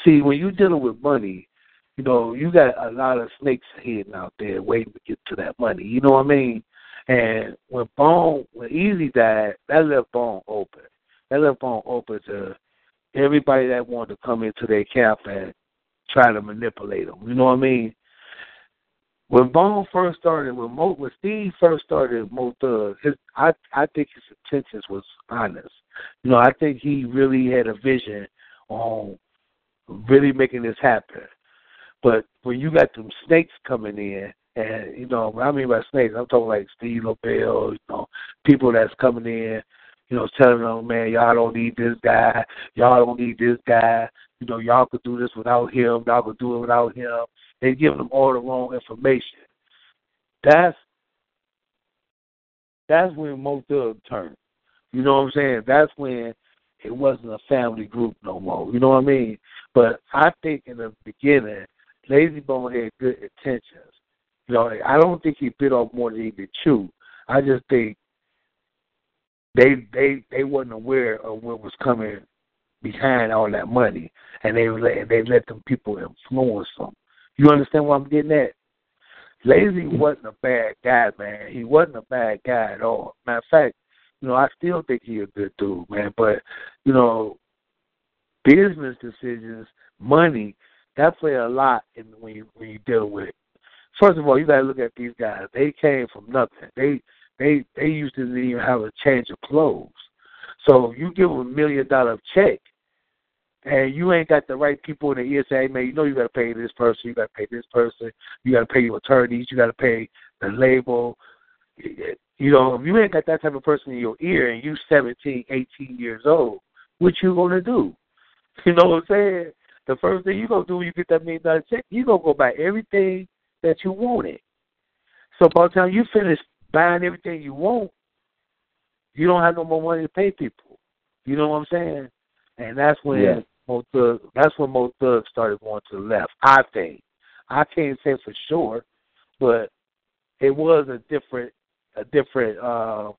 See, when you're dealing with money, you know, you got a lot of snakes hidden out there waiting to get to that money. You know what I mean? And when Bone, when Easy died, that left Bone open. That left Bone open to everybody that wanted to come into their camp and try to manipulate them. You know what I mean? When Bone first started, when Mo, when Steve first started Mo Thug, his I I think his intentions was honest. You know, I think he really had a vision on really making this happen. But when you got them snakes coming in, and you know, I mean by snakes, I'm talking like Steve Lobel, you know, people that's coming in, you know, telling them, man, y'all don't need this guy, y'all don't need this guy, you know, y'all could do this without him, y'all could do it without him. They giving them all the wrong information. That's that's when Mo Thug turned. You know what I'm saying? That's when it wasn't a family group no more. You know what I mean? But I think in the beginning, Layzie Bone had good intentions. You know, I don't think he bit off more than he could chew. I just think they they they wasn't aware of what was coming behind all that money, and they let they let them people influence them. You understand what I'm getting at? Layzie mm-hmm. wasn't a bad guy, man. He wasn't a bad guy at all. Matter of fact, you know, I still think he's a good dude, man. But, you know, business decisions, money, that play a lot in when you when you deal with it. First of all, you gotta look at these guys. They came from nothing. They they they used to even have a change of clothes. So you give them a million dollar check and you ain't got the right people in the ear say, hey, man, you know you got to pay this person, you got to pay this person, you got to pay your attorneys, you got to pay the label. You know, if you ain't got that type of person in your ear and you 17, 18 years old, what you gonna do? [LAUGHS] You know what I'm saying? The first thing you gonna do when you get that million dollar check, you gonna go buy everything that you wanted. So by the time you finish buying everything you want, you don't have no more money to pay people. You know what I'm saying? And that's when yeah. Mo Thug, that's when Mo Thug started going to the left. I think. I can't say for sure, but it was a different, a different. uh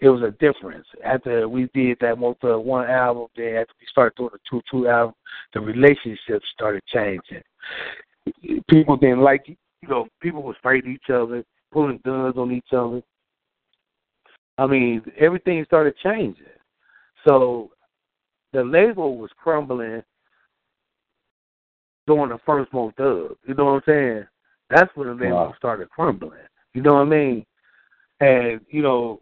It was a difference after we did that Mo Thug one album. Then after we started doing the two two album, the relationships started changing. People didn't like, you know, people was fighting each other, pulling guns on each other. I mean, everything started changing. So the label was crumbling during the first Mo Thug. You know what I'm saying? That's when the label wow. started crumbling. You know what I mean? And you know,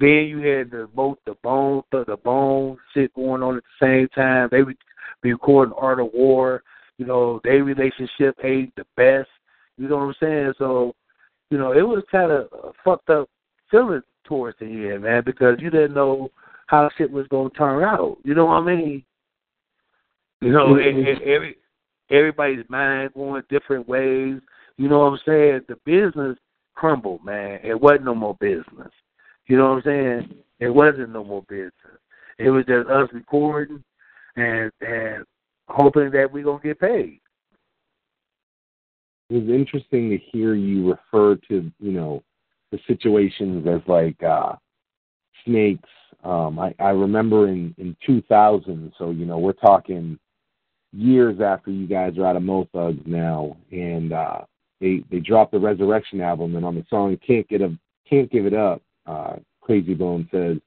then you had the both the bone the, the bone shit going on at the same time. They would be recording Art of War. You know, their relationship ain't the best. You know what I'm saying? So, you know, it was kind of fucked up feeling towards the end, man, because you didn't know how shit was gonna turn out. You know what I mean? You know, mm-hmm. it, it, every everybody's mind going different ways. You know what I'm saying? The business crumbled, man. It wasn't no more business. You know what I'm saying? It wasn't no more business. It was just us recording and and hoping that we gonna get paid. It was interesting to hear you refer to, you know, the situations as like uh snakes um, I, I remember in, in 2000, so, you know, we're talking years after you guys are out of Mo Thugs now, and uh, they, they dropped the Resurrection album, and on the song Can't Get a, Can't Give It Up, uh, Krayzie Bone says,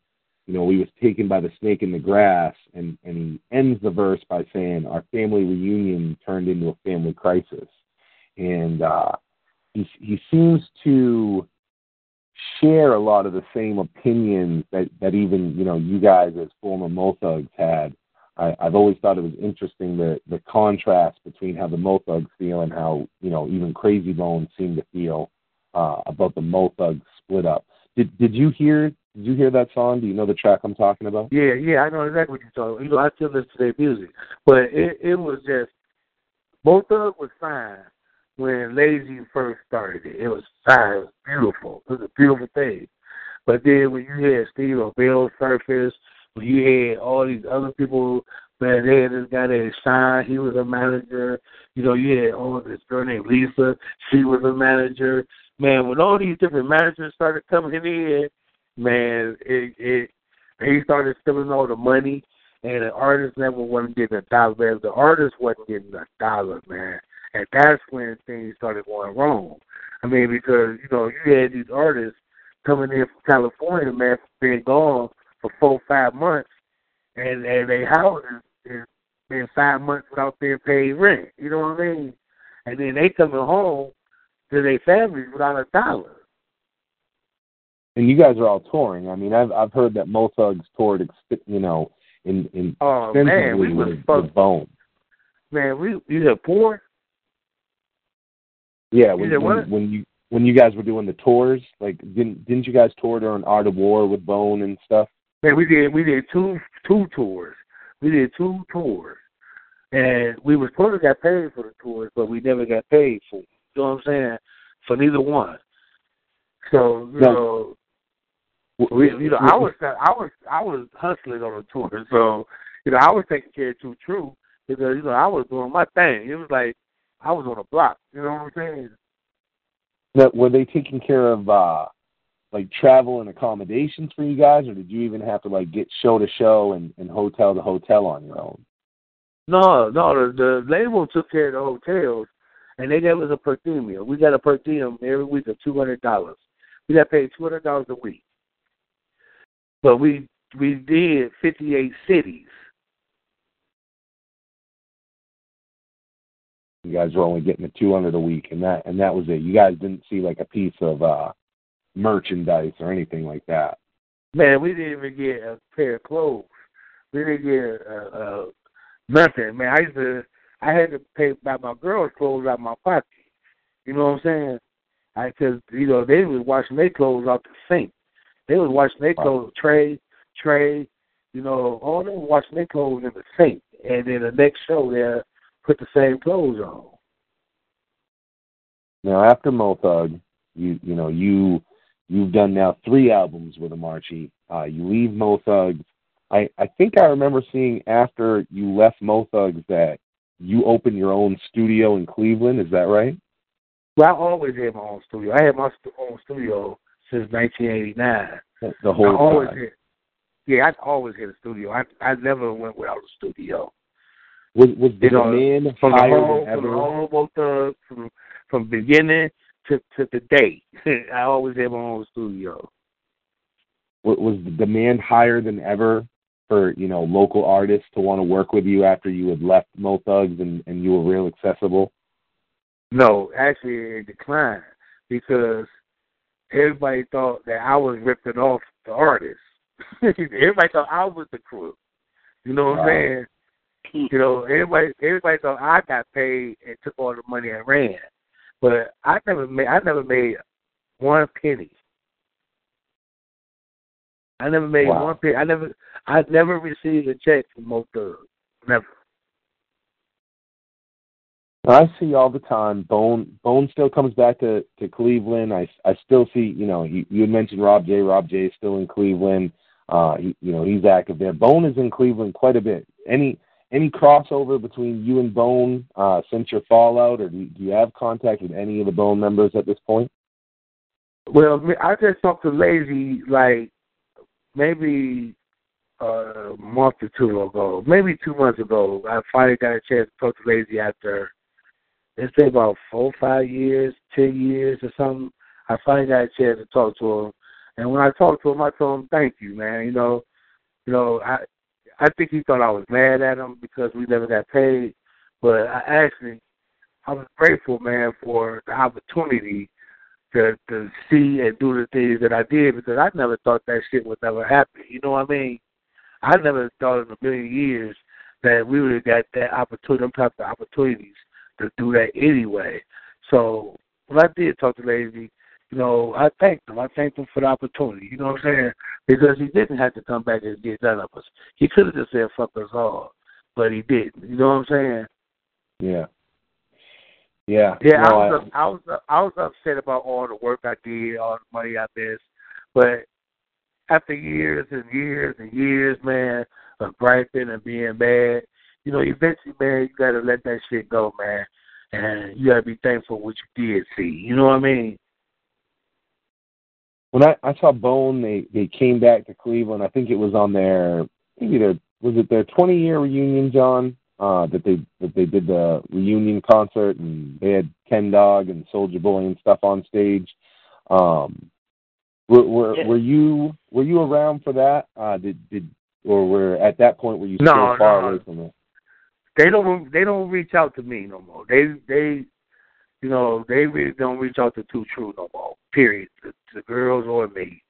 you know, we was taken by the snake in the grass, and and he ends the verse by saying, "Our family reunion turned into a family crisis," and uh, he he seems to share a lot of the same opinions that that even you know you guys as former Mo Thugs had. I, I've always thought it was interesting the the contrast between how the Mo Thugs feel and how you know even Krayzie Bones seem to feel uh, about the Mo Thugs split up. Did did you hear did you hear that song? Do you know the track I'm talking about? Yeah, yeah, I know exactly what you're talking. About. You know, I still listen to their music, but it it was just both of was fine when Layzie first started it. It was fine. It was beautiful. It was a beautiful thing. But then when you had Steve Bell surface, when you had all these other people, man, they had this guy named Shine, he was a manager. You know, you had all this girl named Lisa, she was a manager. Man, when all these different managers started coming in, man, it it he started stealing all the money and the artist never wasn't getting a dollar. The artist wasn't getting a dollar, man. And that's when things started going wrong. I mean, because, you know, you had these artists coming in from California, man, being gone for four, five months, and and their houses is been five months without being paid rent. You know what I mean? And then they coming home to their families without a dollar. And you guys are all touring. I mean, I've I've heard that Mo Thugs toured, exp- you know, in in Oh man, we was with, fucked. with Bone. Man, we you said poor. Yeah, when, when when you when you guys were doing the tours, like didn't didn't you guys tour during Art of War with Bone and stuff? Man, we did we did two two tours. We did two tours, and we were supposed to get paid for the tours, but we never got paid for. Them. You know what I'm saying? For neither one. So you No. know, we, you know, I was I was I was hustling on the tour, so you know I was taking care of Too True because you know I was doing my thing. It was like I was on a block. You know what I'm saying? That were they taking care of uh like travel and accommodations for you guys, or did you even have to like get show to show and, and hotel to hotel on your own? No, no, the, the label took care of the hotels, and they gave us a per diem. We got a per diem every week of two hundred dollars. We got paid two hundred dollars a week, but we we did fifty eight cities. You guys were only getting the two hundred a week, and that and that was it. You guys didn't see like a piece of uh merchandise or anything like that. Man, we didn't even get a pair of clothes. We didn't get uh, uh, nothing. Man, I used to I had to pay by my girls' clothes out of my pocket. You know what I'm saying? I because you know they was washing their clothes out the sink. They was washing their clothes tray tray. You know, all them washing their clothes in the sink, and then the next show they put the same clothes on. Now after Mo Thug, you you know you you've done now three albums with Amarchi. Uh, you leave Mo Thugs. I I think I remember seeing after you left Mo Thugs that you opened your own studio in Cleveland. Is that right? Well, I always had my own studio. I had my stu- own studio since 1989. The, the whole I always time. had, yeah, I always had a studio. I I never went without a studio. Was was the You know, demand From the higher whole, than from the ever? whole both uh, from from beginning to to the day. [LAUGHS] I always had my own studio. wa- was the demand higher than ever for you know local artists to want to work with you after you had left Mo Thugs and and you were real accessible? No, actually it declined because everybody thought that I was ripping off the artist. [LAUGHS] everybody thought I was the crook. You know what. I'm saying? You know, everybody everybody thought I got paid and took all the money and ran. But I never made I never made one penny. I never made Wow. one penny. I never I never received a check from Mo Thug. Never. I see all the time. Bone Bone still comes back to to Cleveland. I I still see you know you, you had mentioned Rob J. Rob J. is still in Cleveland. Uh, he, you know he's active there. Bone is in Cleveland quite a bit. Any any crossover between you and Bone uh, since your fallout, or do you, do you have contact with any of the Bone members at this point? Well, I just talked to Layzie like maybe a month or two ago, maybe two months ago. I finally got a chance to talk to Layzie after it's been about four, five years, ten years or something. I finally got a chance to talk to him, and when I talked to him, I told him, "Thank you, man. You know, you know, I I think he thought I was mad at him because we never got paid. But I actually I was grateful, man, for the opportunity to to see and do the things that I did because I never thought that shit would ever happen. You know what I mean? I never thought in a million years that we would have got that opportunity, them type of opportunities to do that anyway. So when I did talk to Layzie, you know, I thanked him. I thanked him for the opportunity. You know what I'm saying? Because he didn't have to come back and get none of us. He could have just said fuck us all, but he didn't. You know what I'm saying? Yeah. Yeah. Yeah, No, I was I was I was upset about all the work I did, all the money I missed, but after years and years and years, man, of griping and being mad, you know, eventually, man, you gotta let that shit go, man, and you gotta be thankful for what you did see. You know what I mean? When I, I saw Bone, they they came back to Cleveland. I think it was on their maybe their was it their 20 year reunion, John? Uh, that they that they did the reunion concert and they had Ken Dawg and Souljah Boy and stuff on stage. Um, were were, Yeah. were you were you around for that? Uh, did did or were at that point were you No, still far no. away from it? They don't they don't reach out to me no more. They they you know, they really don't reach out to Too True no more. Period. To, to the girls or me.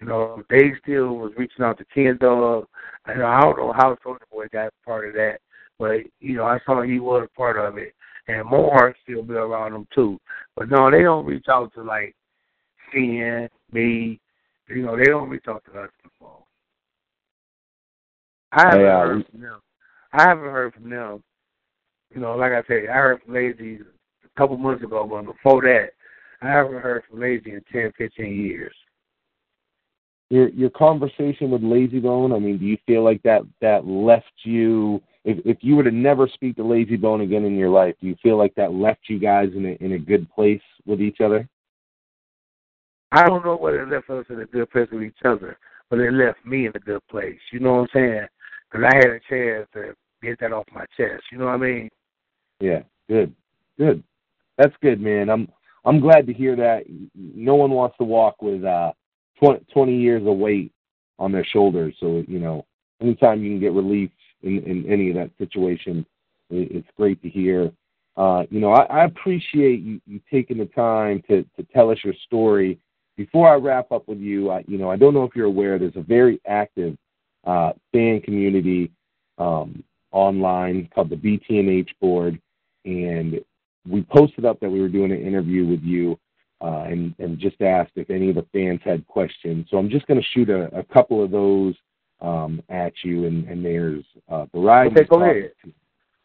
You know, they still was reaching out to Ken Dawg. And I don't know how Souljah Boy got part of that, but you know, I saw he was a part of it. And more still be around them too. But no, they don't reach out to like Ken, me. You know, they don't reach out to us no more. I haven't Yeah, heard from them. I haven't heard from them. You know, like I said, I heard from Layzie couple months ago, but before that, I haven't heard from Layzie in ten, fifteen years. your your conversation with Layzie Bone, I mean, do you feel like that that left you if if you were to never speak to Layzie Bone again in your life, do you feel like that left you guys in a in a good place with each other? I don't know whether it left us in a good place with each other, but it left me in a good place. You know what I'm saying? Because I had a chance to get that off my chest. You know what I mean? Yeah, good. Good. That's good, man. I'm I'm glad to hear that. No one wants to walk with uh 20, 20 years of weight on their shoulders. So, you know, anytime you can get relief in, in any of that situation, it, it's great to hear. Uh, you know, I, I appreciate you, you taking the time to, to tell us your story. Before I wrap up with you, I, you know, I don't know if you're aware, there's a very active uh, fan community um, online called the BTNH board, and we posted up that we were doing an interview with you uh, and, and just asked if any of the fans had questions. So I'm just going to shoot a, a couple of those um, at you, and, and there's a variety. Okay, of go ahead.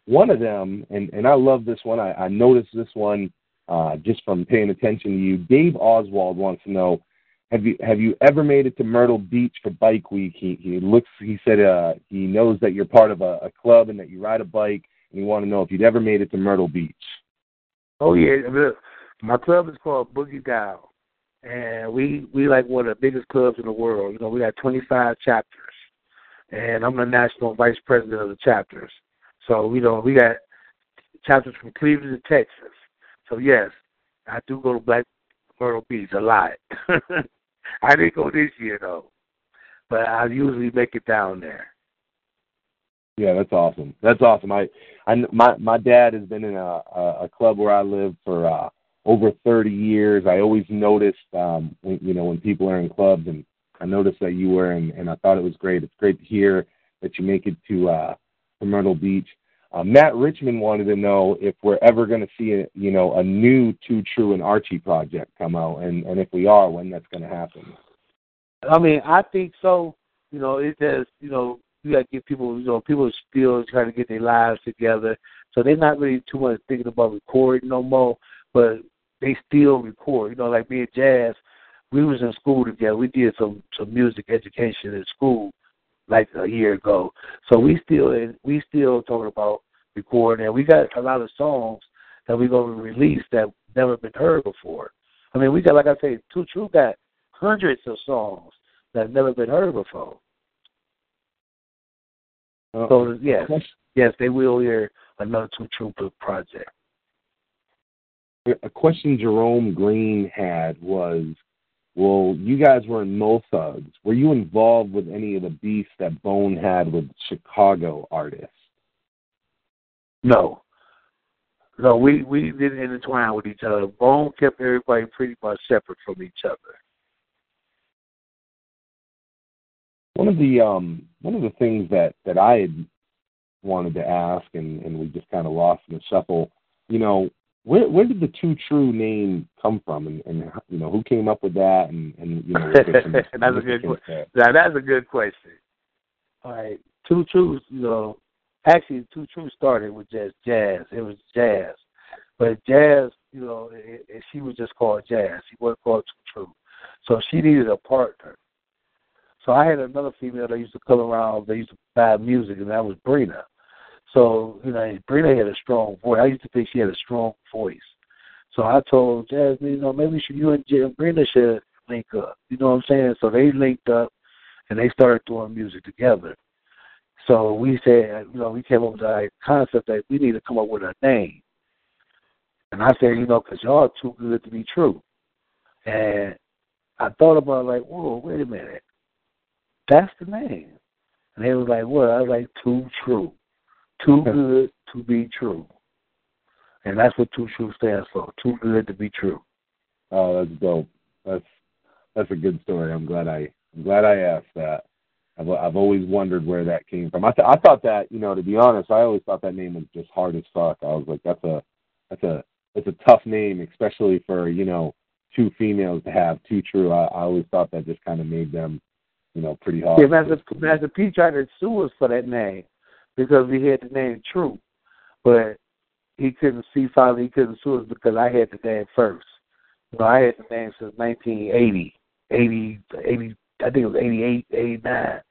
One of them, and, and I love this one. I, I noticed this one uh, just from paying attention to you. Dave Oswald wants to know: Have you have you ever made it to Myrtle Beach for Bike Week? He he looks. He said uh, he knows that you're part of a, a club and that you ride a bike, and he want to know if you'd ever made it to Myrtle Beach. Oh yeah, look, my club is called Boogie Down, and we we like one of the biggest clubs in the world. You know, we got 25 chapters, and I'm the national vice president of the chapters. So we know, we got chapters from Cleveland to Texas. So yes, I do go to Black Myrtle Beach a lot. [LAUGHS] I didn't go this year though, but I usually make it down there. Yeah, that's awesome. That's awesome. I, I my my dad has been in a a, club where I live for uh, over 30 years. I always noticed, um, when, you know, when people are in clubs, and I noticed that you were, and, and I thought it was great. It's great to hear that you make it to uh, to Myrtle Beach. Uh, Matt Richmond wanted to know if we're ever going to see a you know a new Two True and Archie project come out, and and if we are, when that's going to happen. I mean, I think so. You know, it just you know you got to give people you know people are still trying to get their lives together, so they're not really too much thinking about recording no more. But they still record. You know, like me and Jazz, we was in school together. We did some some music education in school like a year ago. So we still we still talking about recording, and we got a lot of songs that we're gonna release that never been heard before. I mean, we got like I say, Two True got hundreds of songs that never been heard before. Uh, So yes, yes, they will hear another Two True project. a question Jerome Green had was Well, you guys were in Mo Thugs. Were you involved with any of the beefs that Bone had with Chicago artists? No. No, we we didn't intertwine with each other. Bone kept everybody pretty much separate from each other. One of the um one of the things that that I had wanted to ask and and we just kind of lost in the shuffle, you know, where where did the Two True name come from and and you know who came up with that and and you know [LAUGHS] That's a good question. Now that's a good question. All right, Two Trues, you know, actually Two Trues started with just jazz. It was jazz, but jazz, you know, it, it, she was just called jazz. She wasn't called Two True, so she needed a partner. So I had another female that used to come around. They used to buy music, and that was Brina. So you know, Brina had a strong voice. I used to think she had a strong voice. So I told Jasmine, you know, maybe should, you and Brina should link up. You know what I'm saying? So they linked up, and they started doing music together. So we said, you know, we came up with the concept that we need to come up with a name. And I said, you know, because y'all are too good to be true. And I thought about like, whoa, wait a minute. That's the name. And they was like, what? I was like, too true. Too good to be true. And that's what Too True stands for. Too good to be true. Oh, that's dope. That's that's a good story. I'm glad I I'm glad I asked that. I've I've always wondered where that came from. I th- I thought that you know to be honest, I always thought that name was just hard as fuck. I was like, that's a that's a that's a tough name, especially for you know two females to have. Too true. I, I always thought that just kind of made them you know pretty hard. Yeah, Master, Master P tried to sue us for that name because we had the name True, but he couldn't see. Finally, he couldn't sue us because I had the name first. You know, I had the name since 1980, 80, 80 I think it was 88, 89.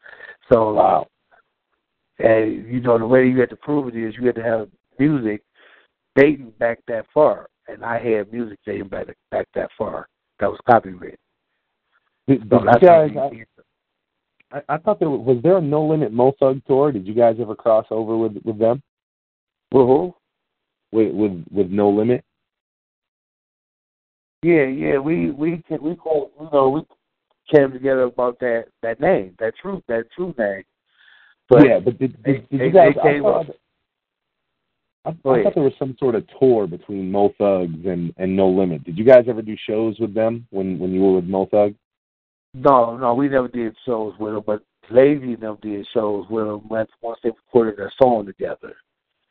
So, wow. And you know, the way you had to prove it is you had to have music dating back that far, and I had music dating back back that far that was copyrighted. So guys, we- I, I thought there was, was there a No Limit Mo Thug tour? Did you guys ever cross over with with them? With who? With with with No Limit? Yeah, yeah, we we can we call you know we came together about that that name, that true that true name. But yeah, but did, did, did they- you guys? they I thought, up- I, Go I ahead. thought there was some sort of tour between Mo Thugs and and No Limit. Did you guys ever do shows with them when when you were with Mo Thug? No, no, we never did shows with them, but Layzie never did shows with them once once they recorded their song together.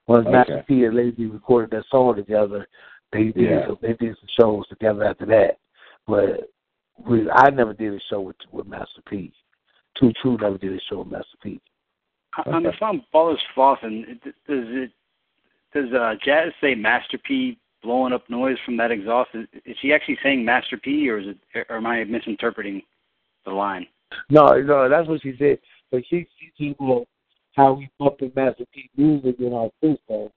Once Okay. Master P and Layzie recorded their song together, they did Yeah. some, they did some shows together after that. But we I never did a show with with Master P. Too True never did a show with Master P. On the song "Ballers Flossing," it- does it does uh, Jazz say Master P blowing up noise from that exhaust? Is, is she actually saying Master P, or is it, or am I misinterpreting the line? No, no, that's what she said. But she she talking about how we bumping Master P music in our system,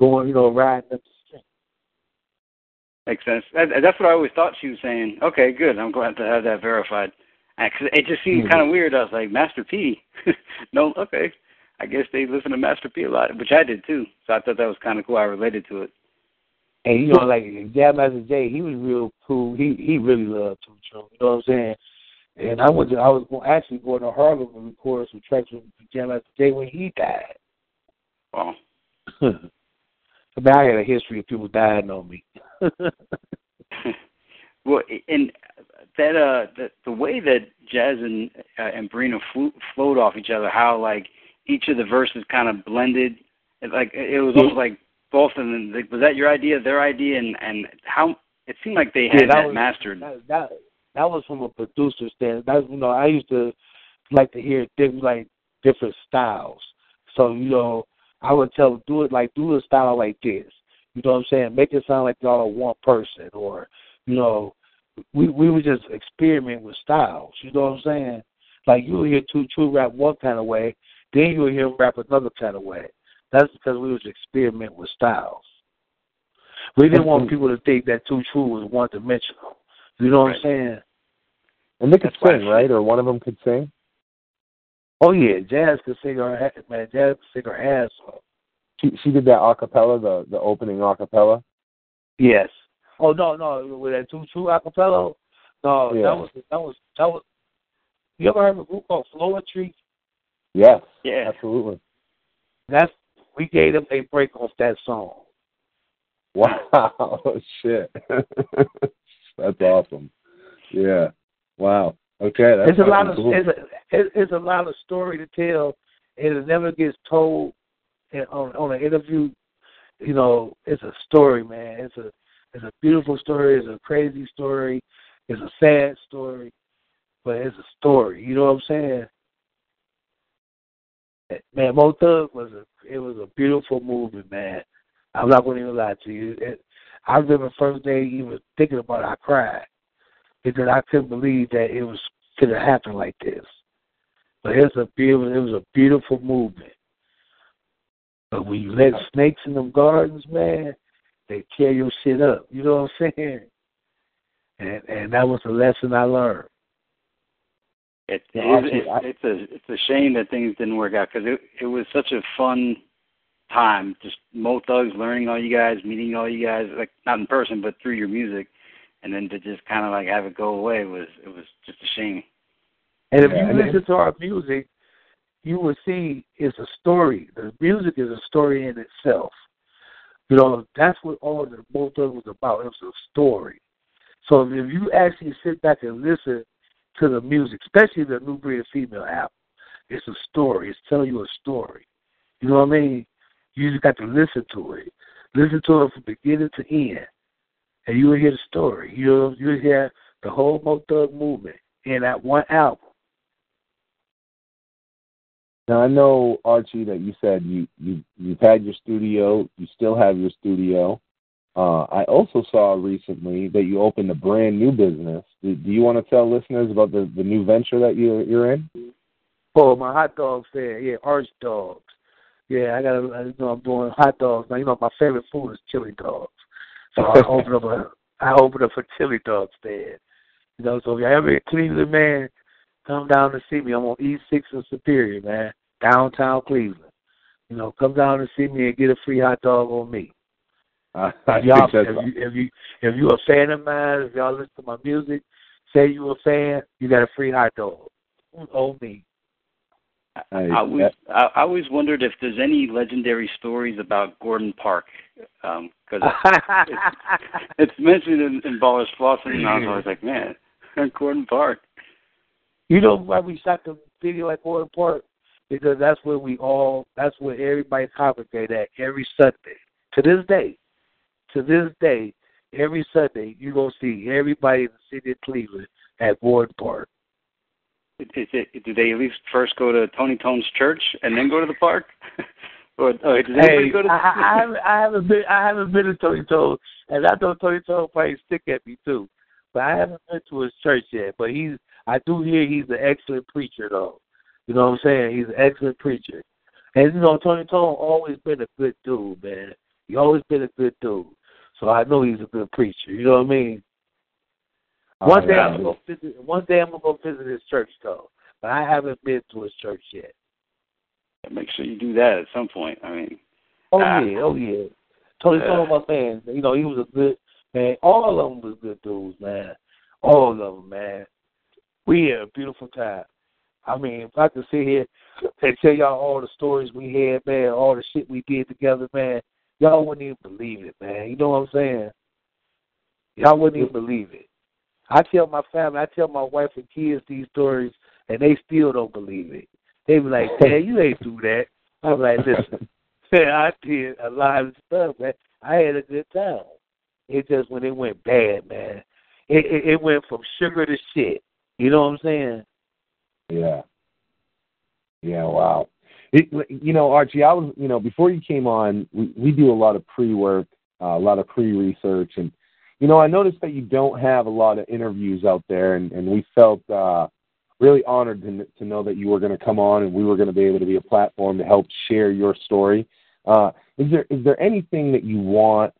going, you know, riding up the street. Makes sense. That, that's what I always thought she was saying. Okay, good. I'm glad to have that verified. 'cause it just seemed Mhm. kind of weird. I was like, Master P? [LAUGHS] no, okay. I guess they listen to Master P a lot, which I did too. So I thought that was kind of cool. I related to it. And you know, like Jam Master Jay, he was real cool. He he really loved Two True. You know what I'm saying? And I went to, I was going, actually going to Harlem and record some tracks with Jam Master Jay when he died. Wow. [LAUGHS] I mean, I had a history of people dying on me. [LAUGHS] well, and that uh, the the way that Jazz and uh, and Brina flew, flowed off each other, how like each of the verses kind of blended, it, like it was almost like both of them. Like, was that your idea, their idea, and and how it seemed like they had Yeah, that that, was- mastered? that, that that was from a producer stand. That you know, I used to like to hear different like different styles. So you know, I would tell do it like do a style like this. You know what I'm saying? Make it sound like y'all are one person, or you know, we we would just experiment with styles. You know what I'm saying? Like you would hear Two True rap one kind of way, then you would hear him rap another kind of way. That's because we was experiment with styles. We didn't want mm-hmm. people to think that Two True was one dimensional. You know what Right. I'm saying? And they could That's sing, right? Or one of them could sing. Oh yeah, Jazz could sing her man. Jazz could sing her ass off. She she did that acapella, the the opening acapella. Yes. Oh no, no, with that two true acapella, No, Yeah. that was that was that was. You ever heard of a group called Floetry? Yes. Yeah. Absolutely. That's we gave them a break off that song. Wow. [LAUGHS] Shit. [LAUGHS] that's awesome. Yeah. Wow. Okay. That's It's a lot of cool. it's a it- it's a lot of story to tell, and it never gets told in, on on an interview. You know, it's a story, man. It's a it's a beautiful story. It's a crazy story. It's a sad story, but it's a story. You know what I'm saying? Eh, man, Mo Thug was a it was a beautiful movie, man. I'm not going to even lie to you. It, I remember the first day even thinking about it, I cried because I couldn't believe that it was could have happened like this. But it was a beautiful, it was a beautiful movement. But when you let snakes in them gardens, man, they tear your shit up. You know what I'm saying? And and that was a lesson I learned. It, it Yeah, is, actually, it, it's a it's a shame that things didn't work out because it it was such a fun time. Just Mo Thugs learning all you guys, meeting all you guys, like not in person but through your music, and then to just kind of like have it go away was it was just a shame. And if you and listen to our music, you will see it's a story. The music is a story in itself. You know, that's what all the both of it was about. It was a story. So if you actually sit back and listen to the music, especially the New Breed of Female album, it's a story. It's telling you a story. You know what I mean? You just got to listen to it. Listen to it from beginning to end. And you will hear the story. You know, you will hear the whole Mo Thug movement in that one album. Now I know Archie that you said you you you've had your studio, you still have your studio. Uh, I also saw recently that you opened a brand new business. Do, do you want to tell listeners about the, the new venture that you're you're in? Oh, my hot dog stand. Yeah, Arch Dogs. Yeah, I got. You know, I'm doing hot dogs now. You know, my favorite food is chili dogs. So I [LAUGHS] opened up a. I opened up a chili dog stand. You know, so if you ever in Cleveland, man, come down to see me. I'm on East Six and Superior, man, downtown Cleveland. You know, come down and see me and get a free hot dog on me. Uh, If y'all, if you if you if you a fan of mine, if y'all listen to my music, say you a fan, you got a free hot dog on me. I, I always I, I always wondered if there's any legendary stories about Gordon Park um, because [LAUGHS] it's mentioned in, in Ballers Flossing, and I was always like, man, [LAUGHS] Gordon Park. You know why we shot the video at Gordon Park? Because that's where we all, that's where everybody congregate at every Sunday. To this day, to this day, every Sunday, you're going to see everybody in the city of Cleveland at Gordon Park. Is it, do they at least first go to Tony Tone's church and then go to the park? [LAUGHS] or, or does Hey, go to I, I, I, [LAUGHS] haven't, I haven't been, I haven't been to Tony Tone, and I know Tony Tone probably stick at me too, but I haven't been to his church yet. But he's, I do hear he's an excellent preacher though. You know what I'm saying? He's an excellent preacher, and you know Tony Tone always been a good dude, man. He always been a good dude, so I know he's a good preacher. You know what I mean? One day. I'm gonna visit. One day I'm gonna go visit his church though, but I haven't been to his church yet. Make sure you do that at some point. I mean, Oh Ah. yeah, oh yeah. Tony Yeah. Tone, my man. You know, he was a good man. All of them was good dudes, man. All of them, man. We had a beautiful time. I mean, if I could sit here and tell y'all all the stories we had, man, all the shit we did together, man, y'all wouldn't even believe it, man. You know what I'm saying? Y'all wouldn't even believe it. I tell my family, I tell my wife and kids these stories, and they still don't believe it. They be like, "Man, you ain't do that." I'm like, "Listen, [LAUGHS] I did a lot of stuff, man. I had a good time. It just when it went bad, man, it it, it went from sugar to shit. You know what I'm saying? Yeah. Yeah, wow. It, you know, Archie, I was, you know, before you came on, we, we do a lot of pre-work, uh, a lot of pre-research, and you know, I noticed that you don't have a lot of interviews out there, and, and we felt uh, really honored to, to know that you were going to come on, and we were going to be able to be a platform to help share your story. Uh, is there is there anything that you want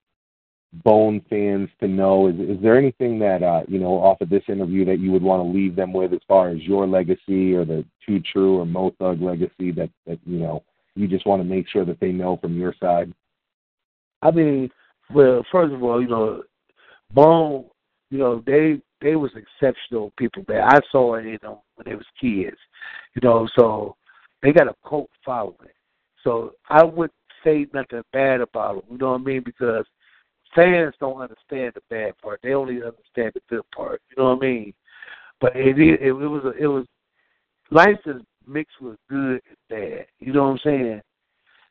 Bone fans to know? Is is there anything that uh, you know off of this interview that you would want to leave them with as far as your legacy or the Too True or Mo Thug legacy that that you know you just want to make sure that they know from your side? I mean, well, first of all, you know, Bone, you know, they they was exceptional people, man. I saw it in them when they was kids, you know. So they got a cult following. So I wouldn't say nothing bad about them. You know what I mean? Because fans don't understand the bad part; they only understand the good part. You know what I mean? But it it, it was a, it was life is mixed with good and bad. You know what I'm saying?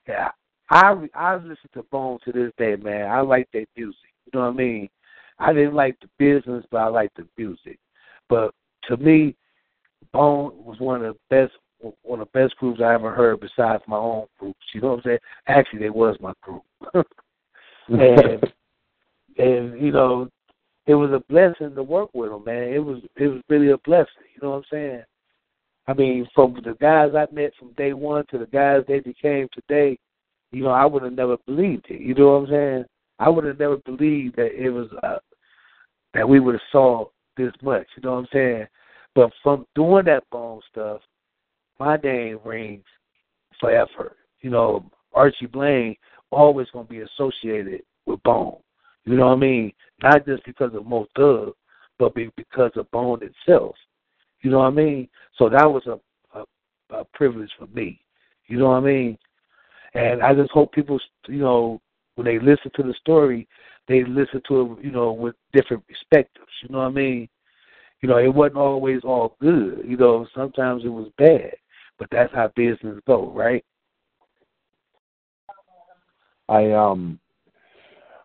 Yeah, I I listen to Bone to this day, man. I like their music. You know what I mean? I didn't like the business, but I like the music. But to me, Bone was one of the best one of the best groups I ever heard besides my own groups. You know what I'm saying? Actually, they was my group. [LAUGHS] and and you know, it was a blessing to work with them, man. It was it was really a blessing. You know what I'm saying? I mean, from the guys I met from day one to the guys they became today, you know, I would have never believed it. You know what I'm saying? I would have never believed that it was uh, that we would have saw this much. You know what I'm saying? But from doing that bone stuff, my name rings forever. You know, Archie Blaine always gonna be associated with Bone. You know what I mean? Not just because of Mo Thug, but be, because of Bone itself. You know what I mean? So that was a, a a privilege for me. You know what I mean? And I just hope people, you know, when they listen to the story, they listen to it, you know, with different perspectives. You know what I mean? You know, it wasn't always all good. You know, sometimes it was bad, but that's how business go, right? I um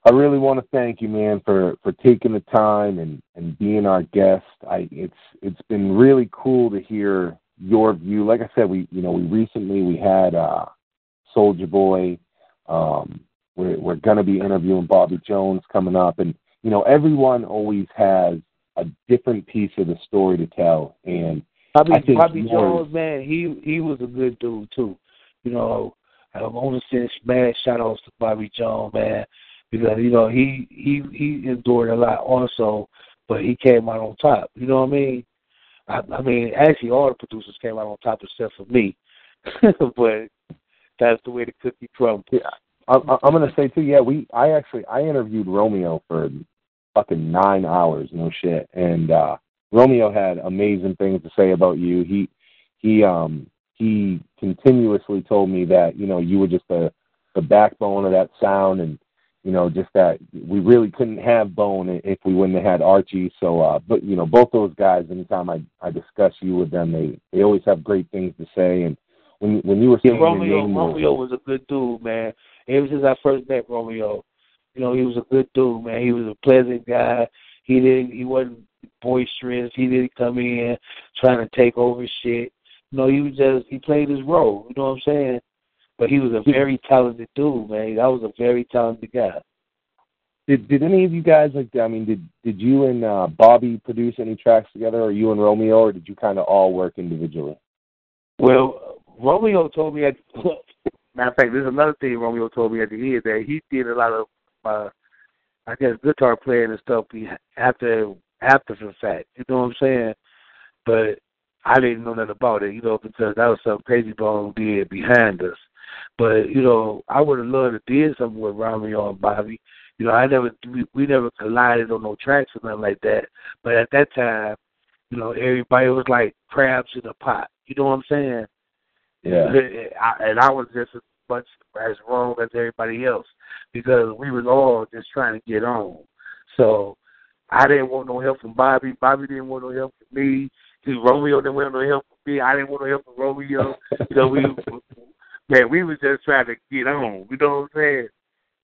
I really want to thank you, man, for for taking the time and and being our guest. I it's it's been really cool to hear your view. Like I said, we you know we recently we had uh Souljah Boy. Um, we're we're gonna be interviewing Bobby Jones coming up, and you know everyone always has a different piece of the story to tell. And Bobby, I think Bobby Jones, man, he he was a good dude too. You know, I want to send mad shout outs to Bobby Jones, man, because you know he he he endured a lot also, but he came out on top. You know what I mean? I, I mean, actually, all the producers came out on top except for me, [LAUGHS] but that's the way the cookie crumbles. I, I- I'm gonna say too. Yeah, we. I actually I interviewed Romeo for fucking nine hours. No shit. And uh Romeo had amazing things to say about you. He he um he continuously told me that you know you were just the the backbone of that sound and you know just that we really couldn't have bone if we wouldn't have had archie so uh but you know both those guys anytime i i discuss you with them they they always have great things to say and when when you were Yeah, Romeo Romeo was a good dude, man. Ever since I first met Romeo, you know, he was a good dude, man. He was a pleasant guy. He didn't he wasn't boisterous. He didn't come in trying to take over shit. You know, he was just he played his role, you know what I'm saying? But he was a very talented dude, man. That was a very talented guy. Did did any of you guys like? I mean, did did you and uh, Bobby produce any tracks together, or you and Romeo, or did you kind of all work individually? Well, Romeo told me at [LAUGHS] matter of fact, there's another thing Romeo told me at the end that he did a lot of uh I guess guitar playing and stuff after after the fact. You know what I'm saying? But I didn't know nothing about it, you know, because that was something Krayzie Bone did behind us. But, you know, I would have loved to did something with Romeo and Bobby. You know, I never we, we never collided on no tracks or nothing like that. But at that time, you know, everybody was like crabs in a pot. You know what I'm saying? Yeah. [LAUGHS] And I was just as much as wrong as everybody else because we was all just trying to get on. So I didn't want no help from Bobby. Bobby didn't want no help from me. See, Romeo didn't want no help from me. I didn't want no help from Romeo. You know, we [LAUGHS] man, we was just trying to get on. You know what I'm saying?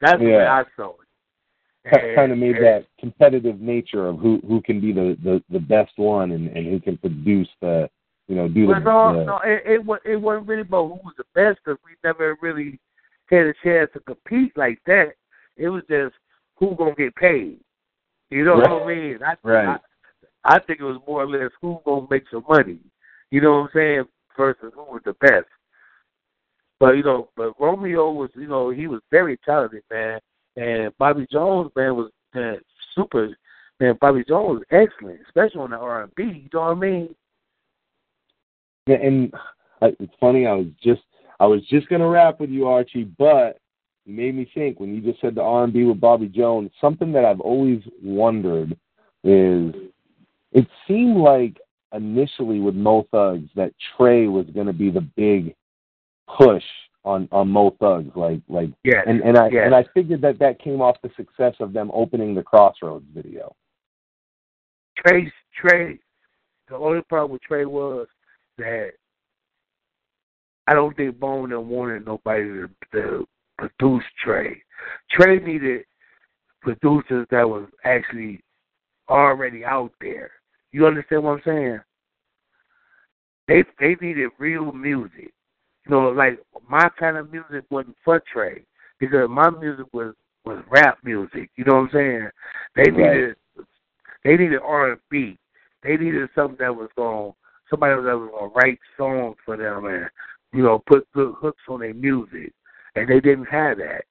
That's Yeah. I saw it. kind of made And- that competitive nature of who who can be the the, the best one and, and who can produce the you know do the, no, the no, it, it wa- it wasn't really about who was the best because we never really had a chance to compete like that. It was just who gonna get paid. You know what I mean? I, Right. I, I think it was more or less who gonna make some money. You know what I'm saying? Versus who was the best. But you know, but Romeo was, you know, he was very talented, man. And Bobby Jones, man, was man, super. Man, Bobby Jones was excellent, especially on the R and B. You know what I mean? And it's funny. I was just I was just gonna rap with you, Archie, but you made me think when you just said the R and B with Bobby Jones. Something that I've always wondered is it seemed like initially with Mo Thugs that Trey was going to be the big push on on Mo Thugs, like like, yeah, and and I yes. and I figured that that came off the success of them opening the Crossroads video. Trey, Trey, the only problem with Trey was that I don't think Bone done wanted nobody to, to produce Trey. Trey needed producers that was actually already out there. You understand what I'm saying? They they needed real music. You know, like my kind of music wasn't for Trey because my music was was rap music. You know what I'm saying? They Right. needed they needed R and B. They needed something that was going somebody that was gonna write songs for them and you know put good hooks on their music, and they didn't have that.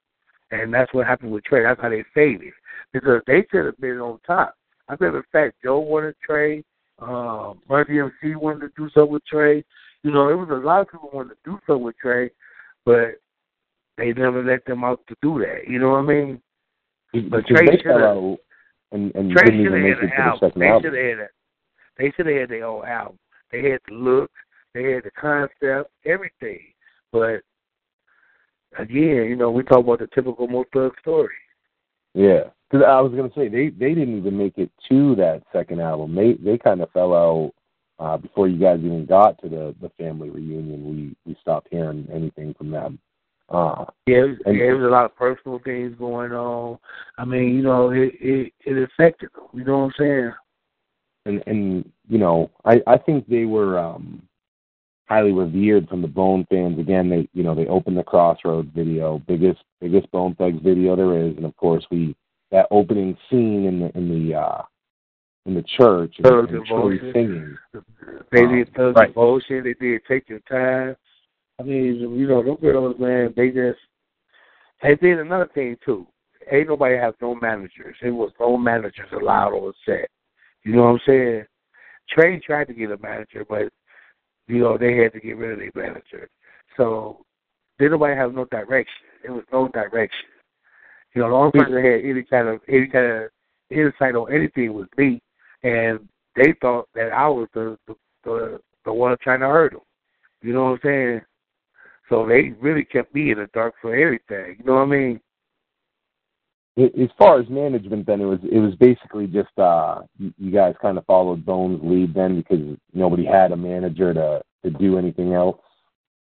And that's what happened with Trey. That's how they faded because they should have been on top. I remember, in fact, Joe wanted Trey. Um, Run DMC wanted to do something with Trey. You know, it was a lot of people wanted to do something with Trey, but they never let them out to do that. You know what I mean? But Trey fell out and, and Trey should have had an album. They should have had a. They should have had their own album. They had the look, they had the concept, everything. But again, you know, we talk about the typical Mo Thug story. Yeah, because I was gonna say they they didn't even make it to that second album. They they kind of fell out uh, before you guys even got to the the family reunion. We we stopped hearing anything from them. Uh, Yeah, it was, And- yeah, it was a lot of personal things going on. I mean, you know, it it, it affected them. You know what I'm saying? And and you know I I think they were um highly revered from the Bone fans. Again, they you know they opened the Crossroads video, biggest biggest Bone Thugs video there is, and of course we that opening scene in the in the uh in the church and, Thug and Troy singing. They Um, did Thug right. Devotion. They did Take Your Time. I mean, you know, those girls, man, they just. They did another thing too. Ain't nobody have no managers. There was no managers allowed on set. You know what I'm saying? Trey tried to get a manager, but you know they had to get rid of their manager. So they did nobody have no direction. There was no direction. You know, the only person that had any kind of any kind of insight on anything was me, and they thought that I was the the the, the one trying to hurt them. You know what I'm saying? So they really kept me in the dark for everything. You know what I mean? As far as management, then it was it was basically just uh you, you guys kind of followed Bones' lead then because nobody had a manager to to do anything else.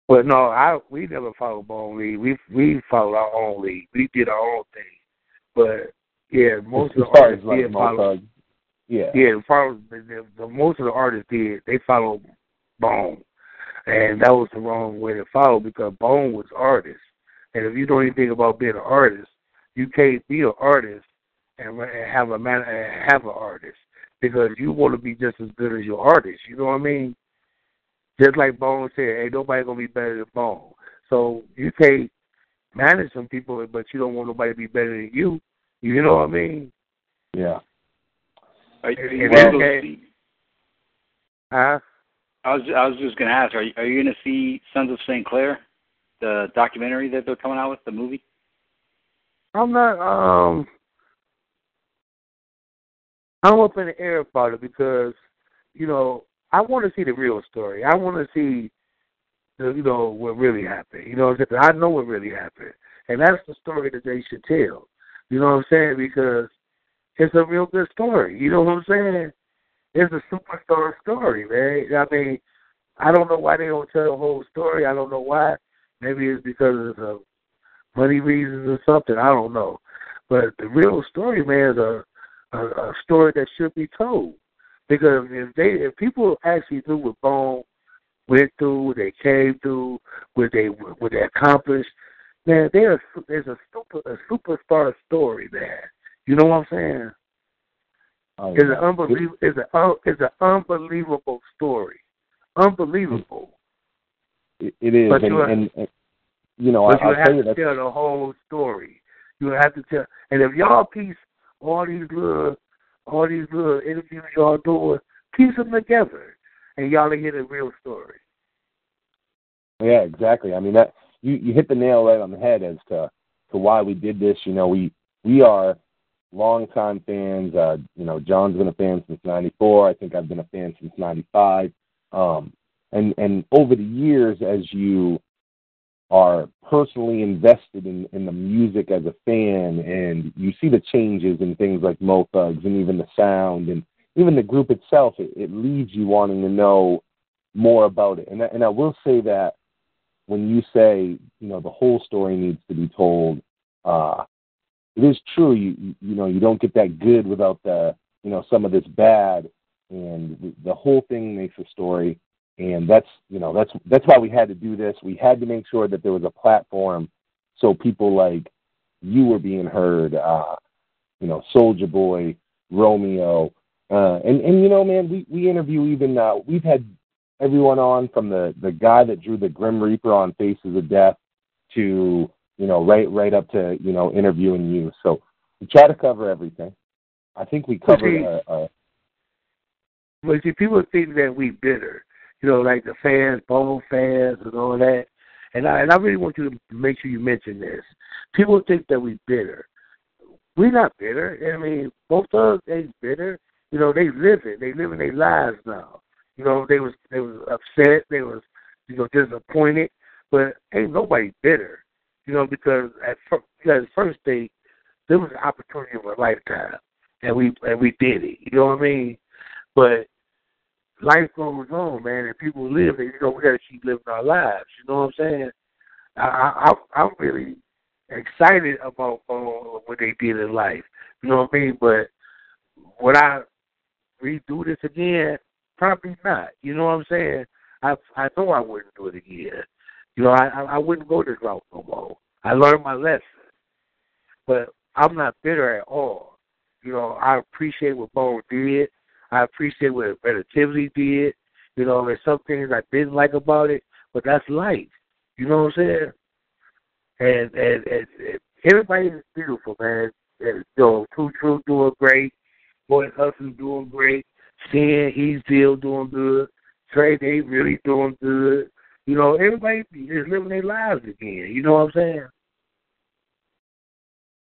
But no, I we never followed Bone League. We we followed our own league. We did our own thing. But yeah, most as of the far artists as like did follow. Thug, yeah. Yeah, follow, the, the, the most of the artists did. They followed Bone, and that was the wrong way to follow because Bone was artist. And if you know anything about being an artist, you can't be an artist and, have a man and have an artist because you want to be just as good as your artist. You know what I mean? Just like Bone said, ain't nobody gonna be better than Bone. So you can't manage some people, but you don't want nobody to be better than you. You know what I mean? Yeah. Are, are you And able see? Huh? I was I was just gonna ask. Are you, are you gonna see Sons of St. Clair, the documentary that they're coming out with, the movie? I'm not um I'm up in the air about it because, you know, I want to see the real story. I want to see the you know what really happened. You know what I'm saying? I know what really happened. And that's the story that they should tell. You know what I'm saying? Because it's a real good story. You know what I'm saying? It's a superstar story, man. I mean, I don't know why they don't tell the whole story. I don't know why. Maybe it's because of money reasons or something. I don't know. But the real story, man, is a, a, a story that should be told. Because if they, if people actually knew what Bone went through, what they came through, what they what they accomplished, man, there's there's a super a superstar story there. You know what I'm saying? Oh, It's an unbelievable. It's un, it's an unbelievable story. Unbelievable. It, it is, But and, you- and, and you know, But I, you I'll have tell you to that tell the whole story. You have to tell, and if y'all piece all these little, all these little interviews y'all doing, piece them together, and y'all hear the real story. Yeah, exactly. I mean that you you hit the nail right on the head as to to why we did this. You know, we we are longtime fans. Uh, you know, John's been a fan since '94. I think I've been a fan since '95. Um, and and over the years, as you are personally invested in, in the music as a fan and you see the changes in things like Mo Thugs and even the sound and even the group itself, it, it leaves you wanting to know more about it. And I, and I will say that when you say, you know, the whole story needs to be told, uh, it is true. You, you know, you don't get that good without the, you know, some of this bad, and the whole thing makes a story and that's you know that's that's why we had to do this. We had to make sure that there was a platform so people like you were being heard. Uh, you know, Souljah Boy, Romeo, uh, and and you know, man, we we interview even uh, we've had everyone on from the the guy that drew the Grim Reaper on Faces of Death to you know right right up to you know interviewing you. So we try to cover everything. I think we covered. Okay. Uh, uh, But see, people think that we bitter, you know, like the fans, bone fans, and all that. And I and I really want you to make sure you mention this. People think that we bitter. We're not bitter. I mean, both of us ain't bitter. You know, they live it. They living their lives now. You know, they was they was upset. They was you know disappointed. But ain't nobody bitter. You know, because at first, at first they there was an opportunity of a lifetime, and we and we did it. You know what I mean? But life goes on, man, and people live, and you know we got to keep living our lives. You know what I'm saying? I, I I'm really excited about uh, what they did in life. You know what I mean? But would I redo this again? Probably not. You know what I'm saying? I I know I wouldn't do it again. You know, I I, wouldn't go this route no more. I learned my lesson, but I'm not bitter at all. You know, I appreciate what Bo did. I appreciate what Relativity did. You know, there's some things I didn't like about it, but that's life. You know what I'm saying? And and, and, and everybody is beautiful, man. And, you know, True True doing great. Boy Hustle doing great. Sin, he's still doing good. Trey, they really doing good. You know, everybody is living their lives again. You know what I'm saying?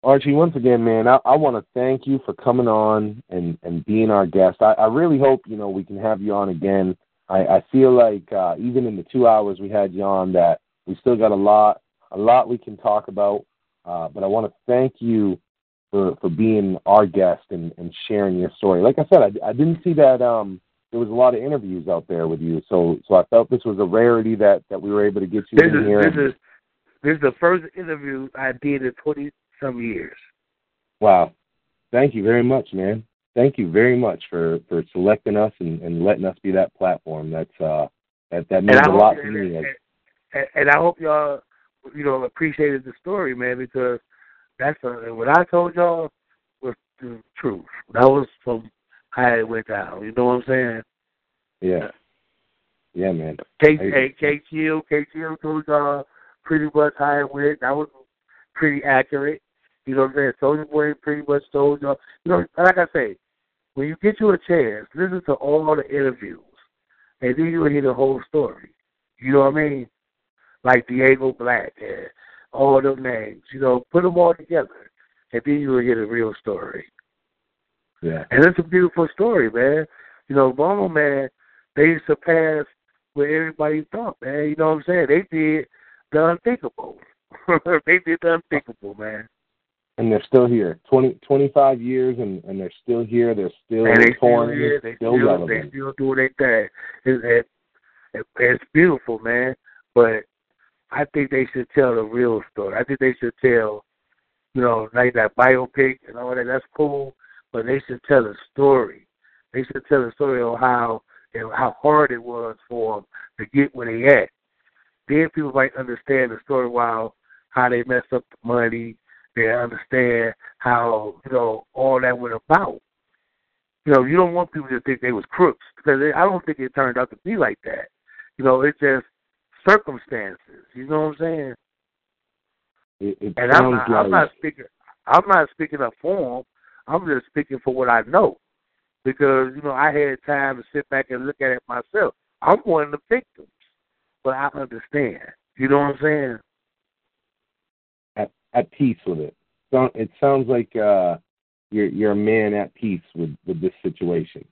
Archie, once again, man, I, I want to thank you for coming on and, and being our guest. I, I really hope, you know, we can have you on again. I, I feel like uh, even in the two hours we had you on that we still got a lot, a lot we can talk about. Uh, but I want to thank you for, for being our guest and, and sharing your story. Like I said, I, I didn't see that um, there was a lot of interviews out there with you, so so I felt this was a rarity that, that we were able to get you This in is here. this is this is the first interview I did in twenty some years. Wow. Thank you very much, man. Thank you very much for, for selecting us and, and letting us be that platform. That's uh that that means a lot to me. and, and, and I hope y'all, you know, appreciated the story, man, because that's uh what I told y'all was the truth. That was from how it went down. You know what I'm saying? Yeah. Yeah, man. K hey, K Chill, K Chill told y'all pretty much how it went. That was pretty accurate. You know what I'm saying? Souljah Boy pretty much told y'all. You know, like I say, when you get you a chance, listen to all the interviews, and then you'll hear the whole story. You know what I mean? Like Diego Black and all them names. You know, put them all together, and then you'll hear the real story. Yeah. And it's a beautiful story, man. You know, Bono, man, they surpassed what everybody thought, man. You know what I'm saying? They did the unthinkable. [LAUGHS] they did the unthinkable, man. And they're still here. 20, 25 years and, and they're still here. They're still and they still touring. here. They're They still still, they still doing their thing. It, it, it, it's beautiful, man. But I think they should tell the real story. I think they should tell, you know, like that biopic and all that. That's cool, but they should tell a story. They should tell a story of how and how hard it was for them to get where they at. Then people might understand the story while how they messed up the money. They understand how you know all that went about. You know, you don't want people to think they was crooks because they, I don't think it turned out to be like that. You know, it's just circumstances. You know what I'm saying? It, it And I'm not, like I'm not speaking. I'm not speaking up for them. I'm just speaking for what I know, because you know I had time to sit back and look at it myself. I'm one of the victims, but I understand. You know what I'm saying? At, peace with it. So- It sounds like uh, you're you're a man at peace with with this situation.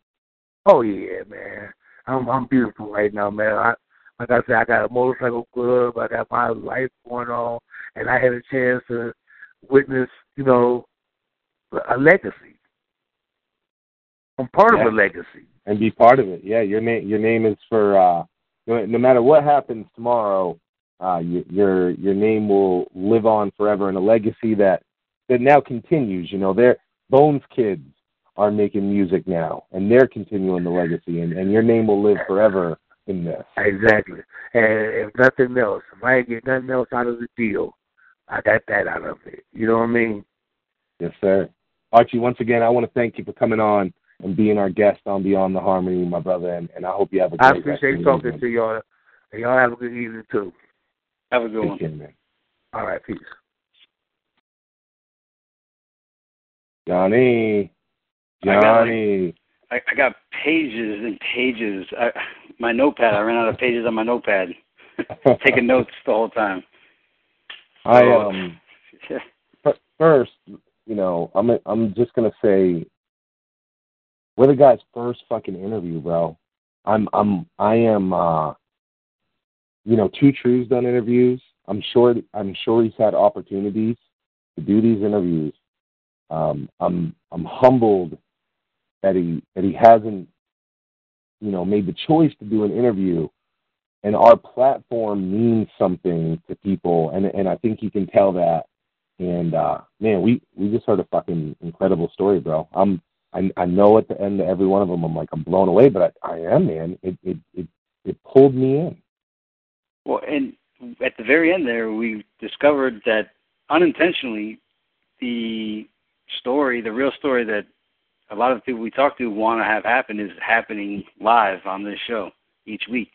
Oh yeah, man. I'm I'm beautiful right now, man. I like I said, I got a motorcycle club, I got my life going on and I had a chance to witness, you know, a legacy. I'm part Yeah. of a legacy. and be part of it. Yeah, your name your name is for uh, no, no matter what happens tomorrow, uh, your, your your name will live on forever in a legacy that that now continues. You know, their Bones kids are making music now, and they're continuing the legacy, and, and your name will live forever in this. Exactly. And if nothing else, if I ain't get nothing else out of the deal, I got that out of it. You know what I mean? Yes, sir. Archie, once again, I want to thank you for coming on and being our guest on Beyond the Harmony, my brother, and, and I hope you have a great I appreciate talking evening. to y'all. And y'all have a good evening too. Have a good one. Take man. All right, peace. Johnny. I got, like- Johnny. I, I got pages and pages. I, my notepad. I ran out of pages on my notepad. [LAUGHS] Taking notes the whole time. I um [LAUGHS] f- first, you know, I'm I'm just gonna say we're the guy's first fucking interview, bro. I'm I'm I am uh you know, Two Trues done interviews. I'm sure I'm sure he's had opportunities to do these interviews. Um I'm I'm humbled that he that he hasn't, you know, made the choice to do an interview. And our platform means something to people and and I think you can tell that. And uh man we we just heard a fucking incredible story bro. I'm I I know at the end of every one of them I'm like I'm blown away but I, I am man. It it it it pulled me in Well, and at the very end there, we discovered that unintentionally, the story, the real story that a lot of the people we talk to want to have happen is happening live on this show each week.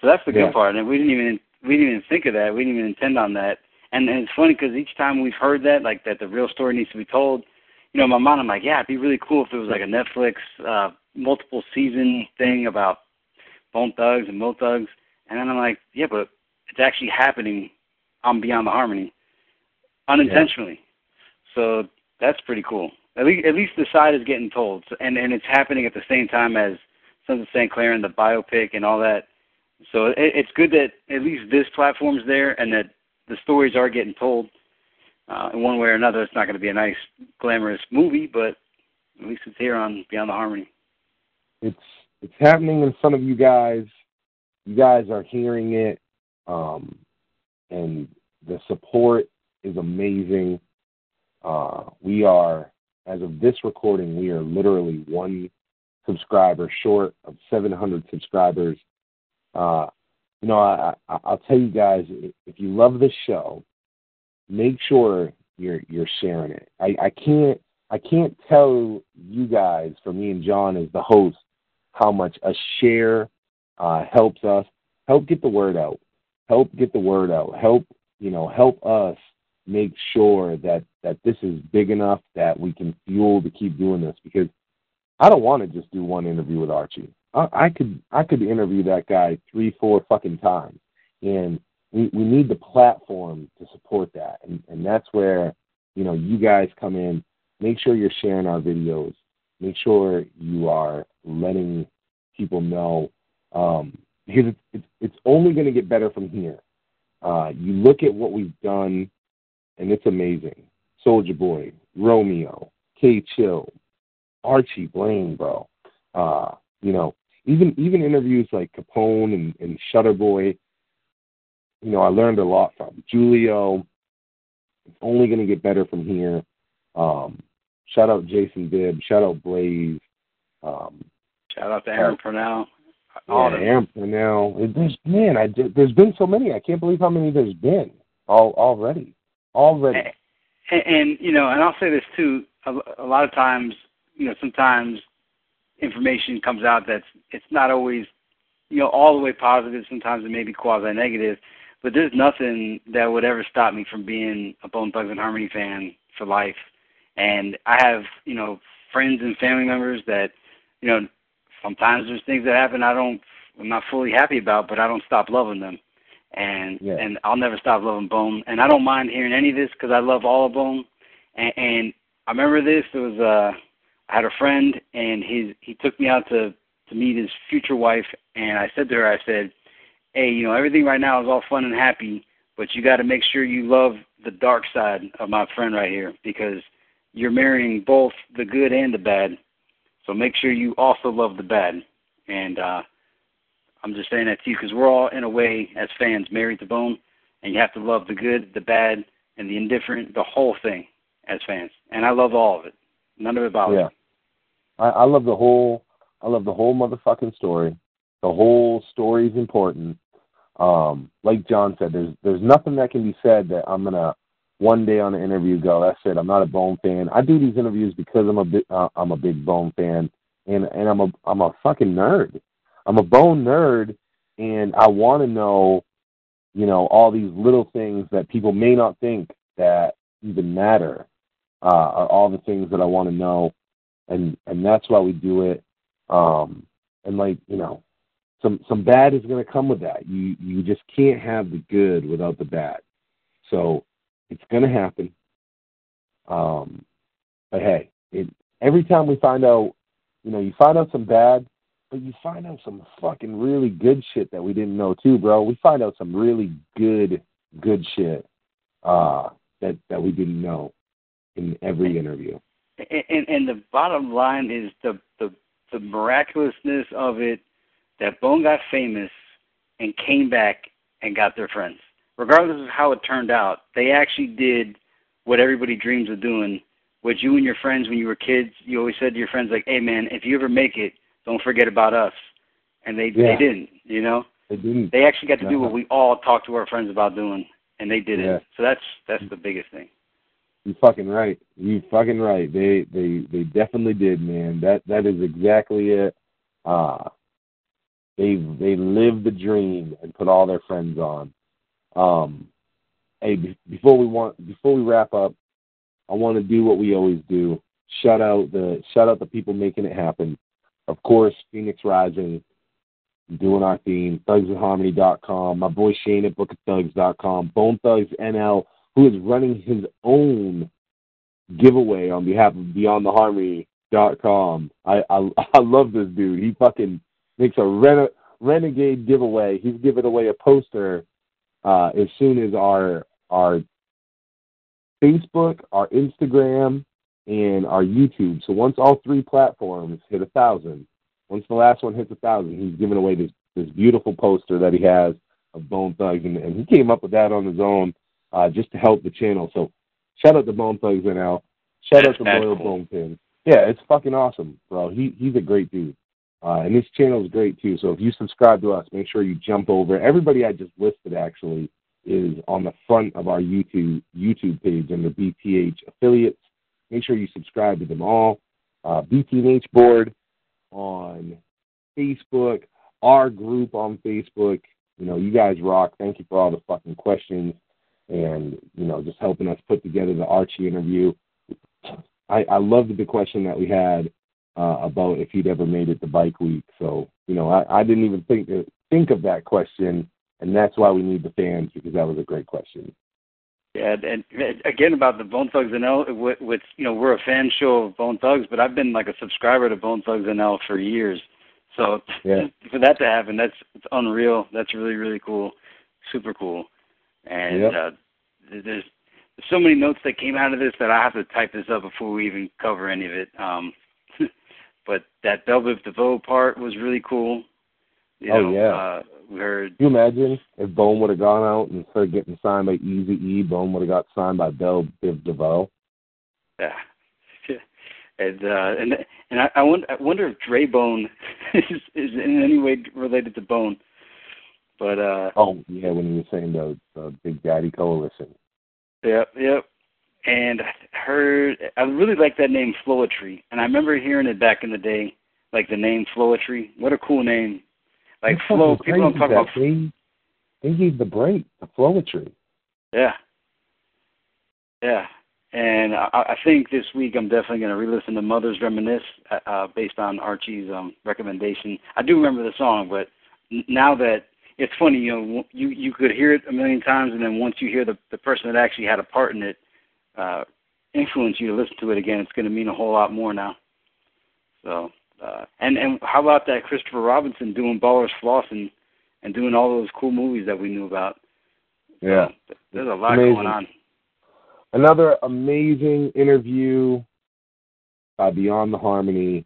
So that's the good Yeah. part, and we didn't even we didn't even think of that. We didn't even intend on that. And, and it's funny because each time we've heard that, like that, the real story needs to be told. You know, in my mind, I'm like, yeah, it'd be really cool if it was like a Netflix uh, multiple season thing about Bone Thugs and Mo Thugs. And then I'm like, yeah, but it's actually happening on Beyond the Harmony unintentionally. So that's pretty cool. At least, at least the side is getting told, so, and and it's happening at the same time as Sons of St. Clair and the biopic and all that. So it, it's good that at least this platform's there and that the stories are getting told. Uh, in one way or another, it's not going to be a nice, glamorous movie, but at least it's here on Beyond the Harmony. it's it's happening in front of you guys you guys are hearing it um and the support is amazing. Uh we are as of this recording we are literally one subscriber short of 700 subscribers. Uh you know I, I i'll tell you guys if you love this show make sure you're you're sharing it. I i can't i can't tell you guys for me and john as the host how much a share uh, helps us help get the word out help get the word out help you know help us make sure that that this is big enough that we can fuel to keep doing this because i don't want to just do one interview with archie. I, I could i could interview that guy three four fucking times and we we need the platform to support that and and that's where you know you guys come in. Make sure you're sharing our videos. Make sure you are letting people know um, because it's, it's, it's only going to get better from here. Uh, you look at what we've done, and it's amazing. Souljah Boy, Romeo, K Chill, Archie Blaine, bro. Uh, you know, even even interviews like Capone and, and Shutter Boy. You know, I learned a lot from Julio. It's only going to get better from here. Um, shout out Jason Bibb. Shout out Blaze. Um, Shout out to Aaron Purnell. Yeah, All them. Aaron Purnell. It- There's man, I did- there's been so many. I can't believe how many there's been. All already, already. And, and you know, and I'll say this too. A, a lot of times, you know, sometimes information comes out that's it's not always, you know, all the way positive. Sometimes it may be quasi negative, but there's nothing that would ever stop me from being a Bone Thugs and Harmony fan for life. And I have, you know, friends and family members that, you know, sometimes there's things that happen I don't, I'm not fully happy about, but I don't stop loving them and Yeah. and I'll never stop loving Bone. And I don't mind hearing any of this because I love all of Bone. And, and I remember this. It was uh, I had a friend, and his he took me out to to meet his future wife, and I said to her, I said, "Hey, you know, everything right now is all fun and happy, but you got to make sure you love the dark side of my friend right here because you're marrying both the good and the bad. So make sure you also love the bad." And uh, I'm just saying that to you because we're all, in a way, as fans, married to bone, and you have to love the good, the bad, and the indifferent, the whole thing as fans. And I love all of it. None of it bothers Yeah. me. I, I love the whole. I love the whole motherfucking story. The whole story is important. Um, like John said, there's there's nothing that can be said that I'm gonna one day on an interview go. That's it. I'm not a Bone fan. I do these interviews because I'm a big uh, I'm a big Bone fan, and and I'm a I'm a fucking nerd. I'm a Bone nerd, and I want to know, you know, all these little things that people may not think that even matter uh, are all the things that I want to know, and and that's why we do it. Um, and like you know, some some bad is going to come with that. You you just can't have the good without the bad. So it's going to happen. Um, but hey, it, every time we find out, you know, you find out some bad, but you find out some fucking really good shit that we didn't know too, bro. We find out some really good good shit uh, that that we didn't know in every interview. and, and and the bottom line is the the the miraculousness of it that Bone got famous and came back and got their friends. Regardless of how it turned out, they actually did what everybody dreams of doing. What you and your friends when you were kids, you always said to your friends like, "Hey man, if you ever make it, don't forget about us." And they Yeah. they didn't, you know. They didn't. They actually got to do what we all talked to our friends about doing, and they did Yeah. it. So that's that's the biggest thing. You fucking right. You fucking right. They they they definitely did, man. That that is exactly it. Uh they they lived the dream and put all their friends on. Um hey be- before we want before we wrap up, I want to do what we always do. Shout out the shout out the people making it happen. Of course, Phoenix Rising doing our theme, thugsandharmony.com, my boy Shane at bookofthugs.com, Bone Thugs NL who is running his own giveaway on behalf of BeyondTheHarmony.com. I, I [LAUGHS] I love this dude. He fucking makes a rene- renegade giveaway. He's giving away a poster uh, as soon as our our Facebook, our Instagram, and our YouTube. So once all three platforms hit a thousand, once the last one hits a thousand, he's giving away this this beautiful poster that he has of Bone Thugs, and, and he came up with that on his own uh, just to help the channel. So shout out to Bone Thugs NL. Shout out to mad Loyal cool. Bone Pin. Yeah, it's fucking awesome, bro. He he's a great dude. Uh, and this channel is great too. So if you subscribe to us, make sure you jump over. Everybody I just listed actually is on the front of our YouTube YouTube page under BTH affiliates. Make sure you subscribe to them all. Uh, BTH board on Facebook, our group on Facebook. You know, you guys rock. Thank you for all the fucking questions and you know just helping us put together the Archie interview. I, I loved the question that we had uh, about if he'd ever made it to Bike Week. So you know, I, I didn't even think to, think of that question, and that's why we need the fans because that was a great question. Yeah, and, and again about the Bone Thugs NL, with, with you know we're a fan show of Bone Thugs, but I've been like a subscriber to Bone Thugs NL for years. So Yeah. [LAUGHS] for that to happen, that's it's unreal. That's really really cool, super cool. And Yep. uh, there's, there's so many notes that came out of this that I have to type this up before we even cover any of it. Um, but that Bell Biv DeVoe part was really cool. You Oh, know, yeah. Uh, we heard Can you imagine if Bone would have gone out and instead of getting signed by Easy E, Bone would have got signed by Bell Biv DeVoe? Yeah. [LAUGHS] And uh, and and I, I wonder I wonder if Dre Bone [LAUGHS] is, is in any way related to Bone. But uh Oh yeah, when he was saying the, the Big Daddy Coalition. yep, yep. And I heard I really like that name Floetry. And I remember hearing it back in the day, like the name Floetry. What a cool name. Like That's flow people don't talk about They, they gave the break, the Flowetry. Yeah. Yeah. And I, I think this week I'm definitely going to re-listen to Mo Thugs Reminisce uh, uh, based on Archie's um, recommendation. I do remember the song, but now that it's funny, you know, you you could hear it a million times, and then once you hear the the person that actually had a part in it uh, influence you to listen to it again, it's going to mean a whole lot more now. So, uh, and and how about that Christopher Robinson doing Ballers Floss and and doing all those cool movies that we knew about? Yeah. So, there's a lot Amazing. going on. Another amazing interview by Beyond the Harmony.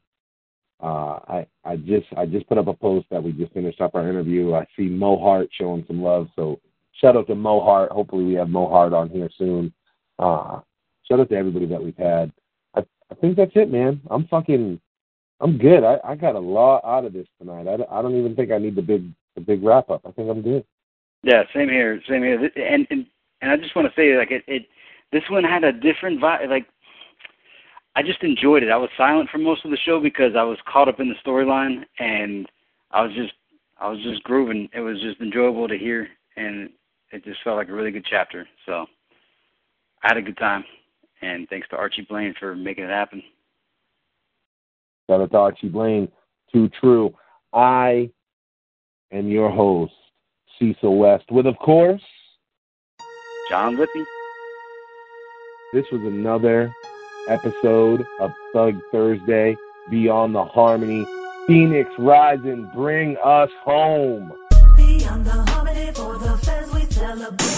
Uh, I I just I just put up a post that we just finished up our interview. I see Mo Hart showing some love, so shout out to Mo Hart. Hopefully we have Mo Hart on here soon. Uh, shout out to everybody that we've had. I I think that's it, man. I'm fucking I'm good. I, I got a lot out of this tonight. I, I don't even think I need the big the big wrap up. I think I'm good. Yeah, same here, same here. And and and I just want to say, like it, it, this one had a different vibe. Like I just enjoyed it. I was silent for most of the show because I was caught up in the storyline, and I was just, I was just grooving. It was just enjoyable to hear, and it just felt like a really good chapter. So I had a good time, and thanks to Archie Blaine for making it happen. Shout out to Archie Blaine. Too true. I am your host, Cecil West, with of course John Lippy. This was another episode of Thug Thursday Beyond the Harmony. Phoenix Rising, bring us home. Beyond the harmony for the fans we celebrate.